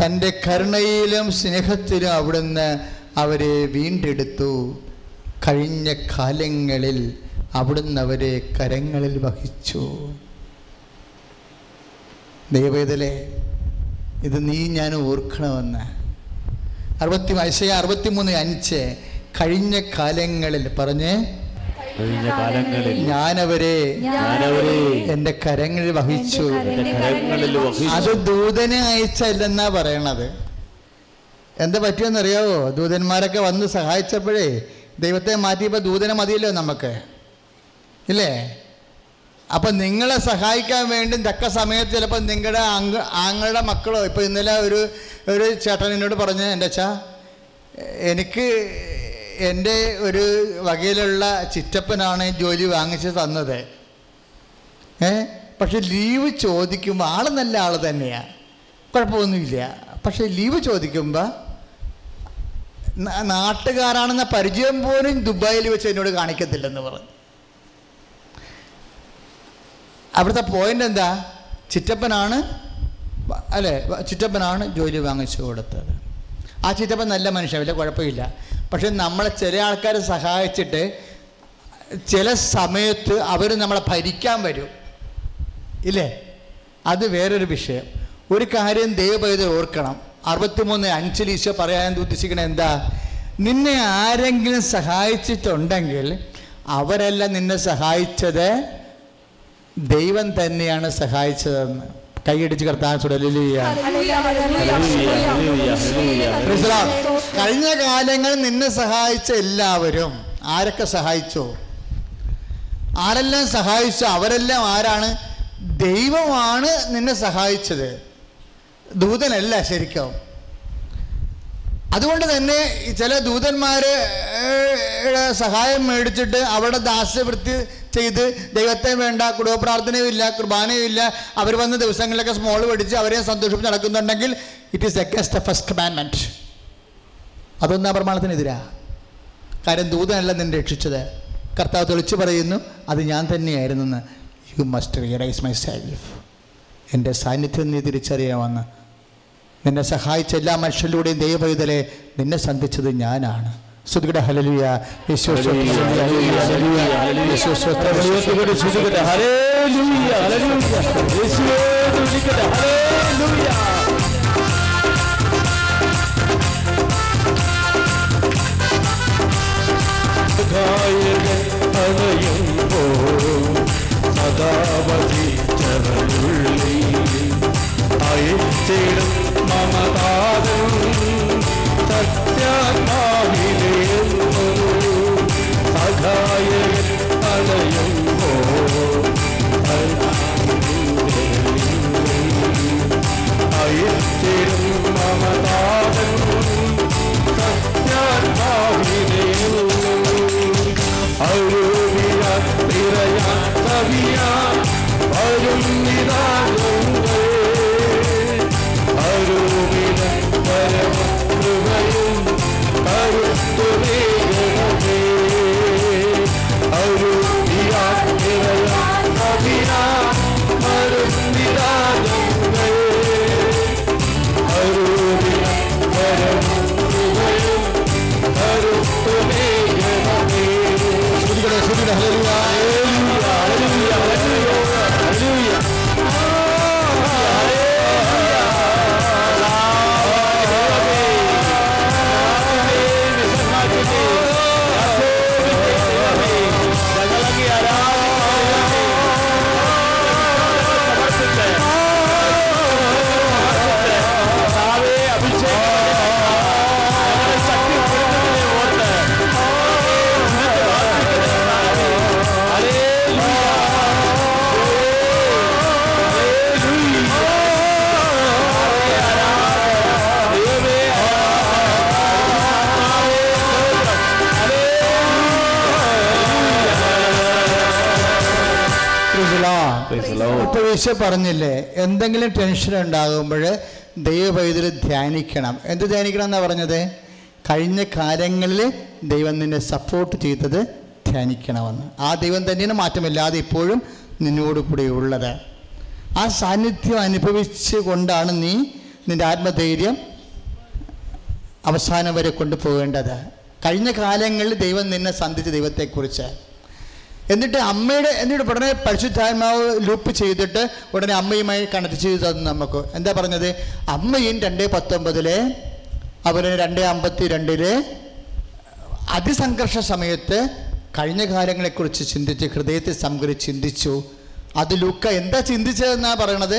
തന്റെ കരുണയിലും സ്നേഹത്തിലും അവിടുന്ന് അവരെ വീണ്ടെടുത്തു. കഴിഞ്ഞ കാലങ്ങളിൽ അവിടുന്ന് അവരെ കരങ്ങളിൽ വഹിച്ചു. ദൈവവേദലെ ഇത് നീ ഞാൻ ഓർക്കണമെന്ന്. അറുപത്തി വയസ്സേ അറുപത്തിമൂന്ന് അഞ്ച് കഴിഞ്ഞ കാലങ്ങളിൽ പറഞ്ഞ് കഴിഞ്ഞ കാലങ്ങളിൽ ഞാനവരെ എന്റെ കരങ്ങളിൽ വഹിച്ചു. അത് ദൂതനെ അയച്ചല്ലെന്നാ പറയണത്. എന്താ പറ്റിയെന്നറിയാവോ? ദൂതന്മാരൊക്കെ വന്ന് സഹായിച്ചപ്പോഴേ ദൈവത്തെ മാറ്റിയപ്പോൾ ദൂതനെ മതിയല്ലോ നമുക്ക് ഇല്ലേ? അപ്പം നിങ്ങളെ സഹായിക്കാൻ വേണ്ടി തക്ക സമയത്ത് ചിലപ്പോൾ നിങ്ങളുടെ അങ്ക ആങ്ങളുടെ മക്കളോ ഇപ്പോൾ ഇന്നലെ ഒരു ഒരു ചേട്ടൻ എന്നോട് പറഞ്ഞ് എന്റെ അച്ഛാ എനിക്ക് എന്റെ ഒരു വകയിലുള്ള ചിറ്റപ്പനാണ് ജോലി വാങ്ങിച്ച് തന്നത്. ഏ? പക്ഷെ ലീവ് ചോദിക്കുമ്പോൾ ആൾ നല്ല ആൾ തന്നെയാണ് കുഴപ്പമൊന്നുമില്ല. പക്ഷേ ലീവ് ചോദിക്കുമ്പോൾ നാട്ടുകാരാണെന്ന പരിചയം പോലും ദുബായിൽ വെച്ച് എന്നോട് കാണിക്കത്തില്ലെന്ന് പറഞ്ഞു. അവിടുത്തെ പോയിന്റ് എന്താ? ചിറ്റപ്പനാണ് അല്ലെ? ചിറ്റപ്പനാണ് ജോലി വാങ്ങിച്ചു കൊടുത്തത്. ആ ചിറ്റപ്പൻ നല്ല മനുഷ്യൻ വലിയ കുഴപ്പമില്ല. പക്ഷെ നമ്മളെ ചില ആൾക്കാരെ സഹായിച്ചിട്ട് ചില സമയത്ത് അവർ നമ്മളെ ഭരിക്കാൻ വരും. ഇല്ലേ? അത് വേറൊരു വിഷയം. ഒരു കാര്യം ദൈവപൈത ഓർക്കണം. അറുപത്തിമൂന്ന് അഞ്ചിൽ ഈശോ പറയാൻ ഉദ്ദേശിക്കണത് എന്താ? നിന്നെ ആരെങ്കിലും സഹായിച്ചിട്ടുണ്ടെങ്കിൽ അവരല്ല നിന്നെ സഹായിച്ചത്. ദൈവം തന്നെയാണ് സഹായിച്ചതെന്ന്. കൈയടിച്ച് കർത്താൻ കഴിഞ്ഞ കാലങ്ങളിൽ നിന്നെ സഹായിച്ച എല്ലാവരും ആരൊക്കെ സഹായിച്ചു? ആരെല്ലാം സഹായിച്ചു? അവരെല്ലാം ആരാണ്? ദൈവമാണ് നിന്നെ സഹായിച്ചത്. ദൂതനല്ല ശരിക്കും. അതുകൊണ്ട് തന്നെ ചില ദൂതന്മാര് സഹായം മേടിച്ചിട്ട് അവിടെ ദാസ്യവൃത്തി ചെയ്ത് ദൈവത്തെ വേണ്ട കുടുംബ പ്രാർത്ഥനയും ഇല്ല കുർബാനയും ഇല്ല. അവർ വന്ന ദിവസങ്ങളിലൊക്കെ സ്മോൾ പഠിച്ച് അവരെ സന്തോഷിപ്പിച്ച് നടക്കുന്നുണ്ടെങ്കിൽ ഇറ്റ് ഈസ് എഗസ്റ്റ് ഫസ്റ്റ് കമാൻമെന്റ് അതൊന്നും ആ പ്രമാണത്തിനെതിരാ. കാര്യം ദൂതനല്ല നിന്നെ രക്ഷിച്ചത്. കർത്താവ് തെളിച്ചു പറയുന്നു അത് ഞാൻ തന്നെയായിരുന്നെന്ന്. You must realise my self എന്റെ സാന്നിധ്യം നീ തിരിച്ചറിയാമെന്ന് നിന്നെ സഹായിച്ച എല്ലാ മനുഷ്യരിലൂടെയും ദൈവപൈതലെ നിന്നെ സന്ധിച്ചത് ഞാനാണ് ശ്രുതികട ഹലലിയ യേശു അയച്ചിടും മമതാതം സത്യാത്മാവിലെ സഹായകൻ അലയുമ്പോ അയച്ചിടും മമതാവൻ സത്യാത്മാവിനെയും അരുവിയ നിറയാ കവിയ വരും നിരാജങ്ങൾ Friday. ഈശോ പറഞ്ഞില്ലേ എന്തെങ്കിലും ടെൻഷൻ ഉണ്ടാകുമ്പോൾ ദൈവവൈദ്യുതി ധ്യാനിക്കണം. എന്ത് ധ്യാനിക്കണം എന്നാ പറഞ്ഞത്? കഴിഞ്ഞ കാര്യങ്ങളിൽ ദൈവം നിന്നെ സപ്പോർട്ട് ചെയ്തത് ധ്യാനിക്കണമെന്ന്. ആ ദൈവം തന്നെയാണ് മാറ്റമില്ലാതെ ഇപ്പോഴും നിന്നോട് കൂടെ ഉള്ളത്. ആ സാന്നിധ്യം അനുഭവിച്ച് കൊണ്ടാണ് നീ നിന്റെ ആത്മധൈര്യം അവസാനം വരെ കൊണ്ടുപോകേണ്ടത്. കഴിഞ്ഞ കാലങ്ങളിൽ ദൈവം നിന്നെ സന്ധിച്ച ദൈവത്തെക്കുറിച്ച്. എന്നിട്ട് അമ്മയുടെ എന്നിട്ട് ഉടനെ പരിശുദ്ധാത്മാവ് ലൂപ്പ് ചെയ്തിട്ട് ഉടനെ അമ്മയുമായി കണക്ട് ചെയ്ത് തന്നു നമുക്ക്. എന്താ പറഞ്ഞത്? അമ്മയും രണ്ട് പത്തൊമ്പതിലെ അവന് രണ്ട് അമ്പത്തി രണ്ടിലെ അതിസംഘർഷ സമയത്ത് കഴിഞ്ഞ കാര്യങ്ങളെക്കുറിച്ച് ചിന്തിച്ച് ഹൃദയത്തെ സംഗ്രഹിച്ച് ചിന്തിച്ചു. അത് ലൂക്ക എന്താ ചിന്തിച്ചതെന്നാണ് പറയണത്?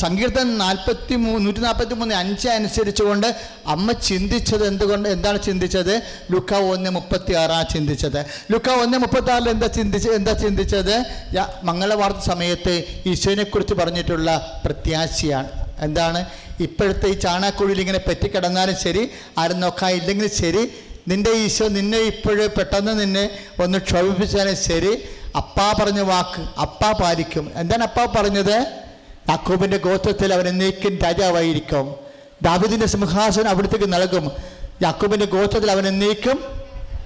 സങ്കീർത്തൻ നാൽപ്പത്തി മൂ നൂറ്റി നാൽപ്പത്തി മൂന്ന് അഞ്ച് അനുസരിച്ചുകൊണ്ട് അമ്മ ചിന്തിച്ചത് എന്തുകൊണ്ട് എന്താണ് ചിന്തിച്ചത്? ലുക്ക ഒന്ന് മുപ്പത്തി ആറാണ് ചിന്തിച്ചത്. ലുക്ക ഒന്ന് മുപ്പത്തി ആറിൽ എന്താ ചിന്തിച്ച് എന്താ ചിന്തിച്ചത്? മംഗളവാർത്ത സമയത്ത് ഈശോനെക്കുറിച്ച് പറഞ്ഞിട്ടുള്ള പ്രത്യാശയാണ്. എന്താണ്? ഇപ്പോഴത്തെ ഈ ചാണാക്കുഴിയിൽ ഇങ്ങനെ പറ്റിക്കിടന്നാലും ശരി ആരും നോക്കാൻ ഇല്ലെങ്കിലും ശരി നിന്റെ ഈശോ നിന്നെ ഇപ്പോഴും പെട്ടെന്ന് നിന്നെ ഒന്ന് ക്ഷോഭിപ്പിച്ചാലും ശരി അപ്പാ പറഞ്ഞ വാക്ക് അപ്പാ പാലിക്കും. എന്താണ് അപ്പാ പറഞ്ഞത്? യാക്കോബിന്റെ ഗോത്രത്തിൽ അവൻ എന്നേക്കും രാജാവായിരിക്കും. ദാവിദിന്റെ സിംഹാസനം അവിടത്തേക്ക് നൽകും. യാക്കൂബിന്റെ ഗോത്രത്തിൽ അവൻ എന്നേക്കും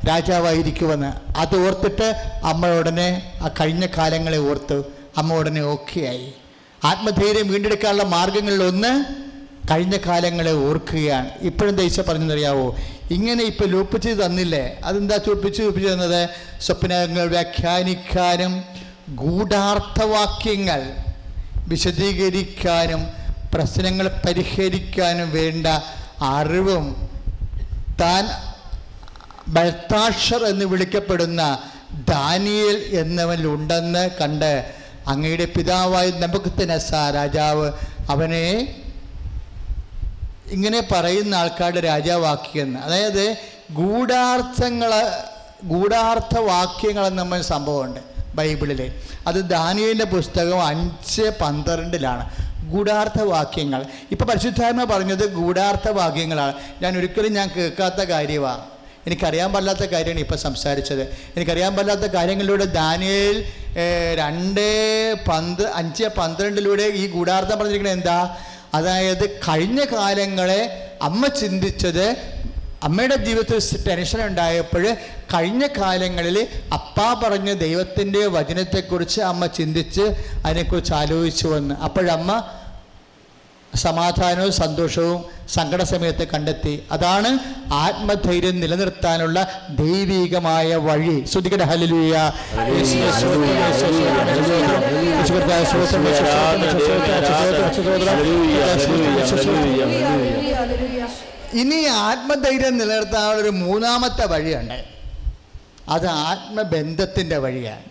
രാജാവായിരിക്കുമെന്ന്. അത് ഓർത്തിട്ട് അമ്മ ഉടനെ ആ കഴിഞ്ഞ കാലങ്ങളെ ഓർത്ത്. അമ്മ ഉടനെ ഓക്കെ ആയി. ആത്മധൈര്യം വീണ്ടെടുക്കാനുള്ള മാർഗങ്ങളിൽ ഒന്ന് കഴിഞ്ഞ കാലങ്ങളെ ഓർക്കുകയാണ്. ഇപ്പോഴും ദേശം പറഞ്ഞെന്നറിയാവോ ഇങ്ങനെ ഇപ്പം ലൂപ്പ് ചെയ്ത് തന്നില്ലേ? അതെന്താ ചൂപ്പിച്ച് ചൂപ്പിച്ച് തന്നത്? സ്വപ്നങ്ങൾ വ്യാഖ്യാനിക്കാനും ഗൂഢാർത്ഥവാക്യങ്ങൾ വിശദീകരിക്കാനും പ്രശ്നങ്ങൾ പരിഹരിക്കാനും വേണ്ട അറിവും താൻ ബൽത്താഷർ എന്ന് വിളിക്കപ്പെടുന്ന ദാനിയൽ എന്നവനിലുണ്ടെന്ന് കണ്ട് അങ്ങയുടെ പിതാവായ നബുക്കത്തിനസ രാജാവ് അവനെ ഇങ്ങനെ പറയുന്ന ആൾക്കാരുടെ രാജാവാക്കിയെന്ന്. അതായത് ഗൂഢാർത്ഥങ്ങൾ ഗൂഢാർത്ഥ നമ്മൾ സംഭവമുണ്ട്. ബൈബിളിൽ അത് ദാനിയലിന്റെ പുസ്തകം അഞ്ച് പന്ത്രണ്ടിലാണ്. ഗൂഢാർത്ഥ വാക്യങ്ങൾ. ഇപ്പോൾ പരിശുദ്ധാത്മ പറഞ്ഞത് ഗൂഢാർത്ഥ വാക്യങ്ങളാണ്. ഞാൻ ഒരിക്കലും ഞാൻ കേൾക്കാത്ത കാര്യമാണ് എനിക്കറിയാൻ പാടില്ലാത്ത കാര്യമാണ് ഇപ്പോൾ സംസാരിച്ചത്. എനിക്കറിയാൻ പാടില്ലാത്ത കാര്യങ്ങളിലൂടെ ദാനിയേൽ രണ്ട് പന്ത് അഞ്ച് പന്ത്രണ്ടിലൂടെ ഈ ഗൂഢാർത്ഥം പറഞ്ഞിരിക്കുന്നത് എന്താ? അതായത് കഴിഞ്ഞ കാലങ്ങളെ അമ്മ ചിന്തിച്ചത് അമ്മയുടെ ജീവിതത്തിൽ ടെൻഷൻ ഉണ്ടായപ്പോൾ കഴിഞ്ഞ കാലങ്ങളിൽ അപ്പ പറഞ്ഞ ദൈവത്തിന്റെ വചനത്തെക്കുറിച്ച് അമ്മ ചിന്തിച്ച് അതിനെക്കുറിച്ച് ആലോചിച്ചു വന്ന്. അപ്പോഴമ്മ സമാധാനവും സന്തോഷവും സങ്കട സമയത്ത് കണ്ടെത്തി. അതാണ് ആത്മധൈര്യം നിലനിർത്താനുള്ള ദൈവികമായ വഴി. ഹല്ലേലൂയ. യേശുവേ ഇനി ആത്മധൈര്യം നിലനിർത്താനുള്ള ഒരു മൂന്നാമത്തെ വഴിയുണ്ട്. അത് ആത്മബന്ധത്തിന്റെ വഴിയാണ്.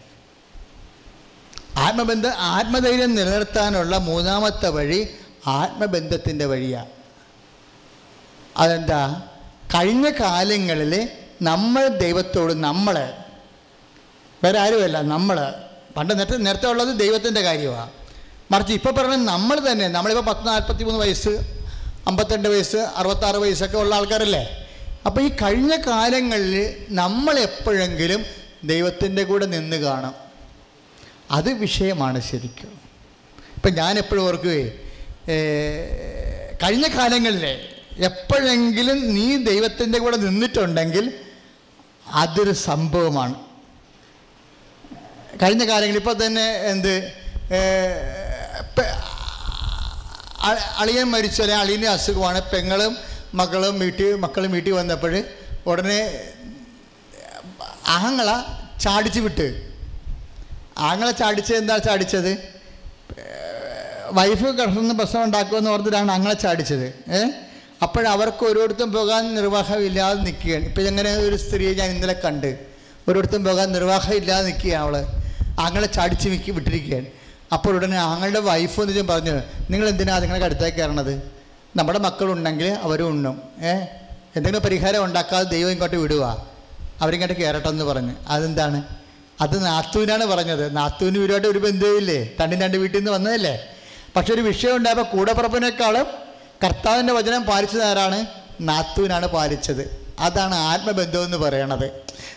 ആത്മബന്ധ ആത്മധൈര്യം നിലനിർത്താനുള്ള മൂന്നാമത്തെ വഴി ആത്മബന്ധത്തിന്റെ വഴിയാണ്. അതെന്താ? കഴിഞ്ഞ കാലങ്ങളിൽ നമ്മൾ ദൈവത്തോട് നമ്മൾ വേറെ ആരുമല്ല നമ്മൾ. പണ്ട് നേരത്തെ നേരത്തെ ഉള്ളത് ദൈവത്തിന്റെ കാര്യമാണ്. മറിച്ച് ഇപ്പോൾ പറയുന്നത് നമ്മൾ തന്നെ നമ്മളിപ്പോൾ പത്ത് നാൽപ്പത്തി മൂന്ന് വയസ്സ് അമ്പത്തിരണ്ട് വയസ്സ് അറുപത്താറ് വയസ്സൊക്കെ ഉള്ള ആൾക്കാരല്ലേ? അപ്പോൾ ഈ കഴിഞ്ഞ കാലങ്ങളിൽ നമ്മൾ എപ്പോഴെങ്കിലും ദൈവത്തിന്റെ കൂടെ നിന്ന് കാണും. അത് വിഷയമാണ് ശരിക്കും. ഇപ്പം ഞാൻ എപ്പോഴും ഓർക്കുകയെ കഴിഞ്ഞ കാലങ്ങളിൽ എപ്പോഴെങ്കിലും നീ ദൈവത്തിന്റെ കൂടെ നിന്നിട്ടുണ്ടെങ്കിൽ അതൊരു സംഭവമാണ്. കഴിഞ്ഞ കാലങ്ങളിൽ ഇപ്പോൾ തന്നെ എന്ത് അളിയൻ മരിച്ച അല്ലെങ്കിൽ അളിയന്റെ അസുഖമാണ്. പെങ്ങളും മക്കളും വീട്ടിൽ മക്കളും വീട്ടിൽ വന്നപ്പോൾ ഉടനെ ആങ്ങള ചാടിച്ച് വിട്ട്. ആങ്ങളെ ചാടിച്ചത് എന്താ ചാടിച്ചത്? വൈഫ് കിടന്ന് പ്രശ്നം ഉണ്ടാക്കുമെന്ന് ഓർത്തിട്ടാണ് ആങ്ങളെ ചാടിച്ചത്. ഏ? അപ്പോഴവർക്ക് ഓരോരുത്തരും പോകാൻ നിർവാഹമില്ലാതെ നിൽക്കുകയാണ്. ഇപ്പം ഇങ്ങനെ ഒരു സ്ത്രീയെ ഞാൻ ഇന്നലെ കണ്ട്. ഓരോരുത്തരും പോകാൻ നിർവാഹമില്ലാതെ നിൽക്കുകയാണ് അവൾ ആങ്ങളെ ചാടിച്ച് വിട്ടിരിക്കുകയാണ്. അപ്പോൾ ഉടനെ ആങ്ങളുടെ വൈഫ് എന്ന് ഞാൻ പറഞ്ഞു നിങ്ങൾ എന്തിനാണ് നിങ്ങളുടെ അടുത്തേക്ക് കയറണത്? നമ്മുടെ മക്കളുണ്ടെങ്കിൽ അവരും ഉണ്ണും. ഏ? എന്തെങ്കിലും പരിഹാരം ഉണ്ടാക്കാതെ ദൈവം ഇങ്ങോട്ട് വിടുക അവരിങ്ങോട്ട് കയറട്ടെ എന്ന് പറഞ്ഞ്. അതെന്താണ്? അത് നാത്തൂനാണ് പറഞ്ഞത്. നാത്തൂന് ഇവരുമായിട്ട് ഒരു ബന്ധവുമില്ലേ രണ്ടും രണ്ട് വീട്ടിൽ നിന്ന് വന്നതല്ലേ? പക്ഷെ ഒരു വിഷയം ഉണ്ടായപ്പോൾ കൂടപ്പുറപ്പിനേക്കാളും കർത്താവിന്റെ വചനം പാലിച്ചത് ആരാണ്? നാത്തൂനാണ് പാലിച്ചത്. അതാണ് ആത്മബന്ധം എന്ന് പറയണത്.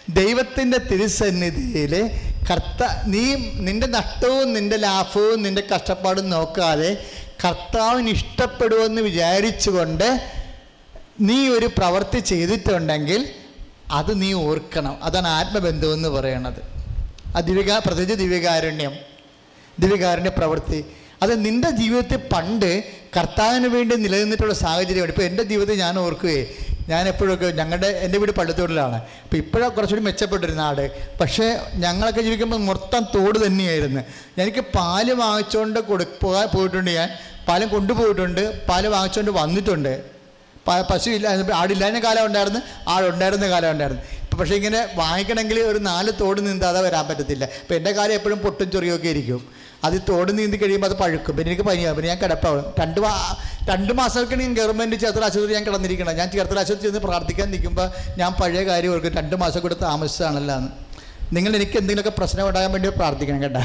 ദൈവത്തിന്റെ തിരുസന്നിധിയിൽ കർത്ത നീ നിന്റെ നഷ്ടവും നിന്റെ ലാഭവും നിന്റെ കഷ്ടപ്പാടും നോക്കാതെ കർത്താവിന് ഇഷ്ടപ്പെടുമെന്ന് വിചാരിച്ചുകൊണ്ട് നീ ഒരു പ്രവൃത്തി ചെയ്തിട്ടുണ്ടെങ്കിൽ അത് നീ ഓർക്കണം. അതാണ് ആത്മബന്ധം എന്ന് പറയണത്. ആ ദിവിക പ്രത്യേകിച്ച് ദിവ്യകാരുണ്യം ദിവ്യകാരുണ്യ പ്രവൃത്തി. അത് നിന്റെ ജീവിതത്തിൽ പണ്ട് കർത്താവിന് വേണ്ടി നിലനിന്നിട്ടുള്ള സാഹചര്യമാണ്. ഇപ്പോൾ എന്റെ ജീവിതത്തിൽ ഞാൻ ഓർക്കുകയെ ഞാൻ എപ്പോഴൊക്കെ ഞങ്ങളുടെ എന്റെ വീട് പള്ളിത്തോടിലാണ് അപ്പോൾ ഇപ്പോഴാണ് കുറച്ചുകൂടി മെച്ചപ്പെട്ടിരുന്ന ആട് പക്ഷേ ഞങ്ങളൊക്കെ ജീവിക്കുമ്പോൾ മൊത്തം തോട് തന്നെയായിരുന്നു. എനിക്ക് പാൽ വാങ്ങിച്ചുകൊണ്ട് കൊടു പോയിട്ടുണ്ട് ഞാൻ. പാലും കൊണ്ടുപോയിട്ടുണ്ട്. പാൽ വാങ്ങിച്ചുകൊണ്ട് വന്നിട്ടുണ്ട്. പശു ഇല്ല ആടില്ലാതിന് കാലം ഉണ്ടായിരുന്നു ആടുണ്ടായിരുന്ന കാലം ഉണ്ടായിരുന്നു. പക്ഷേ ഇങ്ങനെ വാങ്ങിക്കണമെങ്കിൽ ഒരു നാല് തോട് നീന്താതെ വരാൻ പറ്റത്തില്ല. അപ്പം എന്റെ കാലം എപ്പോഴും പൊട്ടും ചൊറിയൊക്കെ ഇരിക്കും. അത് തോട് നീന്തി കഴിയുമ്പോൾ അത് പഴുക്കും. പിന്നെ എനിക്ക് പനിയാകും പിന്നെ ഞാൻ കിടപ്പാവും രണ്ട് രണ്ട് മാസമൊക്കെയാണ് ഞാൻ ഗവൺമെന്റ് ചേർത്തല ആശുപത്രി ഞാൻ കിടന്നിരിക്കണം. ഞാൻ ചേർത്തല ആശുപത്രി ചെന്ന് പ്രാർത്ഥിക്കാൻ നിൽക്കുമ്പോൾ ഞാൻ പഴയ കാര്യം ഓർക്കും. രണ്ട് മാസം കൂടെ താമസിച്ചതാണല്ലോ എന്ന്. നിങ്ങൾ എനിക്ക് എന്തെങ്കിലുമൊക്കെ പ്രശ്നം ഉണ്ടാകാൻ വേണ്ടി പ്രാർത്ഥിക്കണം കേട്ടോ.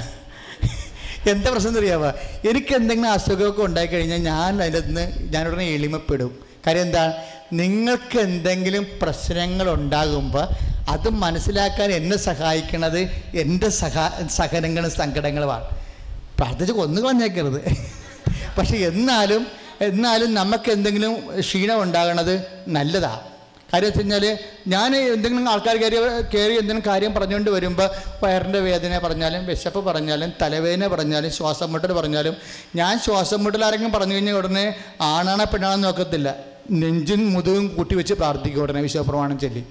എന്താ പ്രശ്നം അറിയാമോ എനിക്ക് എന്തെങ്കിലും അസുഖമൊക്കെ ഉണ്ടായിക്കഴിഞ്ഞാൽ ഞാൻ അതിന്റെ നിന്ന് ഞാനുടനെ എളിമപ്പെടും. കാര്യം എന്താ? നിങ്ങൾക്ക് എന്തെങ്കിലും പ്രശ്നങ്ങൾ ഉണ്ടാകുമ്പോൾ അത് മനസ്സിലാക്കാൻ എന്നെ സഹായിക്കണത് എന്റെ സഹാ സഹനങ്ങളും സങ്കടങ്ങളുമാണ്. പ്രാർത്ഥിച്ച് കൊന്നു കളഞ്ഞേക്കരുത് പക്ഷെ എന്നാലും എന്നാലും നമുക്ക് എന്തെങ്കിലും ക്ഷീണം ഉണ്ടാകണത് നല്ലതാണ് കാര്യം വെച്ച് കഴിഞ്ഞാൽ ഞാൻ എന്തെങ്കിലും ആൾക്കാർ കയറി കയറി എന്തെങ്കിലും കാര്യം പറഞ്ഞുകൊണ്ട് വരുമ്പോൾ വയറിന്റെ വേദന പറഞ്ഞാലും വിശപ്പ് പറഞ്ഞാലും തലവേദന പറഞ്ഞാലും ശ്വാസം മുട്ടൽ പറഞ്ഞാലും ഞാൻ ശ്വാസം മുട്ടൽ ആരെങ്കിലും പറഞ്ഞു കഴിഞ്ഞാൽ ഉടനെ ആണാണോ പെണ്ണാണോ നോക്കത്തില്ല. നെഞ്ചും മുതുകും കൂട്ടി വെച്ച് പ്രാർത്ഥിക്കും ഉടനെ വിശ്വപ്രമാണം ചൊല്ലി.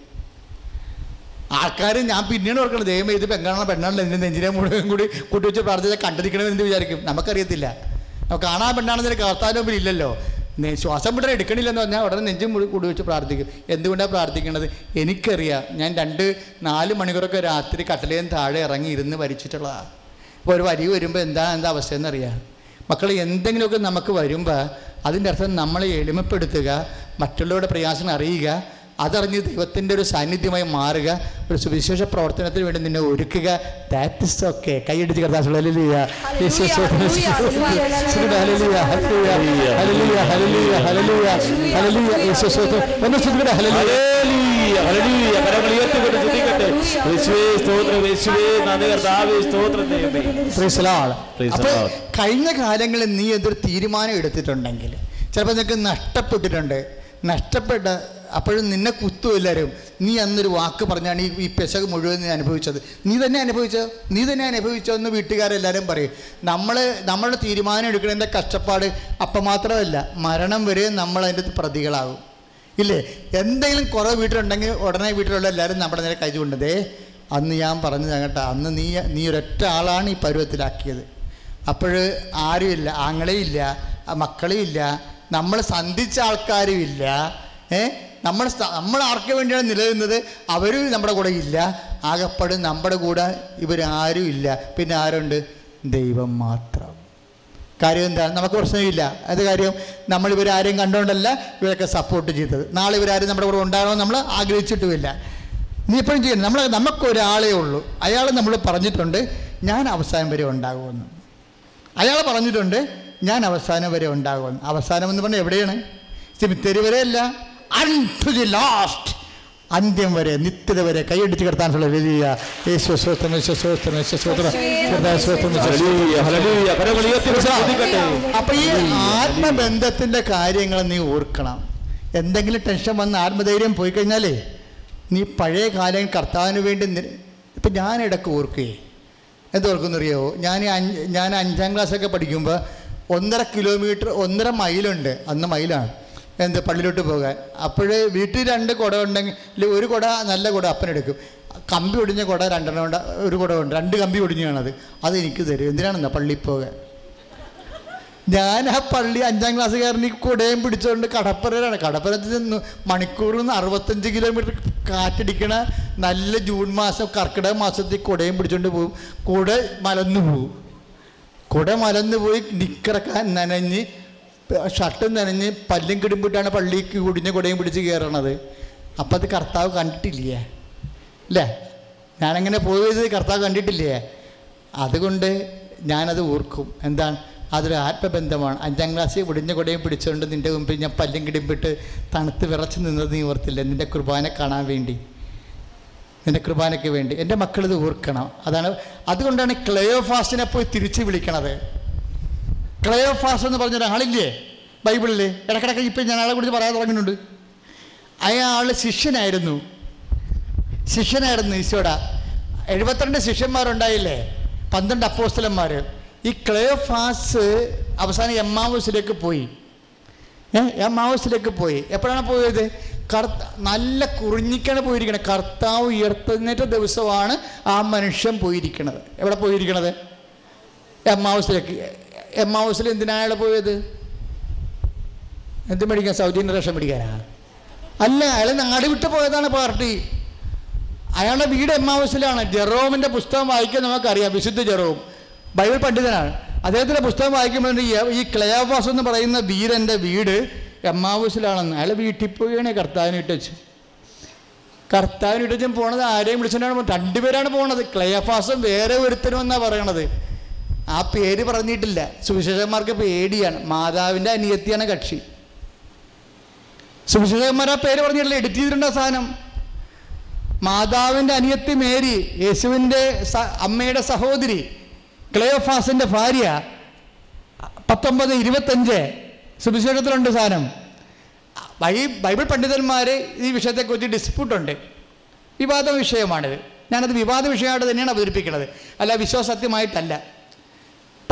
ആൾക്കാർ ഞാൻ പിന്നീട് ഓർക്കണം ദൈവം ഇത് പെണ്ണാണോ പെണ്ണാണല്ലോ എന്റെ നെഞ്ചിനെ മുഴുവൻ കൂടി കൂട്ടി വെച്ച് പ്രാർത്ഥിച്ചാൽ കണ്ടിരിക്കണമെന്ന് വിചാരിക്കും. നമുക്കറിയത്തില്ല. നമുക്ക് കാണാൻ പെണ്ണാണെന്നൊരു കർത്താവിന് മുമ്പിൽ ഇല്ലല്ലോ. ശ്വാസം വിടാൻ എടുക്കണില്ലെന്ന് പറഞ്ഞാൽ ഉടനെ നെഞ്ചും കൂടി വെച്ച് പ്രാർത്ഥിക്കും. എന്തുകൊണ്ടാണ് പ്രാർത്ഥിക്കുന്നത് എനിക്കറിയാം. ഞാൻ രണ്ട് നാല് മണിക്കൂറൊക്കെ രാത്രി കട്ടലേയും താഴെ ഇറങ്ങി ഇരുന്ന് ഭരിച്ചിട്ടുള്ളതാണ് അപ്പോൾ ഒരു വരി വരുമ്പോൾ എന്താണ് എന്താ അവസ്ഥ അവസ്ഥയെന്നറിയാം? മക്കൾ എന്തെങ്കിലുമൊക്കെ നമുക്ക് വരുമ്പോൾ അതിന്റെ അർത്ഥം നമ്മളെ എളിമപ്പെടുത്തുക മറ്റുള്ളവരുടെ പ്രയാസം അറിയുക അതറിഞ്ഞ് ദൈവത്തിന്റെ ഒരു സാന്നിധ്യമായി മാറുക ഒരു സുവിശേഷ പ്രവർത്തനത്തിന് വേണ്ടി നിന്നെ ഒരുക്കുക. ദാറ്റ് ഇസ് ഓക്കെ കൈയടിച്ച് കഴിഞ്ഞ കാലങ്ങളിൽ നീ എന്തൊരു തീരുമാനം എടുത്തിട്ടുണ്ടെങ്കിൽ ചിലപ്പോൾ നിനക്ക് നഷ്ടപ്പെട്ടിട്ടുണ്ട്. നഷ്ടപ്പെട്ട അപ്പോഴും നിന്നെ കുത്തും എല്ലാവരും നീ അന്നൊരു വാക്ക് പറഞ്ഞാണ് ഈ ഈ പെശക് മുഴുവൻ നീ അനുഭവിച്ചത്. നീ തന്നെ അനുഭവിച്ചോ? നീ തന്നെ അനുഭവിച്ചോ എന്ന് വീട്ടുകാരെല്ലാവരും പറയും. നമ്മൾ നമ്മളുടെ തീരുമാനം എടുക്കുന്നതിന്റെ കഷ്ടപ്പാട് അപ്പം മാത്രമല്ല മരണം വരെ നമ്മൾ അതിന്റെ പ്രതികളാകും. ഇല്ലേ? എന്തെങ്കിലും കുറവ് വീട്ടിലുണ്ടെങ്കിൽ ഉടനെ വീട്ടിലുള്ള എല്ലാവരും നമ്മുടെ നേരെ കൈ കൊണ്ടതേ അന്ന് ഞാൻ പറഞ്ഞു കേട്ടോ അന്ന് നീ നീ ഒരൊറ്റ ആളാണ് ഈ പരുവത്തിലാക്കിയത്. അപ്പോൾ ആരുമില്ല ആങ്ങളെയില്ല മക്കളെയില്ല നമ്മൾ സന്ധിച്ച ആൾക്കാരും ഇല്ല ഏ? നമ്മൾ നമ്മൾ ആർക്ക് വേണ്ടിയാണ് നിലനിന്നത്? അവരും നമ്മുടെ കൂടെ ഇല്ല. ആകപ്പാട് നമ്മുടെ കൂടെ ഇവരാരും ഇല്ല. പിന്നെ ആരുണ്ട്? ദൈവം മാത്രം. കാര്യം എന്താ? നമുക്ക് പ്രശ്നമില്ല. അത് കാര്യം നമ്മൾ ഇവരാരെയും കണ്ടുകൊണ്ടല്ല ഇവരൊക്കെ സപ്പോർട്ട് ചെയ്തത്. നാളെ ഇവരാരും നമ്മുടെ കൂടെ ഉണ്ടാകണമെന്ന് നമ്മൾ ആഗ്രഹിച്ചിട്ടുമില്ല. നീ എപ്പോഴും ചെയ്യണം നമ്മൾ നമുക്കൊരാളേ ഉള്ളൂ. അയാൾ നമ്മൾ പറഞ്ഞിട്ടുണ്ട് ഞാൻ അവസാനം വരെ ഉണ്ടാകുമെന്ന്. അയാൾ പറഞ്ഞിട്ടുണ്ട് ഞാൻ അവസാനം വരെ ഉണ്ടാകുമെന്ന്. അവസാനം എന്ന് പറഞ്ഞാൽ എവിടെയാണ്? സിമിത്തേരി വരെയല്ല അൺടു ദി ലാസ്റ്റ് അന്ത്യം വരെ നിത്യത വരെ കൈയടിച്ച് കിടത്താനുള്ള വലിയ യേശു സ്വസ്ത്രം യേശു സ്വസ്ത്രം യേശു സ്വസ്ത്രം. അപ്പൊ ഈ ആത്മബന്ധത്തിന്റെ കാര്യങ്ങൾ നീ ഓർക്കണം. എന്തെങ്കിലും ടെൻഷൻ വന്ന് ആത്മധൈര്യം പോയി കഴിഞ്ഞാലേ നീ പഴയ കാലം കർത്താവിന് വേണ്ടി ഇപ്പൊ ഞാൻ ഇടയ്ക്ക് ഓർക്കുകയെ എന്തോർക്കുന്നറിയോ ഞാൻ അഞ്ച് ഞാൻ അഞ്ചാം ക്ലാസ്സൊക്കെ പഠിക്കുമ്പോൾ ഒന്നര കിലോമീറ്റർ ഒന്നര മൈലുണ്ട് അന്ന് മൈലാണ് എന്ത് പള്ളിയിലോട്ട് പോകാൻ. അപ്പോഴേ വീട്ടിൽ രണ്ട് കുട ഉണ്ടെങ്കിൽ ഒരു കുട നല്ല കുട അപ്പനെടുക്കും കമ്പി ഒടിഞ്ഞ കുട രണ്ടെണ്ണം ഉണ്ട് ഒരു കുട ഉണ്ട്. രണ്ട് കമ്പി ഒടിഞ്ഞാണത് അത് എനിക്ക് തരും. എന്തിനാണെന്നാ പള്ളിയിൽ പോകാൻ? ഞാൻ ആ പള്ളി അഞ്ചാം ക്ലാസ്സുകാരന് ഈ കുടയും പിടിച്ചുകൊണ്ട് കടപ്പുറയിലാണ്. കടപ്പുറത്ത് നിന്ന് മണിക്കൂറിൽ നിന്ന് അറുപത്തഞ്ച് കിലോമീറ്റർ കാറ്റടിക്കണ നല്ല ജൂൺ മാസം കർക്കിടക മാസത്തിൽ കുടയും പിടിച്ചുകൊണ്ട് പോകും കുട മലന്നു പോകും കുട മലന്നു പോയി നിക്കറക്കാൻ നനഞ്ഞ് ഷർട്ട് നനഞ്ഞ് പല്ലും കിടുമ്പിട്ടാണ് പള്ളിക്ക് കുടിഞ്ഞ കുടയും പിടിച്ച് കയറണത് അപ്പം അത് കർത്താവ് കണ്ടിട്ടില്ലേ? അല്ലേ ഞാനങ്ങനെ പോയത് കർത്താവ് കണ്ടിട്ടില്ലേ? അതുകൊണ്ട് ഞാനത് ഓർക്കും. എന്താണ്? അതൊരു ആത്മബന്ധമാണ്. അഞ്ചാം ക്ലാസ്സിൽ ഒടിഞ്ഞ കൊടയും പിടിച്ചുകൊണ്ട് നിന്റെ മുമ്പിൽ ഞാൻ പല്ലും കിടിമ്പിട്ട് തണുത്ത് വിറച്ച് നിന്നത് നീ ഓർത്തില്ല. നിന്റെ കുർബാന കാണാൻ വേണ്ടി. നിന്റെ കുർബാനയ്ക്ക് വേണ്ടി. എന്റെ മക്കളിത് ഓർക്കണം. അതാണ് അതുകൊണ്ടാണ് ക്ലയോഫാസിനെ പോയി തിരിച്ച് വിളിക്കണത്. ക്ലയോഫാസ് എന്ന് പറഞ്ഞ ഒരാളില്ലേ? ബൈബിളിൽ ഇടക്കിടക്ക് ഇപ്പം ഞാൻ ആളെ കുറിച്ച് പറയാൻ തുടങ്ങിയിട്ടുണ്ട് അയാൾ ശിഷ്യനായിരുന്നു. ശിഷ്യനായിരുന്നു ഈശോയുടെ. എഴുപത്തിരണ്ട് ശിഷ്യന്മാരുണ്ടായില്ലേ? പന്ത്രണ്ട് അപ്പോസ്റ്റലന്മാർ ഈ ക്ലയോഫാസ് അവസാനം എമ്മാവൂസിലേക്ക് പോയി. എമ്മാവൂസിലേക്ക് പോയി. എപ്പോഴാണ് പോയത്? കർത്ത നല്ല കുറിഞ്ഞിക്കാണ് പോയിരിക്കണത്. കർത്താവ് ഉയർത്തുന്നേറ്റ ദിവസമാണ് ആ മനുഷ്യൻ പോയിരിക്കണത്. എവിടെ പോയിരിക്കണത്? എമ്മാവൂസിലേക്ക്. എമ്മാവൂസിൽ എന്തിനാ അയാൾ പോയത്? എന്ത് മേടിക്കാൻ? സൗദി റേഷൻ മേടിക്കാനാ? അല്ല അയാൾ നാട് വിട്ട് പോയതാണ് പാർട്ടി. അയാളുടെ വീട് എം ഹൗസിലാണ് ജെറോമിന്റെ പുസ്തകം വായിക്കാൻ നമുക്കറിയാം. വിശുദ്ധ ജെറോം. ബൈബിൾ പണ്ഡിതനാണ്. അദ്ദേഹത്തിന്റെ പുസ്തകം വായിക്കുമ്പോൾ ഈ- ക്ലയാവാസ് എന്ന് പറയുന്ന വീരന്റെ വീട് എം ഹൗസിലാണെന്ന് അയാൾ വീട്ടിൽ പോവുകയാണ് കർത്താവിന് ഇട്ടച്ച് കർത്താവിന് ഇട്ടച്ചും പോണത് ആരെയും വിളിച്ചിട്ടാണ് രണ്ടുപേരാണ് പോണത്. ക്ലയഫാസും വേറെ ഒരുത്തനും എന്നാണ് പറയണത്? ആ പേര് പറഞ്ഞിട്ടില്ല. സുവിശേഷന്മാർക്ക് പേടിയാണ്. മാതാവിന്റെ അനിയത്തിയാണ് കക്ഷി. സുവിശേഷന്മാർ ആ പേര് പറഞ്ഞിട്ടില്ല. എഡിറ്റ് ചെയ്തിട്ടുണ്ട് ആ സാധനം? മാതാവിന്റെ അനിയത്തി മേരി യേശുവിന്റെ അമ്മയുടെ സഹോദരി ക്ലയോഫാസിന്റെ ഭാര്യ പത്തൊമ്പത് ഇരുപത്തഞ്ച്. സുവിശേഷത്തിലുണ്ട് സാധനം. ബൈ ബൈബിൾ പണ്ഡിതന്മാർ ഈ വിഷയത്തെക്കുറിച്ച് ഡിസ്പ്യൂട്ടുണ്ട്. വിവാദ വിഷയമാണിത്. ഞാനത് വിവാദ വിഷയമായിട്ട് തന്നെയാണ് അവതരിപ്പിക്കുന്നത്. അല്ല വിശ്വാസത്യമായിട്ടല്ല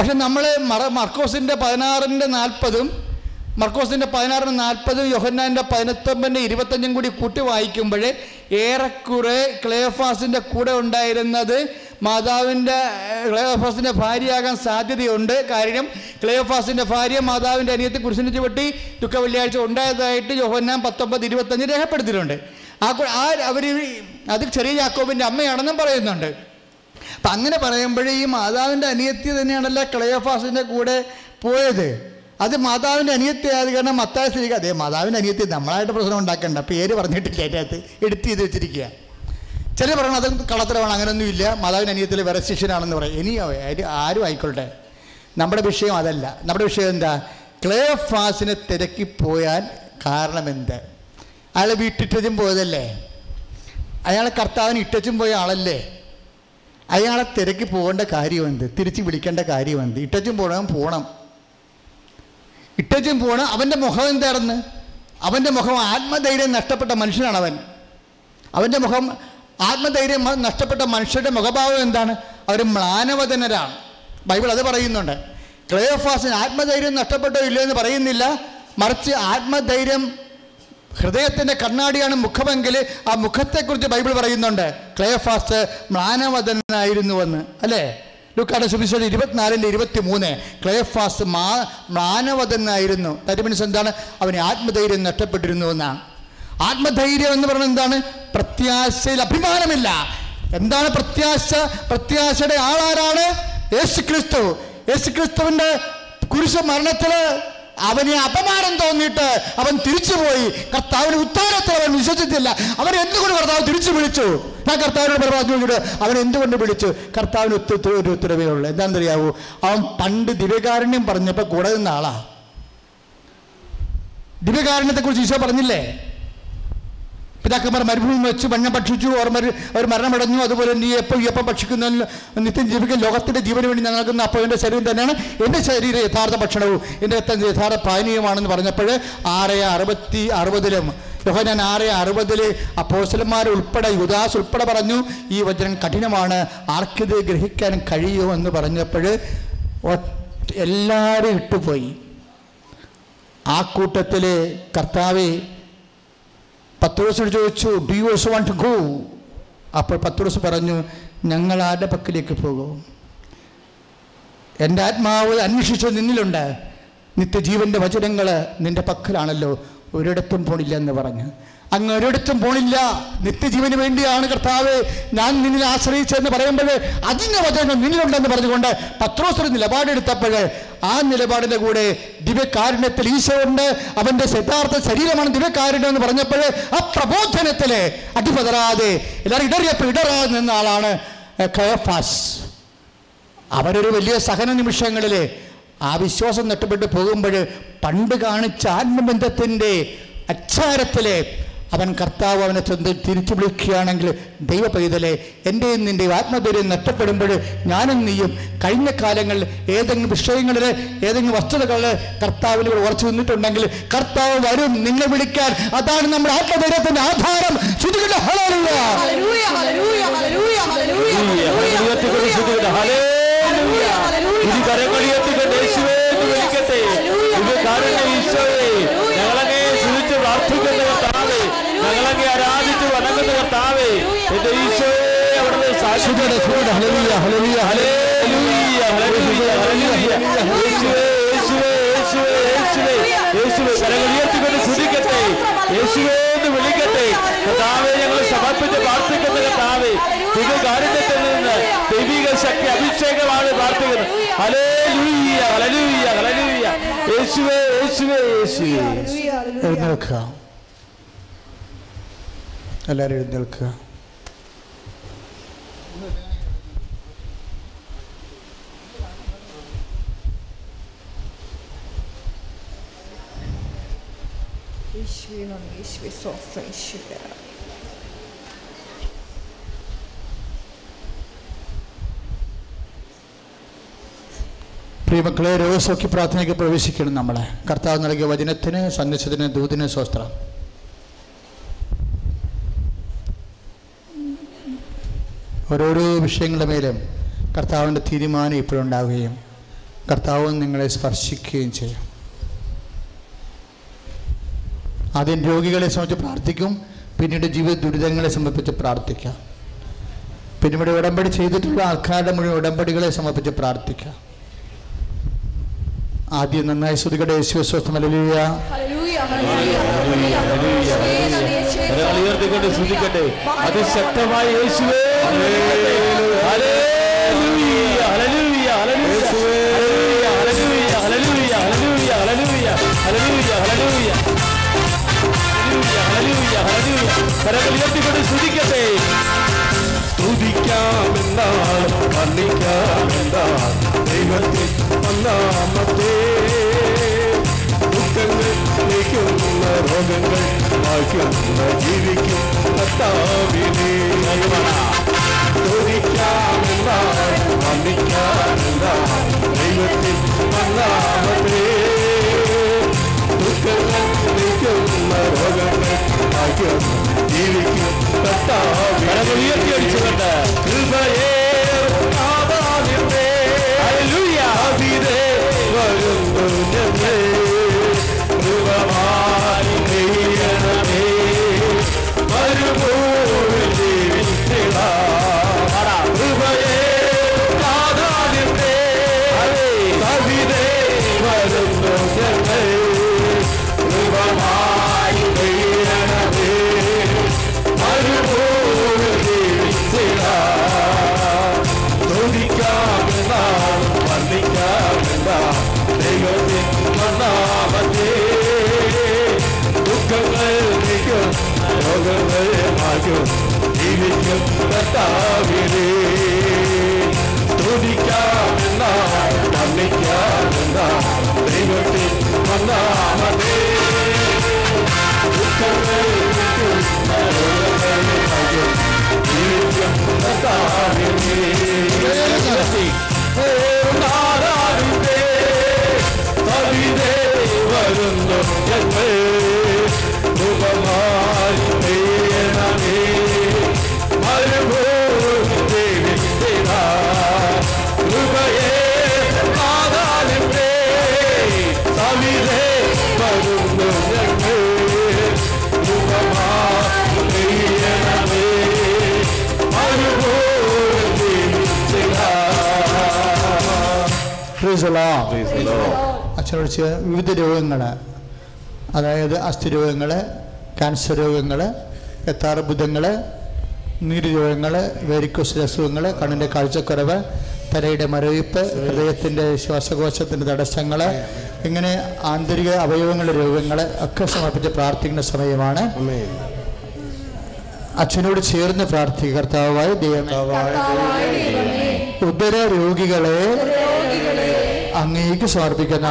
പക്ഷെ നമ്മൾ മറ മർക്കോസിന്റെ പതിനാറിന്റെ നാൽപ്പതും മർക്കോസിന്റെ പതിനാറിന് നാൽപ്പതും യോഹന്നാന്റെ പതിനൊത്തൊമ്പതിന്റെ ഇരുപത്തഞ്ചും കൂടി കൂട്ടി വായിക്കുമ്പോൾ ഏറെക്കുറെ ക്ലേഫാസിന്റെ കൂടെ ഉണ്ടായിരുന്നത് മാതാവിന്റെ ക്ലേഫാസിന്റെ ഭാര്യയാകാൻ സാധ്യതയുണ്ട്. കാരണം ക്ലേഫാസിന്റെ ഭാര്യ മാതാവിന്റെ അനിയത്തെ കുരിശിന് ചുവട്ടി ദുഃഖ വെള്ളിയാഴ്ച ഉണ്ടായതായിട്ട് യോഹന്നാൻ പത്തൊമ്പത് ഇരുപത്തഞ്ച് രേഖപ്പെടുത്തിയിട്ടുണ്ട്. ആ അവർ അത് ചെറിയ ജാക്കോബിന്റെ അമ്മയാണെന്നും പറയുന്നുണ്ട്. അപ്പം അങ്ങനെ പറയുമ്പോഴേ ഈ മാതാവിന്റെ അനിയത്തി തന്നെയാണല്ലോ ക്ലയോഫാസിന്റെ കൂടെ പോയത്. അത് മാതാവിന്റെ അനിയത്തി ആയത് കാരണം മത്തായ സ്ത്രീക്ക് അതെ മാതാവിന്റെ അനിയത്തി നമ്മളായിട്ട് പ്രശ്നം ഉണ്ടാക്കണ്ട. പേര് പറഞ്ഞിട്ടില്ല അതിന്റെ അകത്ത് എടുത്ത് ചെയ്ത് വെച്ചിരിക്കുക. ചില പറയണം അത് കള്ളത്തരമാണ് അങ്ങനെയൊന്നുമില്ല മാതാവിന്റെ അനിയത്തിൽ വേറെ ശിഷ്യനാണെന്ന് പറയും. ഇനി ആര് ആയിക്കോട്ടെ നമ്മുടെ വിഷയം അതല്ല. നമ്മുടെ വിഷയം എന്താ? ക്ലേഫാസിനെ കാരണം എന്ത്? അയാൾ വീട്ടിട്ടും പോയതല്ലേ? അയാളെ കർത്താവിന് ഇട്ടച്ചും പോയ ആളല്ലേ? അയാളെ തിരക്കി പോകേണ്ട കാര്യം എന്ത്? തിരിച്ച് വിളിക്കേണ്ട കാര്യം എന്ത്? ഇട്ടച്ചും പോകണം പോകണം ഇട്ടച്ചും പോകണം അവന്റെ മുഖം എന്താണെന്ന്? അവന്റെ മുഖം ആത്മധൈര്യം നഷ്ടപ്പെട്ട മനുഷ്യനാണ് അവൻ. അവന്റെ മുഖം ആത്മധൈര്യം നഷ്ടപ്പെട്ട മനുഷ്യരുടെ മുഖഭാവം എന്താണ്? അവർ മ്ലാനവദനരാണ് ബൈബിൾ അത് പറയുന്നുണ്ട്. ക്ലയോഫാസിന് ആത്മധൈര്യം നഷ്ടപ്പെട്ടോ ഇല്ലയോ എന്ന് പറയുന്നില്ല. മറിച്ച് ആത്മധൈര്യം ഹൃദയത്തിന്റെ കണ്ണാടിയാണ് മുഖമെങ്കിൽ ആ മുഖത്തെക്കുറിച്ച് ബൈബിൾ പറയുന്നുണ്ട്. ക്ലയോഫാസ് മ്ലാനവദനായിരുന്നുവെന്ന് അല്ലേ? ലുക്കാട് സുവിശേഷം ഇരുപത്തിനാലിന്റെ ഇരുപത്തി മൂന്ന് ക്ലയോഫാസ് മാ മ്ലാനവദനായിരുന്നു തരുമനുസ് എന്താണ്? അവന് ആത്മധൈര്യം നഷ്ടപ്പെട്ടിരുന്നു എന്നാണ് ആത്മധൈര്യം എന്ന് പറയുന്നത് എന്താണ്? പ്രത്യാശയിൽ അഭിമാനമില്ല. എന്താണ് പ്രത്യാശ? പ്രത്യാശയുടെ ആളാരാണ്? യേശു ക്രിസ്തു യേശു ക്രിസ്തുവിന്റെ കുരിശ മരണത്തിൽ അവനെ അപമാനം തോന്നിയിട്ട് അവൻ തിരിച്ചുപോയി. കർത്താവിന് ഉത്തരത്തിൽ അവൻ വിശ്വസിച്ചില്ല. അവൻ എന്തുകൊണ്ട് കർത്താവ് തിരിച്ചു വിളിച്ചു? ഞാൻ കർത്താവിനോട് പറഞ്ഞു അവൻ എന്തുകൊണ്ട് വിളിച്ചു? കർത്താവിന് ഉത്തര ഒരു ഉത്തരവേ ഉള്ളൂ. എന്താണെന്നറിയാവൂ? അവൻ പണ്ട് ദിവ്യകാരുണ്യം പറഞ്ഞപ്പോൾ കൂടെ നിന്ന ആളാ. ദിവ്യകാരുണ്യത്തെക്കുറിച്ച് ഈശോ പറഞ്ഞില്ലേ? പിതാക്കന്മാർ മരുഭൂമി വെച്ച് വണ്ണം ഭക്ഷിച്ചു അവർ മരു അവർ മരണമടഞ്ഞു. അതുപോലെ നീ എപ്പോൾ എപ്പം ഭക്ഷിക്കുന്ന നിത്യം ജീവിക്കാൻ ലോകത്തിന്റെ ജീവന് വേണ്ടി ഞാൻ നൽകുന്ന അപ്പോൾ എന്റെ ശരീരം തന്നെയാണ്. എന്റെ ശരീരം യഥാർത്ഥ ഭക്ഷണവും എന്റെ യഥാർത്ഥ പാനീയമാണെന്ന് പറഞ്ഞപ്പോൾ ആറ് അറുപത്തി അറുപതിലും യോഹനാൻ ആറ് അറുപതിൽ അപ്പോസ്റ്റലന്മാർ ഉൾപ്പെടെ യുദാസ് ഉൾപ്പെടെ പറഞ്ഞു ഈ വചനം കഠിനമാണ് ആർക്കിത് ഗ്രഹിക്കാൻ കഴിയുമോ എന്ന് പറഞ്ഞപ്പോൾ എല്ലാവരും ഇട്ടുപോയി. ആ കൂട്ടത്തിൽ കർത്താവെ പത്രോസിനോട് ചോദിച്ചു do you also want to go അപ്പോൾ പത്രോസ് പറഞ്ഞു ഞങ്ങൾ ആരുടെ പക്കലേക്ക് പോകും? എന്റെ ആത്മാവ് അന്വേഷിച്ചു നിന്നിലുണ്ട്. നിത്യജീവന്റെ വചനങ്ങൾ നിന്റെ പക്കലാണല്ലോ. ഒരിടത്തും പോണില്ല എന്ന് പറഞ്ഞു. അങ്ങ് ഒരിടത്തും പോണില്ല. നിത്യജീവന് വേണ്ടിയാണ് കർത്താവ് ഞാൻ നിന്നിൽ ആശ്രയിച്ചെന്ന് പറയുമ്പോൾ അതിന്റെ വചനങ്ങൾ നിന്നിലുണ്ടെന്ന് പറഞ്ഞുകൊണ്ട് പത്രോസ്വര നിലപാടെടുത്തപ്പോൾ ആ നിലപാടിന്റെ കൂടെ ദിവ്യകാരുണ്യത്തിൽ ഈശോ ഉണ്ട്. അവന്റെ യഥാർത്ഥ ശരീരമാണ് ദിവ്യകാരുണ്യം എന്ന് പറഞ്ഞപ്പോൾ ആ പ്രബോധനത്തിൽ അടിപതരാതെ എല്ലാവരും ഇടറിയപ്പോൾ ഇടറാതെ നിന്ന ആളാണ് കയഫാസ് അവരൊരു വലിയ സഹന നിമിഷങ്ങളിൽ ആ വിശ്വാസം നഷ്ടപ്പെട്ട് പോകുമ്പോൾ പണ്ട് കാണിച്ച ആത്മബന്ധത്തിന്റെ അച്ചാരത്തിലെ അവൻ കർത്താവ് അവനെ സ്വന്തം തിരിച്ചു വിളിക്കുകയാണെങ്കിൽ ദൈവ പൈതലെ എന്റെയും നിന്റെയും ആത്മധൈര്യം നഷ്ടപ്പെടുമ്പോൾ ഞാനും നീയും കഴിഞ്ഞ കാലങ്ങളിൽ ഏതെങ്കിലും വിഷയങ്ങളിൽ ഏതെങ്കിലും വസ്തുതകളിൽ കർത്താവിന് ഇവിടെ ഉറച്ചു നിന്നിട്ടുണ്ടെങ്കിൽ കർത്താവ് വരും നിന്നെ വിളിക്കാൻ. അതാണ് നമ്മുടെ ആത്മധൈര്യത്തിന്റെ ആധാരം. ശ്രുതികളുടെ سجد سجد هللويا هللويا هللويا هللويا هللويا കരങ്ങൾ ഉയർത്തിക്കൊണ്ട് സ്തുതിക്കട്ടെ. യേശുവേ എന്ന് വിളിക്കട്ടെ. ഞങ്ങൾ സമർപ്പിച്ച് പ്രാർത്ഥിക്കുന്ന നിന്ന് ദൈവിക ശക്തി അഭിഷേകമാണ് പ്രാർത്ഥിക്കുന്നത്. ഹലേ ലൂയ്യ യേശുവേ യേശുവേ യേശുവേ. എഴുന്നേൽക്കുക. എല്ലാവരും എഴുന്നേൽക്കുക. യേശുവേ നന്ദി യേശുവേ സ്തോത്രം യേശുവേ പ്രിയമക്കളെ രോഗസൗഖ്യ പ്രാർത്ഥനയ്ക്ക് പ്രവേശിക്കണം നമ്മളെ. കർത്താവ് നൽകിയ വചനത്തിന് സന്ദേശത്തിന് ദൂതിന് സ്വസ്ത്രം ഓരോരോ വിഷയങ്ങളുടെ മേലും കർത്താവിന്റെ തീരുമാനം ഇപ്പോഴുണ്ടാവുകയും കർത്താവ് നിങ്ങളെ സ്പർശിക്കുകയും ചെയ്യും. ആദ്യം രോഗികളെ സംബന്ധിച്ച് പ്രാർത്ഥിക്കും പിന്നീട് ജീവിത ദുരിതങ്ങളെ സമർപ്പിച്ച് പ്രാർത്ഥിക്കുക പിന്നീട് ഇവിടെ ഉടമ്പടി ചെയ്തിട്ടുള്ള ആൾക്കാരുടെ മുഴുവൻ ഉടമ്പടികളെ സമർപ്പിച്ച് പ്രാർത്ഥിക്കുക ആദ്യം നന്നായി ശ്രുതികട യേശുസ്വസ്ഥം അലലിയ ഉയർത്തിക്കൊണ്ട് അതിശക്തമായ യേശുവേ. வந்தால் மன்னிக்க வேண்டாம். தெய்வத்தில் வந்தாமத்தே துக்கங்கள் நீக்கின்ற ரோகங்கள் வாழ்க்கின்ற ஜீவிக்கும் கத்தாவிலே. துதிக்காமென்றால் மன்னிக்காமென்றால் தெய்வத்தில் வந்தாமத்தே துக்கங்கள் நீக்கின்ற ரோகங்கள் பாக்கியம் ஜீவிக்கும் கடவுள் உயர்த்தி அடிச்சு வந்த கிருபையே ஆபாதிரே அலுயா அபிரே வரும் ജീവിക്കും കർത്താവിനെ സ്തുതിക്കാമെന്ന വർണ്ണിക്കാമെന്ന ദൈവത്തിൽ വന്നാമതേ ദുഃഖങ്ങൾ ജീവിക്കും കർത്താവിനെ നാരായണേ കവിതേ വരുന്നു ഞങ്ങൾ ഉപമായി പെയ്യണമേ ദേവി ദേവാ കൃപയേ നാദാലിന്റെ കവിതേ വരുന്നു ഞങ്ങൾ ഉപമായി പെയ്യണമേ മരുഭൂമി ദേവി Praise the Lord. അച്ഛനോട് ചെ- വിവിധ രോഗങ്ങൾ അതായത് അസ്ഥി രോഗങ്ങൾ ക്യാൻസർ രോഗങ്ങൾ എത്താർബുദങ്ങൾ നീരുരോഗങ്ങൾ വേരിക്കോസ് അസുഖങ്ങൾ കണ്ണിന്റെ കാഴ്ചക്കുറവ് തലയുടെ മരവിപ്പ് ഹൃദയത്തിന്റെ ശ്വാസകോശത്തിന്റെ തടസ്സങ്ങൾ ഇങ്ങനെ ആന്തരിക അവയവങ്ങളുടെ രോഗങ്ങൾ ഒക്കെ സമർപ്പിച്ച് പ്രാർത്ഥിക്കുന്ന സമയമാണ്. അച്ഛനോട് ചേർന്ന് പ്രാർത്ഥിക്കുക കർത്താവായ ദൈവമേ. ഉദര രോഗികളെ അങ്ങേക്ക് സമർപ്പിക്കുന്ന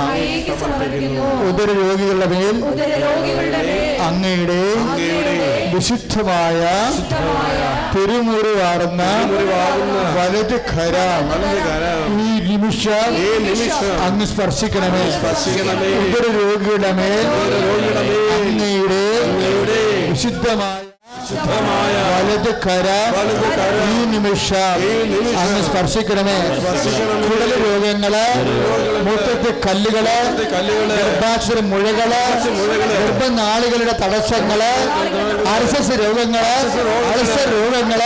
ഉദര രോഗികളുടെ മേൽ അങ്ങയുടെ വിശുദ്ധമായ തിരുമുറിവാർന്ന വലത് ഖര. ഈ നിമിഷം അങ്ങ് സ്പർശിക്കണമേ. സ്പർശിക്കണമേ. ഇതൊരു രോഗിയുടെ മേൽ അങ്ങയുടെ വിശുദ്ധമായ ശുദ്ധമായ വലത് കരം. ഈ നിമിഷം അങ്ങ് സ്പർശിക്കണമേ. കുടൽ രോഗങ്ങൾ മൂത്രത്തെ കല്ലുകൾ ഗർഭാശയ മുഴകൾ ഗർഭനാളികളുടെ തടസ്സങ്ങൾ അൾസസ് രോഗങ്ങൾ അൾസർ രോഗങ്ങൾ.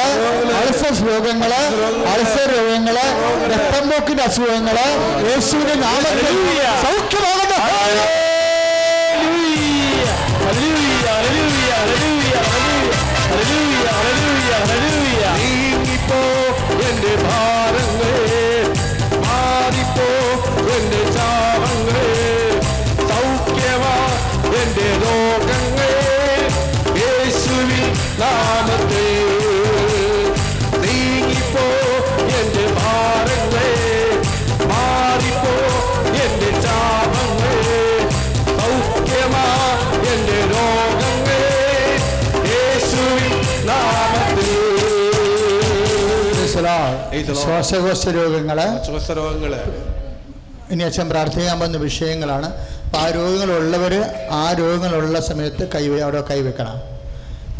അൾസസ് രോഗങ്ങൾ അൾസർ രോഗങ്ങൾ രക്തം പോക്കിന്റെ അസുഖങ്ങൾ യേശുവിന്റെ നാമത്തിൽ സൗഖ്യമാകട്ടെ ശ്വാസകോശ രോഗങ്ങൾ ശ്വസരോഗങ്ങൾ. ഇനി അച്ഛൻ പ്രാർത്ഥിക്കാൻ പോകുന്ന വിഷയങ്ങളാണ്. അപ്പം ആ രോഗങ്ങളുള്ളവർ ആ രോഗങ്ങളുള്ള സമയത്ത് കൈ അവിടെ കൈവെക്കണം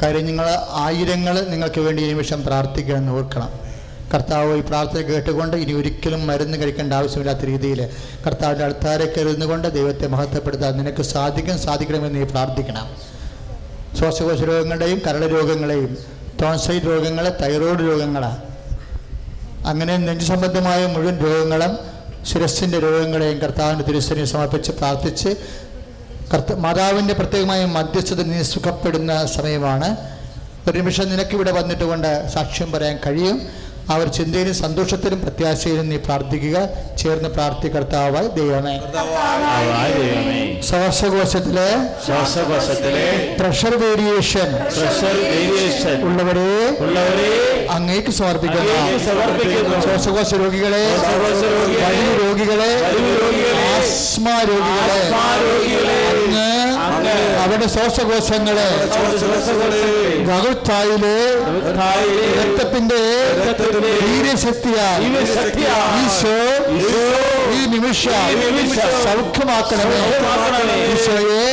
കാര്യം നിങ്ങൾ ആയിരങ്ങൾ നിങ്ങൾക്ക് വേണ്ടി ഈ നിമിഷം പ്രാർത്ഥിക്കണമെന്ന് ഓർക്കണം. കർത്താവ് ഈ പ്രാർത്ഥന കേട്ടുകൊണ്ട് ഇനി ഒരിക്കലും മരുന്ന് കഴിക്കേണ്ട ആവശ്യമില്ലാത്ത രീതിയിൽ കർത്താവിന്റെ അടുത്താരെ കരുതുന്നുകൊണ്ട് ദൈവത്തെ മഹത്വപ്പെടുത്താൻ നിനക്ക് സാധിക്കും സാധിക്കണമെന്ന് നീ പ്രാർത്ഥിക്കണം. ശ്വാസകോശ രോഗങ്ങളുടെയും കരൾ രോഗങ്ങളെയും തോൺസൈഡ് രോഗങ്ങൾ തൈറോയ്ഡ് രോഗങ്ങൾ അങ്ങനെ നെഞ്ചുസംബന്ധമായ മുഴുവൻ രോഗങ്ങളും ശിരസിന്റെ രോഗങ്ങളെയും കർത്താവിന്റെ തിരുസനെ സമർപ്പിച്ച് പ്രാർത്ഥിച്ച് കർത്ത മാതാവിന്റെ പ്രത്യേകമായ മധ്യസ്ഥത നീ സുഖപ്പെടുന്ന സമയമാണ്. ഒരു നിമിഷം നിനക്കിവിടെ വന്നിട്ട് കൊണ്ട് സാക്ഷ്യം പറയാൻ കഴിയും. അവർ ചിന്തയിലും സന്തോഷത്തിലും പ്രത്യാശയിലും നീ പ്രാർത്ഥിക്കുക. ചേർന്ന് പ്രാർത്ഥി കർത്താവായി ദൈവമേ. ശ്വാസകോശത്തിലെ ശ്വാസകോശത്തിലെ പ്രഷർ വേരിയേഷൻ പ്രഷർ വേരിയേഷൻ ഉള്ളവരെ ഉള്ളവരെ അങ്ങേക്ക് സമർപ്പിക്കുന്നു. ശ്വാസകോശ രോഗികളെ രോഗികളെ, ആസ്മ രോഗികളെ. അങ്ങ് അവരുടെ ശ്വാസകോശങ്ങളെ ശ്വാസകോശങ്ങളെ, ഗഗുത്തായിലെ തായിലെ രക്തത്തിന്റെ വീര്യശക്തിയാൽ ഈശോ ഈ നിമിഷ സൗഖ്യമാക്കണമേ. ഈശോയെ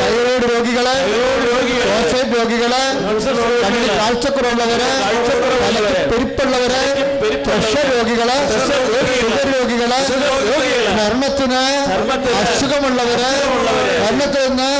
തൈറോയ്ഡ് രോഗികളെ തൈറോയ്ഡ് രോഗികളെ, പ്രോസ്റ്റേറ്റ് കാഴ്ചക്കുറവുള്ളവരെ പെരുപ്പുള്ളവരെ പ്രഷർ രോഗികൾ രോഗികൾ, ഷുഗർ രോഗികൾ രോഗികൾ, ചർമ്മത്തിന് ചർമ്മത്തിന് അസുഖമുള്ളവര് അസുഖമുള്ളവര്, ചർമ്മത്തിൽ നിന്ന്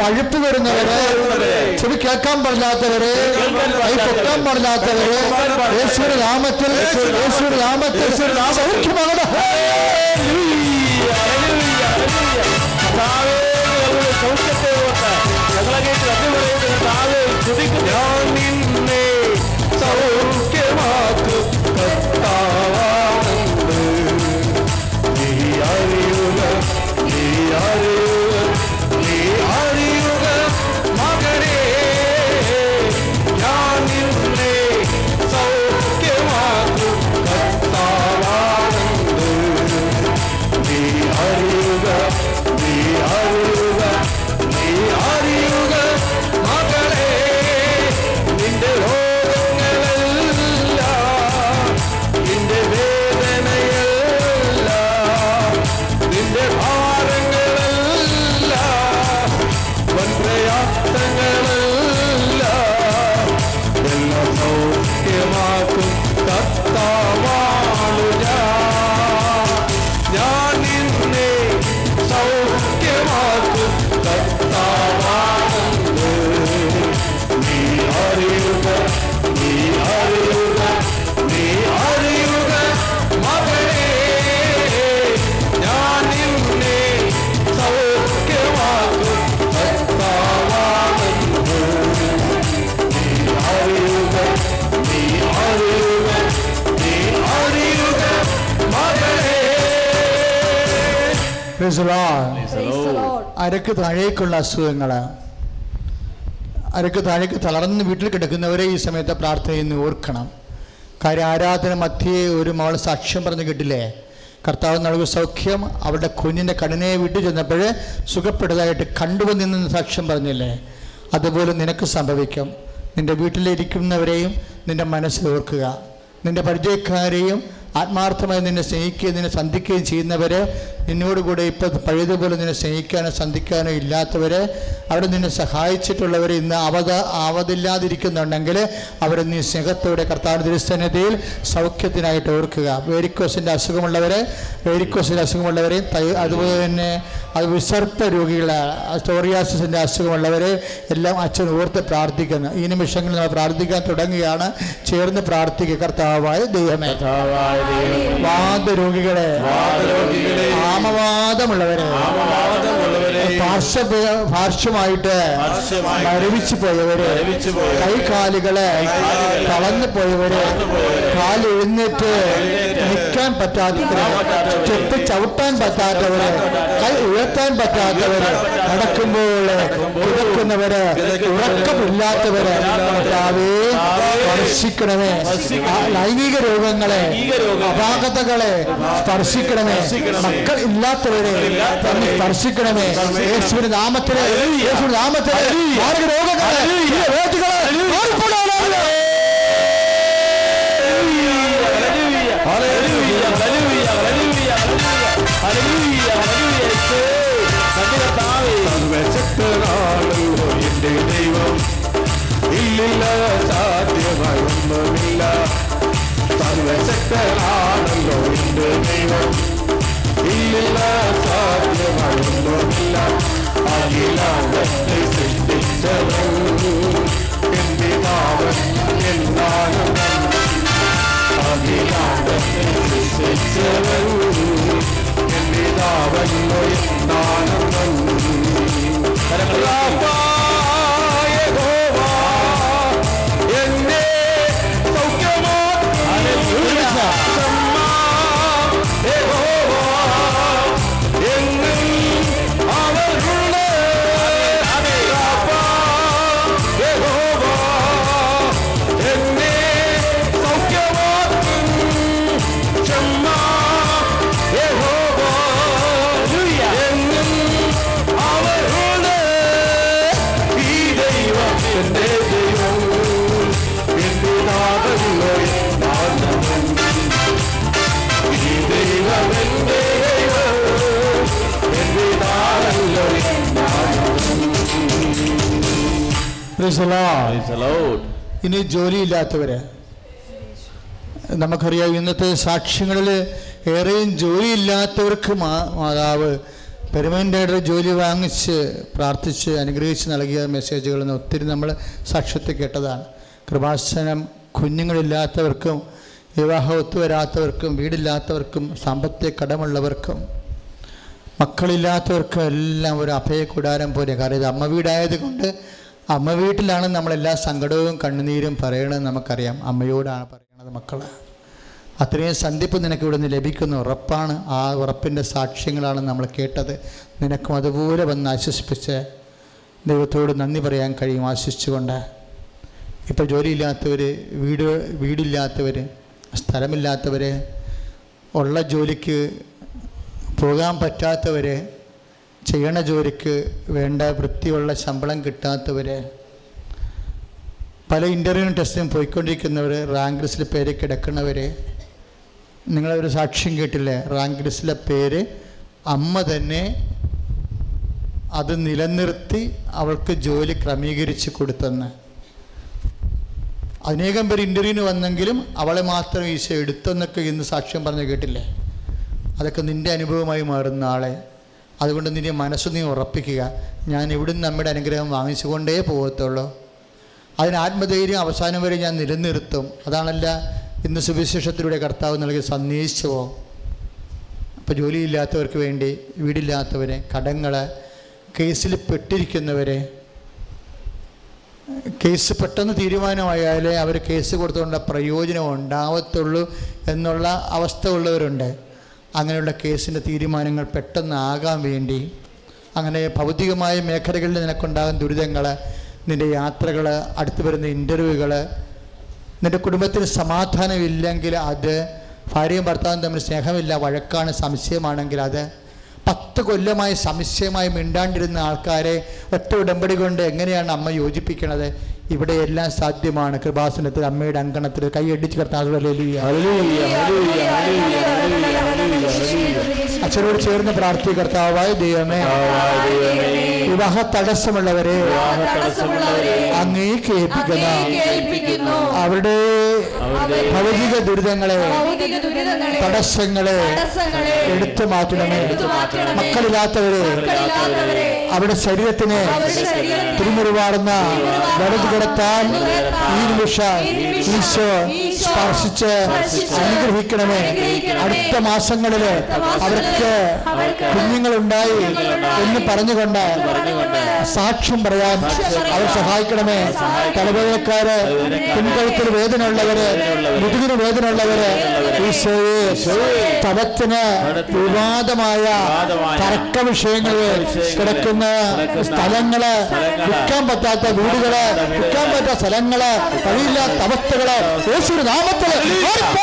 പഴുപ്പ് വരുന്നവര് വരുന്നവര്, ചെവി കേൾക്കാൻ പാടില്ലാത്തവര് കേൾക്കാൻ കൈ പൊക്കാൻ പാടില്ലാത്തവര് പാടില്ലാത്തവര്, യേശുവിന്റെ നാമത്തിൽ യേശുവിന്റെ നാമത്തിൽ. യേശുവിന്റെ നാമത്തിൽ സൗഖ്യമാകട്ടെ ഹല്ലേലൂയ, ഹല്ലേലൂയ, ഹല്ലേലൂയ. കർത്താവേ, ഞങ്ങളുടെ സൗഖ്യത്തെ ഓർത്ത് ഞങ്ങളെ കേട്ട് നന്ദി അരക്ക് താഴേക്കുള്ള അസുഖങ്ങൾ അരക്ക് താഴേക്ക് തളർന്ന് വീട്ടിൽ കിടക്കുന്നവരെ ഈ സമയത്ത് പ്രാർത്ഥനയെന്ന് ഓർക്കണം. കാര്യം ആരാധന മധ്യേ ഒരു മകൾ സാക്ഷ്യം പറഞ്ഞ് കിട്ടില്ലേ? കർത്താവ് നൽകുന്ന സൗഖ്യം അവരുടെ കുഞ്ഞിന്റെ കടനെ വിട്ടു ചെന്നപ്പോൾ സുഖപ്പെട്ടതായിട്ട് കണ്ടുവന്നിന്ന് സാക്ഷ്യം പറഞ്ഞില്ലേ? അതുപോലെ നിനക്ക് സംഭവിക്കും. നിന്റെ വീട്ടിലിരിക്കുന്നവരെയും നിന്റെ മനസ്സിൽ ഓർക്കുക. നിന്റെ പരിചയക്കാരെയും ആത്മാർത്ഥമായി നിന്നെ സ്നേഹിക്കുകയും നിന്നെ സന്ധിക്കുകയും ചെയ്യുന്നവരെ നിന്നോടുകൂടെ ഇപ്പോൾ പഴയതുപോലെ നിന്നെ സ്നേഹിക്കാനോ സന്ധിക്കാനോ ഇല്ലാത്തവരെ അവിടെ നിന്നെ സഹായിച്ചിട്ടുള്ളവർ ഇന്ന് അവത ആവതില്ലാതിരിക്കുന്നുണ്ടെങ്കിൽ അവരെ നീ സ്നേഹത്തോടെ കർത്താവ് തിരുസന്നിധിയിൽ സൗഖ്യത്തിനായിട്ട് ഓർക്കുക. വേരിക്കോസിന്റെ അസുഖമുള്ളവരെ വേരിക്കോസിന്റെ അസുഖമുള്ളവരെയും തൈ- അതുപോലെ തന്നെ അത് വിസർപ്പ രോഗികളെ സ്റ്റോറിയാസിന്റെ അസുഖമുള്ളവരെ എല്ലാം അച്ഛൻ ഓർത്ത് പ്രാർത്ഥിക്കുന്നു. ഈ നിമിഷങ്ങളിൽ നമ്മൾ പ്രാർത്ഥിക്കാൻ തുടങ്ങുകയാണ്. ചേർന്ന് പ്രാർത്ഥിക്കുക. കർത്താവായ ദൈവമേ. കർത്താവായ വാദരോഗികളെ. ആമവാദമുള്ളവരെ. പാർശ്വമായിട്ട് മരവിച്ചു പോയവര് കൈകാലുകളെ കളഞ്ഞു പോയവര് എഴുന്നേറ്റ് നിൽക്കാൻ പറ്റാത്തവരെ ചെത്ത് ചവിട്ടാൻ പറ്റാത്തവര് കൈ ഉയർത്താൻ പറ്റാത്തവര് നടക്കുമ്പോൾ ഉറക്കുന്നവര് ഉറക്കമില്ലാത്തവര് കർത്താവേ സ്പർശിക്കണമേ ലൈംഗിക രോഗങ്ങളെ അപാകതകളെ സ്പർശിക്കണമേ. മക്കൾ ഇല്ലാത്തവരെ സ്പർശിക്കണമേ യേശുവിന്റെ നാമത്തിലെ യേശുവിന്റെ നാമത്തിലെ രോഗങ്ങളെ ഈ വേദികളെ മാറിപ്പോടാനാവില്ല. ഹല്ലേലൂയ, ഹല്ലേലൂയ, ഹല്ലേലൂയ, ഹല്ലേലൂയ, ഹല്ലേലൂയ, ഹല്ലേലൂയ, യേശുവേ. നന്ദി കർത്താവേ. സർവശക്തനാണല്ലോ എന്റെ ദൈവം. ഇല്ലില്ല സാധ്യമായി ഒന്നുമില്ല സർവശക്തനാണല്ലോ എന്റെ ദൈവം. ഇല്ലില്ല സാധ്യമായി ഒന്നുമില്ല അഖിലാണ്ടത്തെ സൃഷ്ടിച്ചവൻ എന്റെ നാമൻ എന്നാണ് അഖിലാണ്ടത്തെ സൃഷ്ടിച്ചവൻ എന്റെ ഇനി ജോലിയില്ലാത്തവര്. നമുക്കറിയാം ഇന്നത്തെ സാക്ഷ്യങ്ങളിൽ ഏറെയും ജോലിയില്ലാത്തവർക്ക് മാതാവ് പെരുമന്റെയുടെ ജോലി വാങ്ങിച്ച് പ്രാർത്ഥിച്ച് അനുഗ്രഹിച്ച് നൽകിയ മെസ്സേജുകൾ ഇന്ന് ഒത്തിരി നമ്മൾ സാക്ഷ്യത്തെ കേട്ടതാണ്. കൃപാസനം കുഞ്ഞുങ്ങളില്ലാത്തവർക്കും വിവാഹ ഒത്തുവരാത്തവർക്കും വീടില്ലാത്തവർക്കും സാമ്പത്തിക കടമുള്ളവർക്കും മക്കളില്ലാത്തവർക്കും എല്ലാം ഒരു അഭയ അഭയകൂടാരം പോലെ. കാരണം ഇത് അമ്മ വീടായത് കൊണ്ട് അമ്മ വീട്ടിലാണ് നമ്മളെല്ലാ സങ്കടവും കണ്ണുനീരും പറയണത് നമുക്കറിയാം. അമ്മയോടാണ് പറയണത് മക്കളെ. അത്രയും സന്ധിപ്പ് നിനക്ക് ഇവിടെ നിന്ന് ലഭിക്കുന്ന. ഉറപ്പാണ്. ആ ഉറപ്പിന്റെ സാക്ഷ്യങ്ങളാണ് നമ്മൾ കേട്ടത്. നിനക്കും അതുപോലെ വന്ന് ആശ്വസിപ്പിച്ച് ദൈവത്തോട് നന്ദി പറയാൻ കഴിയും ആശ്വസിച്ചുകൊണ്ട് ഇപ്പോൾ ജോലിയില്ലാത്തവർ വീട് വീടില്ലാത്തവർ സ്ഥലമില്ലാത്തവർ ഉള്ള ജോലിക്ക് പോകാൻ പറ്റാത്തവരെ ചെയ്യണ ജോലിക്ക് വേണ്ട വൃത്തിയുള്ള ശമ്പളം കിട്ടാത്തവരെ പല ഇന്റർവ്യൂ ടെസ്റ്റിനും പോയിക്കൊണ്ടിരിക്കുന്നവർ റാങ്ക് ലിസ്റ്റിൽ പേര് കിടക്കുന്നവർ നിങ്ങളൊരു സാക്ഷ്യം കേട്ടില്ലേ? റാങ്ക് ലിസ്റ്റിലെ പേര് അമ്മ തന്നെ അത് നിലനിർത്തി അവൾക്ക് ജോലി ക്രമീകരിച്ച് കൊടുത്തെന്ന്. അനേകം പേർ ഇന്റർവ്യൂവിന് വന്നെങ്കിലും അവളെ മാത്രം ഈശോ എടുത്തെന്നൊക്കെ ഇന്ന് സാക്ഷ്യം പറഞ്ഞ് കേട്ടില്ലേ? അതൊക്കെ നിന്റെ അനുഭവമായി മാറുന്ന ആളെ. അതുകൊണ്ട് നിന്റെ മനസ്സ് നീ ഉറപ്പിക്കുക. ഞാൻ ഇവിടുന്ന് നമ്മുടെ അനുഗ്രഹം വാങ്ങിച്ചുകൊണ്ടേ പോകത്തുള്ളൂ. അതിന് ആത്മധൈര്യം അവസാനം വരെ ഞാൻ നിലനിർത്തും. അതാണല്ല ഇന്ന് സുവിശേഷത്തിലൂടെ കർത്താവ് നൽകിയ സന്ദേശവും. അപ്പോൾ ജോലിയില്ലാത്തവർക്ക് വേണ്ടി വീടില്ലാത്തവരെ കടങ്ങൾ കേസിൽ പെട്ടിരിക്കുന്നവരെ കേസ് പെട്ടെന്ന് തീരുമാനമായാലേ അവർ കേസ് കൊടുത്തുകൊണ്ട് പ്രയോജനം ഉണ്ടാവത്തുള്ളൂ എന്നുള്ള അവസ്ഥ ഉള്ളവരുണ്ട്. അങ്ങനെയുള്ള കേസിന്റെ തീരുമാനങ്ങൾ പെട്ടെന്ന് ആകാൻ വേണ്ടി അങ്ങനെ ഭൗതികമായ മേഖലകളിൽ നിനക്കുണ്ടാകുന്ന ദുരിതങ്ങൾ നിന്റെ യാത്രകൾ അടുത്ത് വരുന്ന ഇന്റർവ്യൂകൾ നിന്റെ കുടുംബത്തിന് സമാധാനമില്ലെങ്കിൽ അത് ഭാര്യയും ഭർത്താവും തമ്മിൽ സ്നേഹമില്ല വഴക്കാണ് സംശയമാണെങ്കിൽ അത് പത്ത് കൊല്ലമായി സംശയമായി മിണ്ടാണ്ടിരുന്ന ആൾക്കാരെ ഒറ്റ ഉടമ്പടി കൊണ്ട് എങ്ങനെയാണ് അമ്മ യോജിപ്പിക്കുന്നത് ഇവിടെ എല്ലാം സാധ്യമാണ്. കൃപാസനത്തിൽ അമ്മയുടെ അങ്കണത്തിൽ കൈ കൈയടിച്ച് കർത്താവ് അച്ഛനോട് ചേർന്ന് പ്രാർത്ഥി കർത്താവായ ദൈവമേ വിവാഹ തടസ്സമുള്ളവരെ അങ്ങേക്ക് ഏൽപ്പിക്കുന്ന അവരുടെ ഭൗതിക ദുരിതങ്ങളെ തടസ്സങ്ങളെ എടുത്തു മാറ്റണമേ. മക്കളില്ലാത്തവര് അവരുടെ ശരീരത്തിനെ തിരുമുറിവാർന്ന വലതു കിടത്താൻ ഈ നിമിഷം ഈശോ സ്പർശിച്ച് അനുഗ്രഹിക്കണമേ. അടുത്ത മാസങ്ങളിൽ അവർക്ക് കുഞ്ഞുങ്ങളുണ്ടായി എന്ന് പറഞ്ഞുകൊണ്ട് സാക്ഷ്യം പറയാൻ അവർ സഹായിക്കണമേ. തലവേദനക്കാര് പിൻകഴുത്തിൽ വേദനയുള്ളവര് മുതുകിന് വേദനയുള്ളവര് ഈശോയെ തലത്തിന് വിവാദമായ തർക്ക വിഷയങ്ങളിൽ കിടക്കുന്ന സ്ഥലങ്ങൾ വിൽക്കാൻ പറ്റാത്ത വീടുകൾ വിൽക്കാൻ പറ്റാത്ത സ്ഥലങ്ങൾ കഴിയില്ലാത്ത അവസ്ഥകൾ യേശുവിന്റെ നാമത്തിൽ മാറിപ്പോ.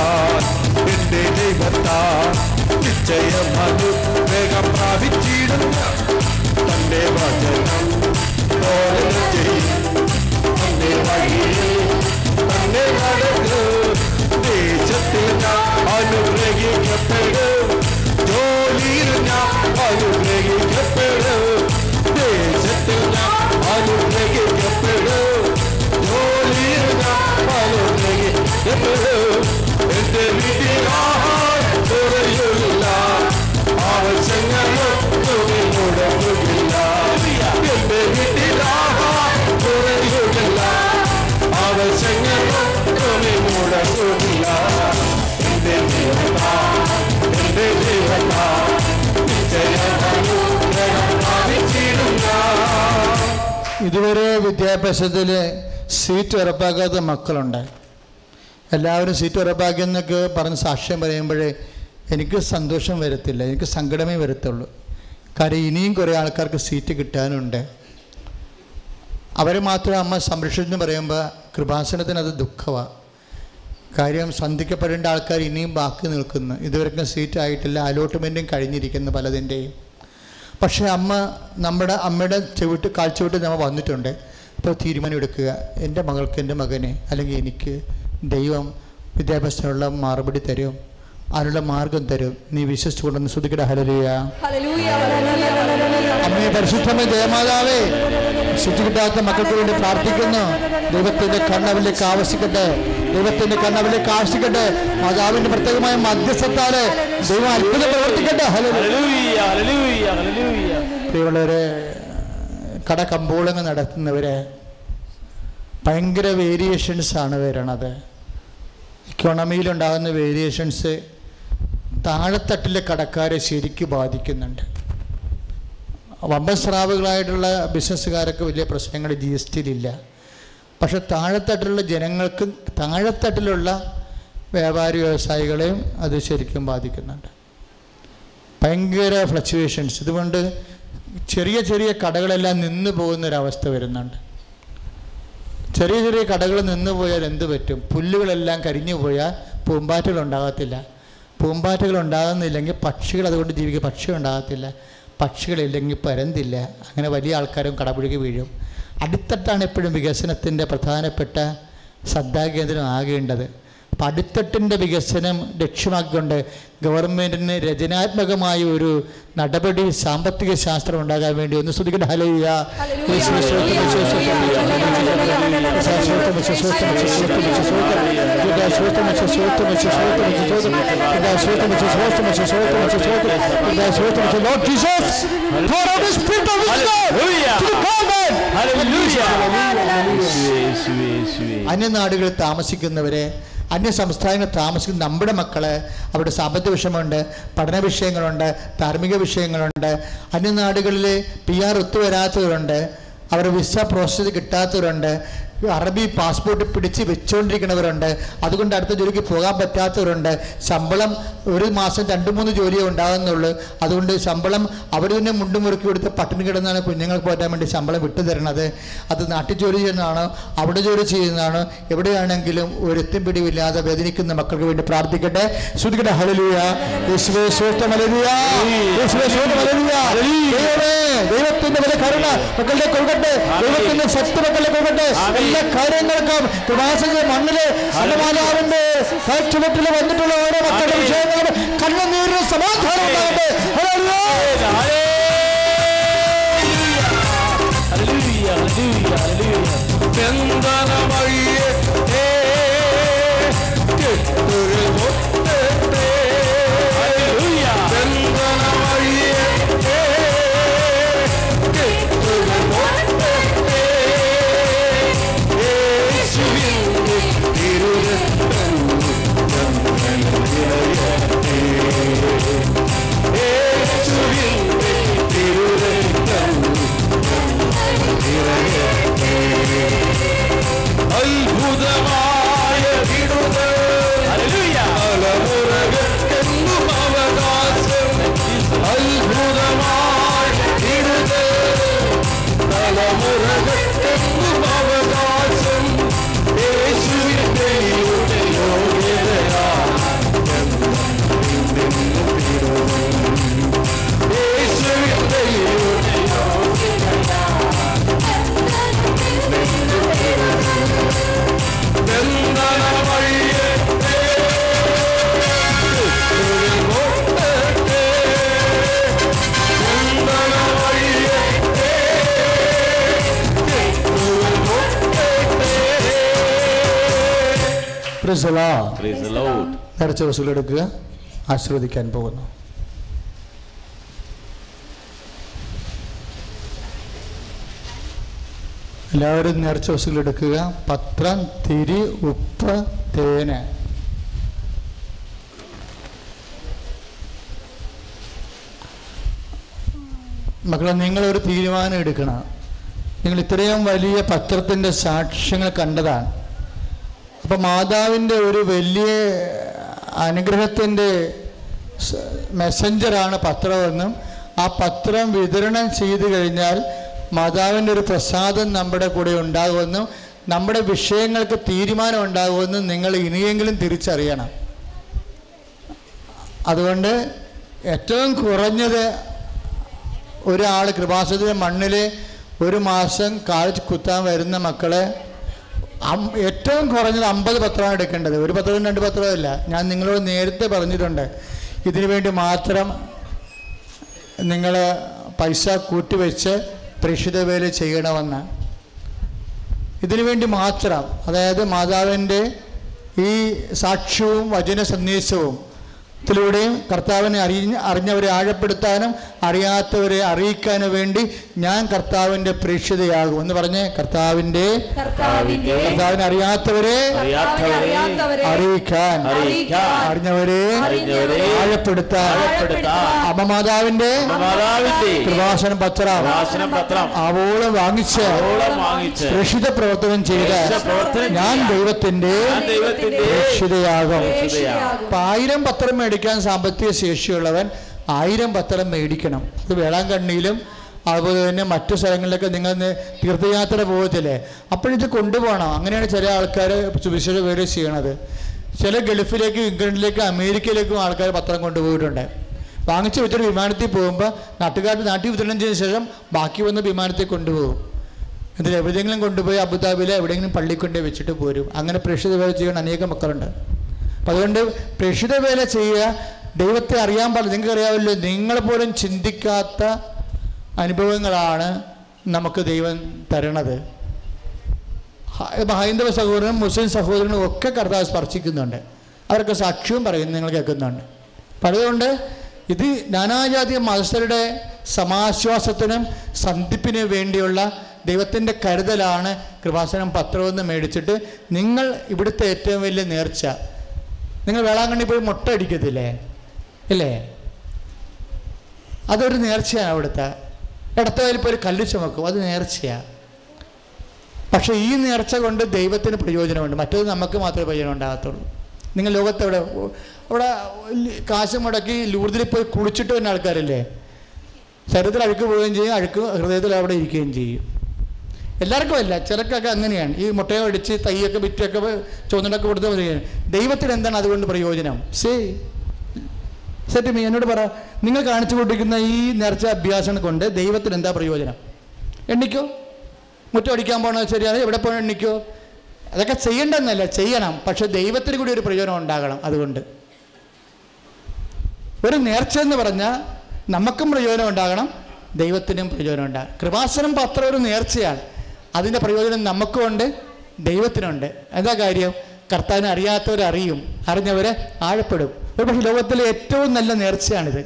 എന്റെ ദൈവത്താൽ നിശ്ചയം അനുഗ്രഹം പ്രാപിച്ചിടുന്ന തന്റെ വചനം പോലെ ചെയ്യും തന്റെ വഴിയിൽ തന്നെ നടക്ക് ദേശത്തിൽ ഞാൻ അനുഗ്രഹിക്കപ്പെടും ജോലിയിൽ ഞാൻ അനുഗ്രഹിക്കപ്പെടും ദേശത്തിൽ ഞാൻ അനുഗ്രഹിക്കപ്പെടും ജോലിയിൽ ഞാൻ അനുഗ്രഹിക്കപ്പെടും ഇതുവരെ വിദ്യാഭ്യാസത്തിൽ സീറ്റ് ഉറപ്പാക്കാത്ത മക്കളുണ്ടായി എല്ലാവരും സീറ്റ് ഉറപ്പാക്കിയെന്നൊക്കെ പറഞ്ഞ് സാക്ഷ്യം പറയുമ്പോഴേ എനിക്ക് സന്തോഷം വരത്തില്ല എനിക്ക് സങ്കടമേ വരത്തുള്ളൂ. കാര്യം ഇനിയും കുറേ ആൾക്കാർക്ക് സീറ്റ് കിട്ടാനുണ്ട്. അവരെ മാത്രം അമ്മ സംരക്ഷിച്ചെന്ന് പറയുമ്പോൾ കൃപാസനത്തിന് അത് ദുഃഖമാണ് കാര്യം സന്ധിക്കപ്പെടേണ്ട ആൾക്കാർ ഇനിയും ബാക്കി നിൽക്കുന്നു. ഇതുവരെക്കും സീറ്റ് ആയിട്ടില്ല അലോട്ട്മെന്റും കഴിഞ്ഞിരിക്കുന്നു പലതിന്റെയും പക്ഷേ അമ്മ നമ്മുടെ അമ്മയുടെ ചെവിട്ട് കാഴ്ചവിട്ട് നമ്മൾ വന്നിട്ടുണ്ട്. അപ്പോൾ തീരുമാനം എടുക്കുക. എന്റെ മകൾക്ക് എന്റെ മകനെ അല്ലെങ്കിൽ എനിക്ക് ദൈവം വിദ്യാഭ്യാസത്തിനുള്ള മറുപടി തരും. അതിനുള്ള മാർഗം തരും? നീ വിശ്വസിച്ചുകൊണ്ടെന്ന് ശ്രദ്ധിക്കട ഹലരിയ ഹല്ലേലൂയ. ഹല്ലേലൂയ. ഹല്ലേലൂയ അമ്മയെ പരിശുദ്ധമേ ജയമാതാവേ ശുചികിട്ടാത്ത മക്കൾക്ക് വേണ്ടി പ്രാർത്ഥിക്കുന്നു. ദൈവത്തിന്റെ കണ്ണവിലേക്ക് ആവശ്യിക്കട്ടെ. ദൈവത്തിന്റെ കണ്ണവിലേക്ക് ആവശ്യിക്കട്ടെ. മാതാവിന്റെ പ്രത്യേകമായ മധ്യസ്ഥത്താൽ ദൈവം അത്ഭുതം പ്രവർത്തിക്കട്ടെ. ഹലോ പ്രിയമുള്ളവരെ കട കമ്പോളങ്ങൾ നടത്തുന്നവര് ഭയങ്കര വേരിയേഷൻസ് ആണ് വരണത്. ഇക്കോണമിയിലുണ്ടാകുന്ന വേരിയേഷൻസ് താഴെത്തട്ടിലെ കടക്കാരെ ശരിക്കും ബാധിക്കുന്നുണ്ട്. വമ്പസ്രാവുകളായിട്ടുള്ള ബിസിനസ്സുകാരൊക്കെ വലിയ പ്രശ്നങ്ങൾ ജി എസ് ടിയിലില്ല പക്ഷെ താഴെത്തട്ടിലുള്ള ജനങ്ങൾക്ക് താഴെത്തട്ടിലുള്ള വ്യാപാരി വ്യവസായികളെയും അത് ശരിക്കും ബാധിക്കുന്നുണ്ട്. ഭയങ്കര ഫ്ലക്ച്വേഷൻസ് ഇതുകൊണ്ട് ചെറിയ ചെറിയ കടകളെല്ലാം നിന്ന് പോകുന്നൊരവസ്ഥ വരുന്നുണ്ട്. ചെറിയ ചെറിയ കടകൾ നിന്ന് പോയാൽ എന്ത് പറ്റും? പുല്ലുകളെല്ലാം കരിഞ്ഞു പോയാൽ പൂമ്പാറ്റകൾ ഉണ്ടാകത്തില്ല. പൂമ്പാറ്റകൾ ഉണ്ടാകുന്നില്ലെങ്കിൽ പക്ഷികൾ അതുകൊണ്ട് ജീവിക്കുക പക്ഷി ഉണ്ടാകത്തില്ല. പക്ഷികളില്ലെങ്കിൽ പരന്തില്ല. അങ്ങനെ വലിയ ആൾക്കാരും കടപുഴുകി വീഴും. അടിത്തട്ടാണ് എപ്പോഴും വികസനത്തിന്റെ പ്രധാനപ്പെട്ട ശ്രദ്ധാകേന്ദ്രം ആകേണ്ടത്. അപ്പം അടിത്തട്ടിന്റെ വികസനം ലക്ഷ്യമാക്കിക്കൊണ്ട് ഗവൺമെന്റിന് രചനാത്മകമായ ഒരു നടപടി സാമ്പത്തിക ശാസ്ത്രം ഉണ്ടാകാൻ വേണ്ടി ഒന്ന് ശ്രദ്ധിക്കട്ടെ അന്യനാടുകളിൽ താമസിക്കുന്നവരെ അന്യ സംസ്ഥാനങ്ങളിൽ താമസിക്കുന്ന നമ്മുടെ മക്കളെ അവരുടെ സാമ്പത്തിക വിഷയമുണ്ട് പഠന വിഷയങ്ങളുണ്ട് ധാർമ്മിക വിഷയങ്ങളുണ്ട് അന്യനാടുകളിൽ പി ആർ ഒത്തുവരാത്തവരുണ്ട് അവരുടെ വിസ പ്രോസസ് കിട്ടാത്തവരുണ്ട്. അറബി പാസ്പോർട്ട് പിടിച്ച് വെച്ചുകൊണ്ടിരിക്കുന്നവരുണ്ട് അതുകൊണ്ട് അടുത്ത ജോലിക്ക് പോകാൻ പറ്റാത്തവരുണ്ട്. ശമ്പളം ഒരു മാസം രണ്ട് മൂന്ന് ജോലിയേ ഉണ്ടാകുന്നുള്ളൂ അതുകൊണ്ട് ശമ്പളം അവർ തന്നെ മുണ്ടും മുറുക്കി കൊടുത്ത് പട്ടിണി കിടന്നാണ് കുഞ്ഞുങ്ങൾക്ക് പോറ്റാൻ വേണ്ടി ശമ്പളം വിട്ടു തരണത്. അത് നാട്ടിൽ ജോലി ചെയ്യുന്നതാണോ? അവിടെ ജോലി ചെയ്യുന്നതാണോ? എവിടെയാണെങ്കിലും ഒരു പിടിവില്ലാതെ വേദനിക്കുന്ന മക്കൾക്ക് വേണ്ടി പ്രാർത്ഥിക്കട്ടെ. ശ്രുതിക്കട്ടെ ഹലലുയ ദൈവത്തിന്റെ കരുണ മക്കളുടെ കൊടുക്കട്ടെ ദൈവത്തിന്റെ ശക്തി മക്കളുടെ കൊടുക്കട്ടെ എല്ലാ കാര്യങ്ങൾക്കും കൃപാസന്റെ മണ്ണിൽ ഹനുമാനാവിന്റെ ചുവട്ടിൽ വന്നിട്ടുള്ള ഓരോ മക്കളുടെ വിഷയങ്ങളും കണ്ണുനീരിന് സമാധാനം ഉണ്ടാകട്ടെ ഹല്ലേലൂയ. ബന്ധന Ahí. നേർച്ച വസൂലെടുക്കുക ആശീർവദിക്കാൻ പോകുന്നു. എല്ലാവരും നേർച്ച വസൂലെടുക്കുക പത്രം തിരി ഉപ്പ് തേന്. മക്കളെ നിങ്ങളൊരു തീരുമാനം എടുക്കണം. നിങ്ങൾ ഇത്രയും വലിയ പത്രത്തിന്റെ സാക്ഷ്യങ്ങൾ കണ്ടതാണ്. അപ്പോൾ മാതാവിന്റെ ഒരു വലിയ അനുഗ്രഹത്തിന്റെ മെസ്സഞ്ചറാണ് പത്രമെന്നും ആ പത്രം വിതരണം ചെയ്തു കഴിഞ്ഞാൽ മാതാവിന്റെ ഒരു പ്രസാദം നമ്മുടെ കൂടെ ഉണ്ടാകുമെന്നും നമ്മുടെ വിഷയങ്ങൾക്ക് തീരുമാനം ഉണ്ടാകുമെന്നും നിങ്ങൾ ഇനിയെങ്കിലും തിരിച്ചറിയണം. അതുകൊണ്ട് ഏറ്റവും കുറഞ്ഞത് ഒരാൾ കൃപാസത്തിന്റെ മണ്ണിൽ ഒരു മാസം കാൽ കുത്താൻ വരുന്ന മക്കളെ ഏറ്റവും കുറഞ്ഞത് അമ്പത് പത്രമാണ് എടുക്കേണ്ടത്. ഒരു പത്രവും രണ്ട് പത്രവും ഇല്ല. ഞാൻ നിങ്ങളോട് നേരത്തെ പറഞ്ഞിട്ടുണ്ട്. ഇതിനു വേണ്ടി മാത്രം നിങ്ങൾ പൈസ കൂട്ടിവെച്ച് പ്രേക്ഷിത വേല ചെയ്യണമെന്ന്. ഇതിനു വേണ്ടി മാത്രം. അതായത് മാതാവിന്റെ ഈ സാക്ഷ്യവും വചന സന്ദേശവും ത്തിലൂടെയും കർത്താവിനെ അറി അറിഞ്ഞവരെ ആഴപ്പെടുത്താനും അറിയാത്തവരെ അറിയിക്കാനും വേണ്ടി ഞാൻ കർത്താവിന്റെ പ്രേക്ഷിതയാകും എന്ന് പറഞ്ഞ് കർത്താവിന്റെ കർത്താവിനെ അറിയാത്തവരെ അറിയിക്കാൻ അറിഞ്ഞവരെ ആഴപ്പെടുത്താൻ അമ്മമാതാവിന്റെ മാതാവിന്റെ കൃപാസനം പത്രം ആവോളം വാങ്ങിച്ച് രക്ഷിത പ്രവർത്തനം ചെയ്ത് ഞാൻ ദൈവത്തിന്റെ. അപ്പൊ ആയിരം പത്രം മേടിക്കാൻ സാമ്പത്തിക ശേഷിയുള്ളവൻ ആയിരം പത്രം മേടിക്കണം. അത് വേളാങ്കണ്ണിയിലും അതുപോലെ തന്നെ മറ്റു സ്ഥലങ്ങളിലൊക്കെ നിങ്ങൾ തീർത്ഥയാത്ര പോകത്തില്ലേ? അപ്പോഴിത് കൊണ്ടുപോകണം? അങ്ങനെയാണ് ചില ആൾക്കാർ സുവിശേഷ പേര് ചെയ്യണത്. ചില ഗൾഫിലേക്കും ഇംഗ്ലണ്ടിലേക്കും അമേരിക്കയിലേക്കും ആൾക്കാർ പത്രം കൊണ്ടുപോയിട്ടുണ്ട്. വാങ്ങിച്ചു വെച്ചൊരു വിമാനത്തിൽ പോകുമ്പോൾ നാട്ടുകാർ നാട്ടിൽ വിതരണം ചെയ്തതിനു ശേഷം ബാക്കി വന്ന വിമാനത്തിൽ കൊണ്ടുപോകും. എന്നിട്ട് എവിടെയെങ്കിലും കൊണ്ടുപോയി അബുദാബിയിലെ എവിടെയെങ്കിലും പള്ളി വെച്ചിട്ട് പോരും. അങ്ങനെ പ്രേക്ഷിത ചെയ്യുന്ന അനേകം മക്കളുണ്ട്. അപ്പം അതുകൊണ്ട് പ്രേക്ഷിത വേല ചെയ്യുക. ദൈവത്തെ അറിയാൻ പാടില്ല. നിങ്ങൾക്ക് അറിയാമല്ലോ നിങ്ങൾ പോലും ചിന്തിക്കാത്ത അനുഭവങ്ങളാണ് നമുക്ക് ദൈവം തരണത്. ഹൈന്ദവ സഹോദരനും മുസ്ലിം സഹോദരനും ഒക്കെ കർത്താവ് സ്പർശിക്കുന്നുണ്ട്. അവർക്ക് സാക്ഷ്യവും പറയുന്നു നിങ്ങൾ കേൾക്കുന്നുണ്ട്. അപ്പം ഇത് നാനാജാതി മതസ്ഥരുടെ സമാശ്വാസത്തിനും സന്ധിപ്പിനും വേണ്ടിയുള്ള ദൈവത്തിന്റെ കരുതലാണ് കൃപാസനം പത്രമെന്ന് മേടിച്ചിട്ട് നിങ്ങൾ ഇവിടുത്തെ ഏറ്റവും വലിയ നേർച്ച. നിങ്ങൾ വേളാങ്കണ്ണി പോയി മുട്ട അടിക്കത്തില്ലേ? ഇല്ലേ? അതൊരു നേർച്ചയാണ് അവിടുത്തെ. ഇടത്തോയിൽ പോയി കല്ല് ചുമക്കും. അത് നേർച്ചയാണ് പക്ഷേ ഈ നേർച്ച കൊണ്ട് ദൈവത്തിന് പ്രയോജനമുണ്ട്. മറ്റത് നമുക്ക് മാത്രമേ പ്രയോജനം ഉണ്ടാകത്തുള്ളൂ. നിങ്ങൾ ലോകത്തെവിടെ അവിടെ കാശ് മുടക്കി ലൂർദിൽ പോയി കുളിച്ചിട്ട് വരുന്ന ആൾക്കാരില്ലേ? ശരീരത്തിൽ അഴുക്ക് പോവുകയും ചെയ്യും അഴുക്ക് ഹൃദയത്തിൽ അവിടെ ഇരിക്കുകയും ചെയ്യും. എല്ലാവർക്കും അല്ല ചിലക്കൊക്കെ അങ്ങനെയാണ്. ഈ മുട്ടയോ അടിച്ച് തൈയൊക്കെ വിറ്റൊക്കെ ചുവന്നിട്ടൊക്കെ കൊടുത്ത് വരികയാണ്. ദൈവത്തിന് എന്താണ് അതുകൊണ്ട് പ്രയോജനം? സേ സെറ്റ് മീ എന്നോട് പറ. നിങ്ങൾ കാണിച്ചു കൊണ്ടിരിക്കുന്ന ഈ നേർച്ച അഭ്യാസം കൊണ്ട് ദൈവത്തിന് എന്താ പ്രയോജനം? എണ്ണിക്കോ. മുറ്റം അടിക്കാൻ പോകണോ ശരിയാണ് എവിടെ പോകണം എണ്ണിക്കോ. അതൊക്കെ ചെയ്യണ്ടെന്നല്ല ചെയ്യണം. പക്ഷെ ദൈവത്തിന് കൂടി ഒരു പ്രയോജനം ഉണ്ടാകണം അതുകൊണ്ട്. ഒരു നേർച്ച എന്ന് പറഞ്ഞാൽ നമുക്കും പ്രയോജനം ഉണ്ടാകണം ദൈവത്തിനും പ്രയോജനം ഉണ്ടാകണം. കൃപാസനം പത്രം ഒരു നേർച്ചയാണ്. അതിന്റെ പ്രയോജനം നമുക്കുമുണ്ട് ദൈവത്തിനുണ്ട്. എന്താ കാര്യം? കർത്താവിനെ അറിയാത്തവരറിയും അറിഞ്ഞവരെ ആഴപ്പെടും. ഒരു പക്ഷേ ലോകത്തിലെ ഏറ്റവും നല്ല നേർച്ചയാണിത്.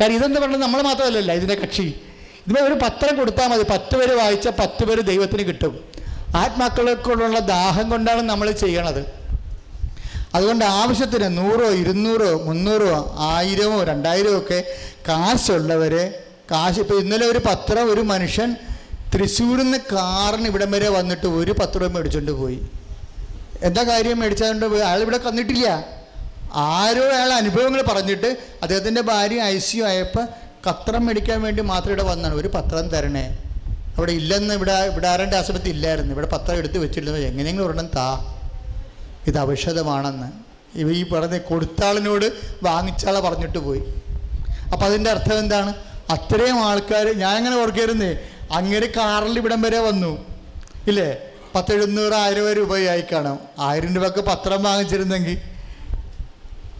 കാര്യം ഇതെന്ന് പറഞ്ഞാൽ നമ്മൾ മാത്രമല്ലല്ല ഇതിന്റെ കക്ഷി. ഇതിനെ ഒരു പത്രം കൊടുത്താൽ മതി. പത്ത് പേര് വായിച്ചാൽ പത്ത് പേര് ദൈവത്തിന് കിട്ടും. ആത്മാക്കളെക്കൊണ്ടുള്ള ദാഹം കൊണ്ടാണ് നമ്മൾ ചെയ്യണത്. അതുകൊണ്ട് ആവശ്യത്തിന് നൂറോ ഇരുന്നൂറോ മുന്നൂറോ ആയിരമോ രണ്ടായിരമോ ഒക്കെ കാശുള്ളവർ കാശ് ഇപ്പോൾ ഇന്നലെ ഒരു പത്രം ഒരു മനുഷ്യൻ തൃശ്ശൂരിൽ നിന്ന് കാറിന് ഇവിടം വരെ വന്നിട്ട് ഒരു പത്ത് രൂപ മേടിച്ചുകൊണ്ട് പോയി. എന്താ കാര്യം മേടിച്ചാണ്ട് പോയി? അയാൾ ഇവിടെ കന്നിട്ടില്ല ആരോ അയാൾ അനുഭവങ്ങൾ പറഞ്ഞിട്ട് അദ്ദേഹത്തിന്റെ ഭാര്യ ഐ സി യു ആയപ്പോൾ കത്രം മേടിക്കാൻ വേണ്ടി മാത്രം ഇവിടെ വന്നാണ്. ഒരു പത്രം തരണേ. അവിടെ ഇല്ലെന്ന് ഇവിടെ ഇവിടെ ആരുടെ ആശുപത്രി ഇല്ലായിരുന്നു. ഇവിടെ പത്രം എടുത്ത് വെച്ചിരുന്നു എങ്ങനെയെങ്കിലും ഒരെണ്ണം താ. ഇത് ഔഷധമാണെന്ന്. ഇവ ഈ പറഞ്ഞ കൊടുത്താളിനോട് വാങ്ങിച്ചാളെ പറഞ്ഞിട്ട് പോയി. അപ്പം അതിന്റെ അർത്ഥം എന്താണ്? അത്രയും ആൾക്കാർ ഞാനങ്ങനെ ഓർക്കായിരുന്നേ അങ്ങനെ കാറിൽ ഇവിടം വരെ വന്നു. ഇല്ലേ? പത്തെഴുന്നൂറ് ആയിരം രൂപയായി കാണാം. ആയിരം രൂപക്ക് പത്രം വാങ്ങിച്ചിരുന്നെങ്കിൽ.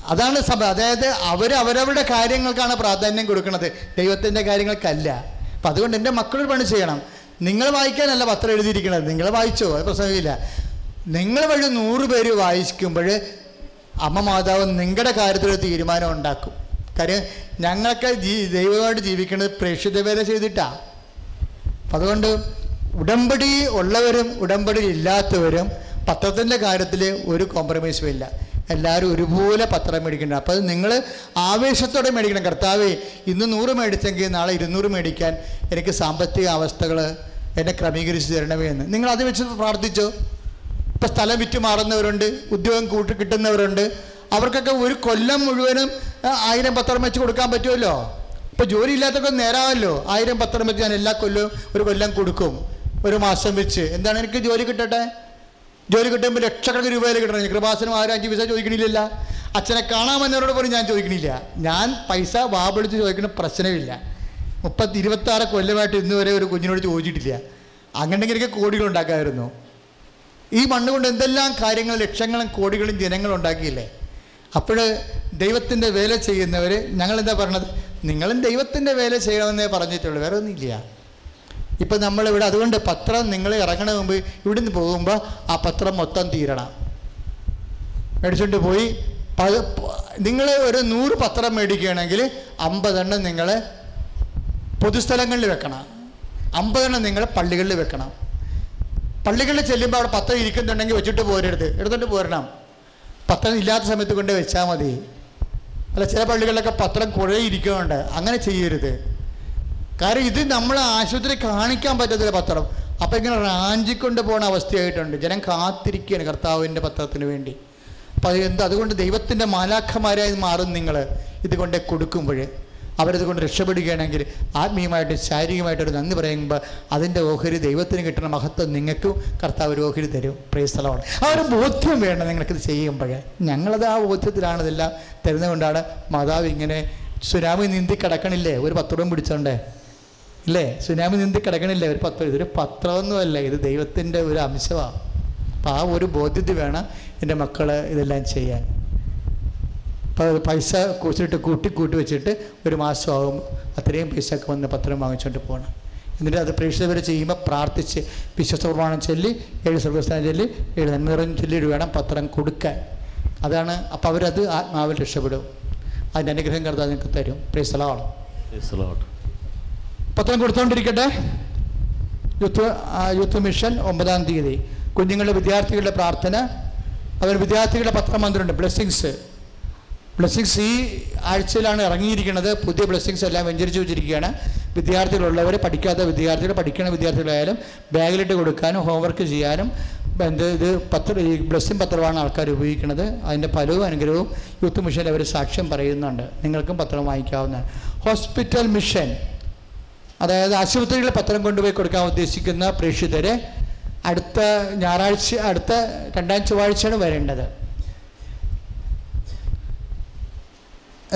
അതാണ് സഭ. അതായത് അവർ അവരവരുടെ കാര്യങ്ങൾക്കാണ് പ്രാധാന്യം കൊടുക്കുന്നത്. ദൈവത്തിന്റെ കാര്യങ്ങൾക്കല്ല. അപ്പം അതുകൊണ്ട് എന്റെ മക്കളൊരു പണി ചെയ്യണം. നിങ്ങൾ വായിക്കാനല്ല പത്രം എഴുതിയിരിക്കണത് നിങ്ങൾ വായിച്ചോ? അത് പ്രശ്നമില്ല. നിങ്ങൾ വഴി നൂറ് പേര് വായിക്കുമ്പോൾ അമ്മ മാതാവ് നിങ്ങളുടെ കാര്യത്തിലൊരു തീരുമാനം ഉണ്ടാക്കും. കാര്യം ഞങ്ങൾക്ക് ജീ ദൈവമായിട്ട് ജീവിക്കുന്നത് പ്രേക്ഷിത വേല ചെയ്തിട്ടാണ് അതുകൊണ്ട് ഉടമ്പടി ഉള്ളവരും ഉടമ്പടി ഇല്ലാത്തവരും പത്രത്തിന്റെ കാര്യത്തിൽ ഒരു കോംപ്രമൈസും ഇല്ല. എല്ലാവരും ഒരുപോലെ പത്രം മേടിക്കണം അപ്പോൾ നിങ്ങൾ ആവേശത്തോടെ മേടിക്കണം. കർത്താവേ ഇന്ന് നൂറ് മേടിച്ചെങ്കിൽ നാളെ ഇരുന്നൂറ് മേടിക്കാൻ എനിക്ക് സാമ്പത്തിക അവസ്ഥകൾ എന്നെ ക്രമീകരിച്ച് തരണമേ എന്ന്. നിങ്ങൾ അത് വെച്ച് പ്രാർത്ഥിച്ചോ? ഇപ്പം സ്ഥലം വിറ്റ് മാറുന്നവരുണ്ട് ഉദ്യോഗം കൂട്ടി കിട്ടുന്നവരുണ്ട്. അവർക്കൊക്കെ ഒരു കൊല്ലം മുഴുവനും ആയിരം പത്രം വെച്ച് കൊടുക്കാൻ പറ്റുമല്ലോ? ഇപ്പോൾ ജോലി ഇല്ലാത്തൊക്കെ നേരാമല്ലോ ആയിരം പത്രം വെച്ച് ഞാൻ എല്ലാ കൊല്ലവും ഒരു കൊല്ലം കൊടുക്കും. ഒരു മാസം വെച്ച്. എന്താണ് എനിക്ക് ജോലി കിട്ടട്ടെ? ജോലി കിട്ടുമ്പോൾ ലക്ഷക്കണക്കിന് രൂപയിൽ കിട്ടണം. കൃപാസനം ആരും അഞ്ച് പൈസ ചോദിക്കണില്ല അച്ഛനെ കാണാമെന്നവരോട് പോലും ഞാൻ ചോദിക്കണില്ല. ഞാൻ പൈസ വാപിടിച്ച് ചോദിക്കുന്ന പ്രശ്നമില്ല. മുപ്പത്തി ഇരുപത്താറ് കൊല്ലമായിട്ട് ഇന്ന് വരെ ഒരു കുഞ്ഞിനോട് ചോദിച്ചിട്ടില്ല. അങ്ങനെയെങ്കിൽ എനിക്ക് കോടികൾ ഉണ്ടാക്കാമായിരുന്നു. ഈ മണ്ണുകൊണ്ട് എന്തെല്ലാം കാര്യങ്ങൾ ലക്ഷങ്ങളും കോടികളും ജനങ്ങളും ഉണ്ടാക്കിയില്ലേ? അപ്പോൾ ദൈവത്തിന്റെ വേല ചെയ്യുന്നവർ ഞങ്ങളെന്താ പറഞ്ഞത്? നിങ്ങളും ദൈവത്തിന്റെ വേല ചെയ്യണമെന്നേ പറഞ്ഞിട്ടുള്ളൂ വേറെ ഒന്നുമില്ല ഇപ്പം നമ്മളിവിടെ അതുകൊണ്ട് പത്രം നിങ്ങൾ ഇറങ്ങണ മുമ്പ് ഇവിടുന്ന് പോകുമ്പോൾ ആ പത്രം മൊത്തം തീരണം. മേടിച്ചുകൊണ്ട് പോയി നിങ്ങൾ ഒരു നൂറ് പത്രം മേടിക്കുകയാണെങ്കിൽ അമ്പതെണ്ണം നിങ്ങൾ പൊതുസ്ഥലങ്ങളിൽ വെക്കണം. അമ്പതെണ്ണം നിങ്ങൾ പള്ളികളിൽ വെക്കണം. പള്ളികളിൽ ചെല്ലുമ്പോൾ അവിടെ പത്രം ഇരിക്കുന്നുണ്ടെങ്കിൽ വെച്ചിട്ട് പോരരുത്. എടുത്തിട്ട് പോരണം. പത്രം ഇല്ലാത്ത സമയത്ത് കൊണ്ട് വെച്ചാൽ മതി. അല്ല ചില പള്ളികളിലൊക്കെ പത്രം കുറേ ഇരിക്കുന്നുണ്ട്. അങ്ങനെ ചെയ്യരുത്. കാരണം ഇത് നമ്മൾ ആശുപത്രി കാണിക്കാൻ പറ്റത്തില്ല പത്രം. അപ്പം ഇങ്ങനെ റാഞ്ചിക്കൊണ്ട് പോകുന്ന അവസ്ഥയായിട്ടുണ്ട്. ജനം കാത്തിരിക്കുകയാണ് കർത്താവിന്റെ പത്രത്തിന് വേണ്ടി. അപ്പം അത് എന്ത് അതുകൊണ്ട് ദൈവത്തിന്റെ മാലാഖമാരായി മാറും നിങ്ങൾ ഇത് കൊണ്ട് കൊടുക്കുമ്പോൾ അവരത് കൊണ്ട് രക്ഷപ്പെടുകയാണെങ്കിൽ ആത്മീയമായിട്ട് ശാരീരികമായിട്ടൊരു നന്ദി പറയുമ്പോൾ അതിന്റെ ഓഹരി ദൈവത്തിന് കിട്ടുന്ന മഹത്വം നിങ്ങൾക്കും കർത്താവ് ഒരു ഓഹരി തരും. പ്രിയസ്ഥലമാണ് ആ ഒരു ബോധ്യം വേണം നിങ്ങൾക്കിത് ചെയ്യുമ്പോഴേ ഞങ്ങളത് ആ ബോധ്യത്തിലാണ് ഇതെല്ലാം തരുന്നതുകൊണ്ടാണ് മാതാവ് ഇങ്ങനെ സുനാമി നീന്തി കിടക്കണില്ലേ? ഒരു പത്രവും പിടിച്ചോണ്ടേ. ഇല്ലേ? സുനാമി നീന്തി കിടക്കണില്ലേ? ഒരു പത്രം ഇതൊരു പത്രമൊന്നുമല്ല. ഇത് ദൈവത്തിന്റെ ഒരു അംശമാണ്. അപ്പോൾ ആ ഒരു ബോധ്യത്തിൽ വേണം എന്റെ മക്കൾ ഇതെല്ലാം ചെയ്യാൻ. പൈസ കുറിച്ചിട്ട് കൂട്ടി കൂട്ടി വെച്ചിട്ട് ഒരു മാസമാകും അത്രയും പൈസയൊക്കെ വന്ന് പത്രം വാങ്ങിച്ചുകൊണ്ട് പോകണം എന്നിട്ട് അത് പ്രേക്ഷിതവരെ ചെയ്യുമ്പോൾ പ്രാർത്ഥിച്ച് വിശ്വസ പ്രമാണം ചൊല്ലി ഏഴ് സർവസ്ഥാനം ചൊല്ലി ഏഴ് നന്മറം ചൊല്ലിയിട്ട് വേണം പത്രം കൊടുക്കാൻ. അതാണ് അപ്പോൾ അവരത് ആത്മാവിൽ രക്ഷപ്പെടും. അതിന്റെ അനുഗ്രഹം കർത്താവ് നിങ്ങൾക്ക് തരും. Lord. പത്രം കൊടുത്തോണ്ടിരിക്കട്ടെ. യൂത്ത് യൂത്ത് മിഷൻ ഒമ്പതാം തീയതി. കുഞ്ഞുങ്ങളുടെ വിദ്യാർത്ഥികളുടെ പ്രാർത്ഥന. അവർ വിദ്യാർത്ഥികളുടെ പത്രം വന്നിട്ടുണ്ട് ബ്ലെസ്സിങ്സ് ബ്ലെസ്സിങ്സ് ഈ ആഴ്ചയിലാണ് ഇറങ്ങിയിരിക്കുന്നത്. പുതിയ ബ്ലെസ്സിങ്സ് എല്ലാം വെഞ്ചരിച്ച് വെച്ചിരിക്കുകയാണ്. വിദ്യാർത്ഥികളുള്ളവർ പഠിക്കാത്ത വിദ്യാർത്ഥികൾ പഠിക്കുന്ന വിദ്യാർത്ഥികളായാലും ബാഗിലിട്ട് കൊടുക്കാനും ഹോംവർക്ക് ചെയ്യാനും എന്ത് ഇത് പത്ര ഈ ബ്ലെസ്സിങ് പത്രമാണ് ആൾക്കാർ ഉപയോഗിക്കുന്നത്. അതിന്റെ പലവും അനുഗ്രഹവും യൂത്ത് മിഷനിൽ അവർ സാക്ഷ്യം പറയുന്നുണ്ട്. നിങ്ങൾക്കും പത്രം വാങ്ങിക്കാവുന്ന ഹോസ്പിറ്റൽ മിഷൻ അതായത് ആശുപത്രികളിൽ പത്രം കൊണ്ടുപോയി കൊടുക്കാൻ ഉദ്ദേശിക്കുന്ന പ്രേക്ഷിതരെ അടുത്ത ഞായറാഴ്ച അടുത്ത രണ്ടാം ചൊവ്വാഴ്ചയാണ് വരേണ്ടത്.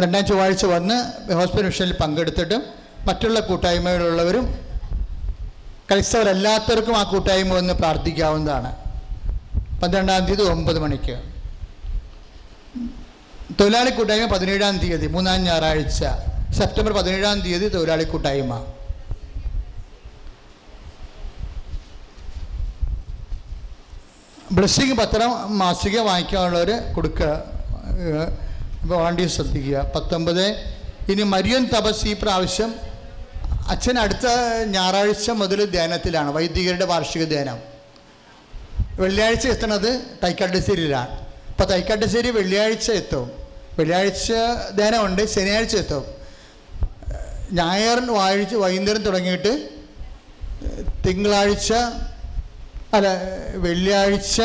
രണ്ടാം ചൊവ്വാഴ്ച വന്ന് ഹോസ്പിറ്റൽ മിഷനിൽ പങ്കെടുത്തിട്ടും മറ്റുള്ള കൂട്ടായ്മയിലുള്ളവരും ക്രൈസ്തവരല്ലാത്തവർക്കും ആ കൂട്ടായ്മ വന്ന് പ്രാർത്ഥിക്കാവുന്നതാണ്. പന്ത്രണ്ടാം തീയതി ഒമ്പത് മണിക്ക്. തൊഴിലാളി കൂട്ടായ്മ പതിനേഴാം തീയതി മൂന്നാം ഞായറാഴ്ച. സെപ്റ്റംബർ പതിനേഴാം തീയതി തൊഴിലാളി കൂട്ടായ്മ. ബ്ലസ്സിംഗ് പത്രം മാസിക വാങ്ങിക്കാനുള്ളവർ കൊടുക്കുക വോളണ്ടിയർ ശ്രദ്ധിക്കുക. പത്തൊമ്പത് ഇനി മരിയൻ തപസ് ഈ പ്രാവശ്യം അച്ഛൻ അടുത്ത ഞായറാഴ്ച മുതൽ ധ്യാനത്തിലാണ് വൈദികരുടെ വാർഷിക ധ്യാനം. വെള്ളിയാഴ്ച എത്തണത് തൈക്കാട്ടുശ്ശേരിയിലാണ്. അപ്പോൾ തൈക്കാട്ടുശ്ശേരി വെള്ളിയാഴ്ച എത്തും. വെള്ളിയാഴ്ച ധ്യാനമുണ്ട് ശനിയാഴ്ച എത്തും. ഞായർ വാഴ്ച വൈകുന്നേരം തുടങ്ങിയിട്ട് തിങ്കളാഴ്ച അല്ല വെള്ളിയാഴ്ച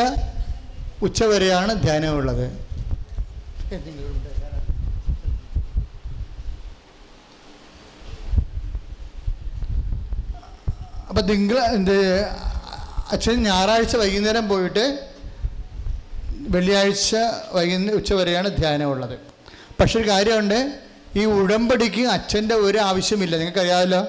ഉച്ചവരെയാണ് ധ്യാനമുള്ളത്. അപ്പം തിങ്കൾ എന്ത് അച്ഛൻ ഞായറാഴ്ച വൈകുന്നേരം പോയിട്ട് വെള്ളിയാഴ്ച വൈകുന്നേരം ഉച്ചവരെയാണ് ധ്യാനമുള്ളത് പക്ഷെ ഒരു കാര്യമുണ്ട് ഈ ഉടമ്പടിക്ക് അച്ഛന്റെ ഒരു ആവശ്യമില്ല. നിങ്ങൾക്കറിയാമല്ലോ?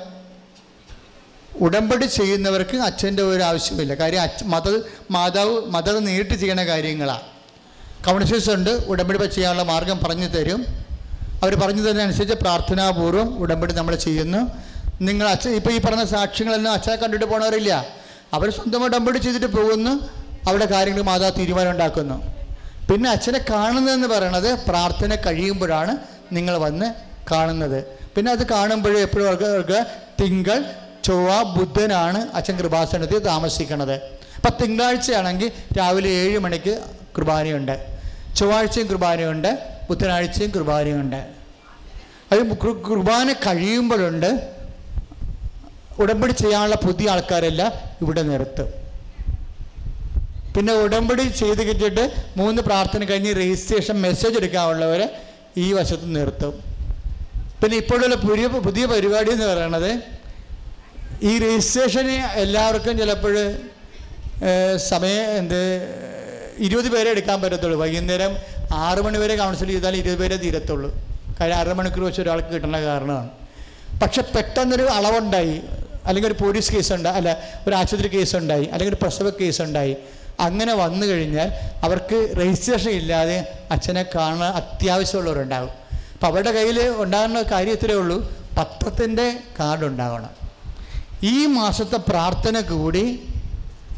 ഉടമ്പടി ചെയ്യുന്നവർക്ക് അച്ഛന്റെ ഒരു ആവശ്യമില്ല. കാര്യം അച്ഛ മത മാതാവ് മത നേരിട്ട് ചെയ്യണ കാര്യങ്ങളാണ് കമ്മ്യൂണിസ്റ്റേഴ്സ് ഉണ്ട് ഉടമ്പടി ചെയ്യാനുള്ള മാർഗം പറഞ്ഞു തരും. അവർ പറഞ്ഞു തരുന്നതനുസരിച്ച് പ്രാർത്ഥനാപൂർവം ഉടമ്പടി നമ്മൾ ചെയ്യുന്നു. നിങ്ങൾ അച്ഛൻ ഇപ്പോൾ ഈ പറഞ്ഞ സാക്ഷ്യങ്ങളെല്ലാം അച്ഛനെ കണ്ടിട്ട് പോണവരില്ല. അവർ സ്വന്തമായിട്ട് അമ്പടി ചെയ്തിട്ട് പോകുന്നു. അവിടെ കാര്യങ്ങൾ മാതാവ് തീരുമാനം ഉണ്ടാക്കുന്നു. പിന്നെ അച്ഛനെ കാണുന്നതെന്ന് പറയണത് പ്രാർത്ഥന കഴിയുമ്പോഴാണ് നിങ്ങൾ വന്ന് കാണുന്നത്. പിന്നെ അത് കാണുമ്പോഴേ എപ്പോഴും അവർക്ക് തിങ്കൾ ചൊവ്വ ബുധനാണ് അച്ഛൻ കൃപാസനത്തിൽ താമസിക്കുന്നത്. അപ്പം തിങ്കളാഴ്ചയാണെങ്കിൽ രാവിലെ ഏഴ് മണിക്ക് കുർബാനയുണ്ട്. ചൊവ്വാഴ്ചയും കുർബാനയുണ്ട്. ബുധനാഴ്ചയും കുർബാനയുണ്ട്. അത് കുർബാന കഴിയുമ്പോഴുണ്ട്. ഉടമ്പടി ചെയ്യാനുള്ള പുതിയ ആൾക്കാരല്ല ഇവിടെ നിർത്തും പിന്നെ ഉടമ്പടി ചെയ്ത് കഴിഞ്ഞിട്ട് മൂന്ന് പ്രാർത്ഥന കഴിഞ്ഞ് രജിസ്ട്രേഷൻ മെസ്സേജ് എടുക്കാനുള്ളവർ ഈ വശത്ത് നിർത്തും. പിന്നെ ഇപ്പോഴുള്ള പുതിയ പുതിയ പരിപാടി എന്ന് പറയണത് ഈ രജിസ്ട്രേഷന് എല്ലാവർക്കും ചിലപ്പോൾ സമയം എന്ത് ഇരുപത് പേരെ എടുക്കാൻ പറ്റത്തുള്ളൂ. വൈകുന്നേരം ആറ് മണി വരെ കൗൺസിൽ ചെയ്താൽ ഇരുപത് പേരെ തീരത്തുള്ളൂ. കാര്യം അര മണിക്കൂർ വെച്ച് ഒരാൾക്ക് കിട്ടുന്ന കാരണമാണ്. പക്ഷെ പെട്ടെന്നൊരു അളവുണ്ടായി. അല്ലെങ്കിൽ ഒരു പോലീസ് കേസ് ഉണ്ട് അല്ല ഒരു ആശുപത്രി കേസ് ഉണ്ടായി അല്ലെങ്കിൽ ഒരു പ്രസവ കേസ് ഉണ്ടായി. അങ്ങനെ വന്നു കഴിഞ്ഞാൽ അവർക്ക് രജിസ്ട്രേഷൻ ഇല്ലാതെ അച്ഛനെ കാണാൻ അത്യാവശ്യമുള്ളവരുണ്ടാകും. അപ്പോൾ അവരുടെ കയ്യിൽ ഉണ്ടാകുന്ന കാര്യത്തിലേ ഉള്ളൂ. പത്രത്തിന്റെ കാർഡ് ഉണ്ടാകണം ഈ മാസത്തെ പ്രാർത്ഥന കൂടി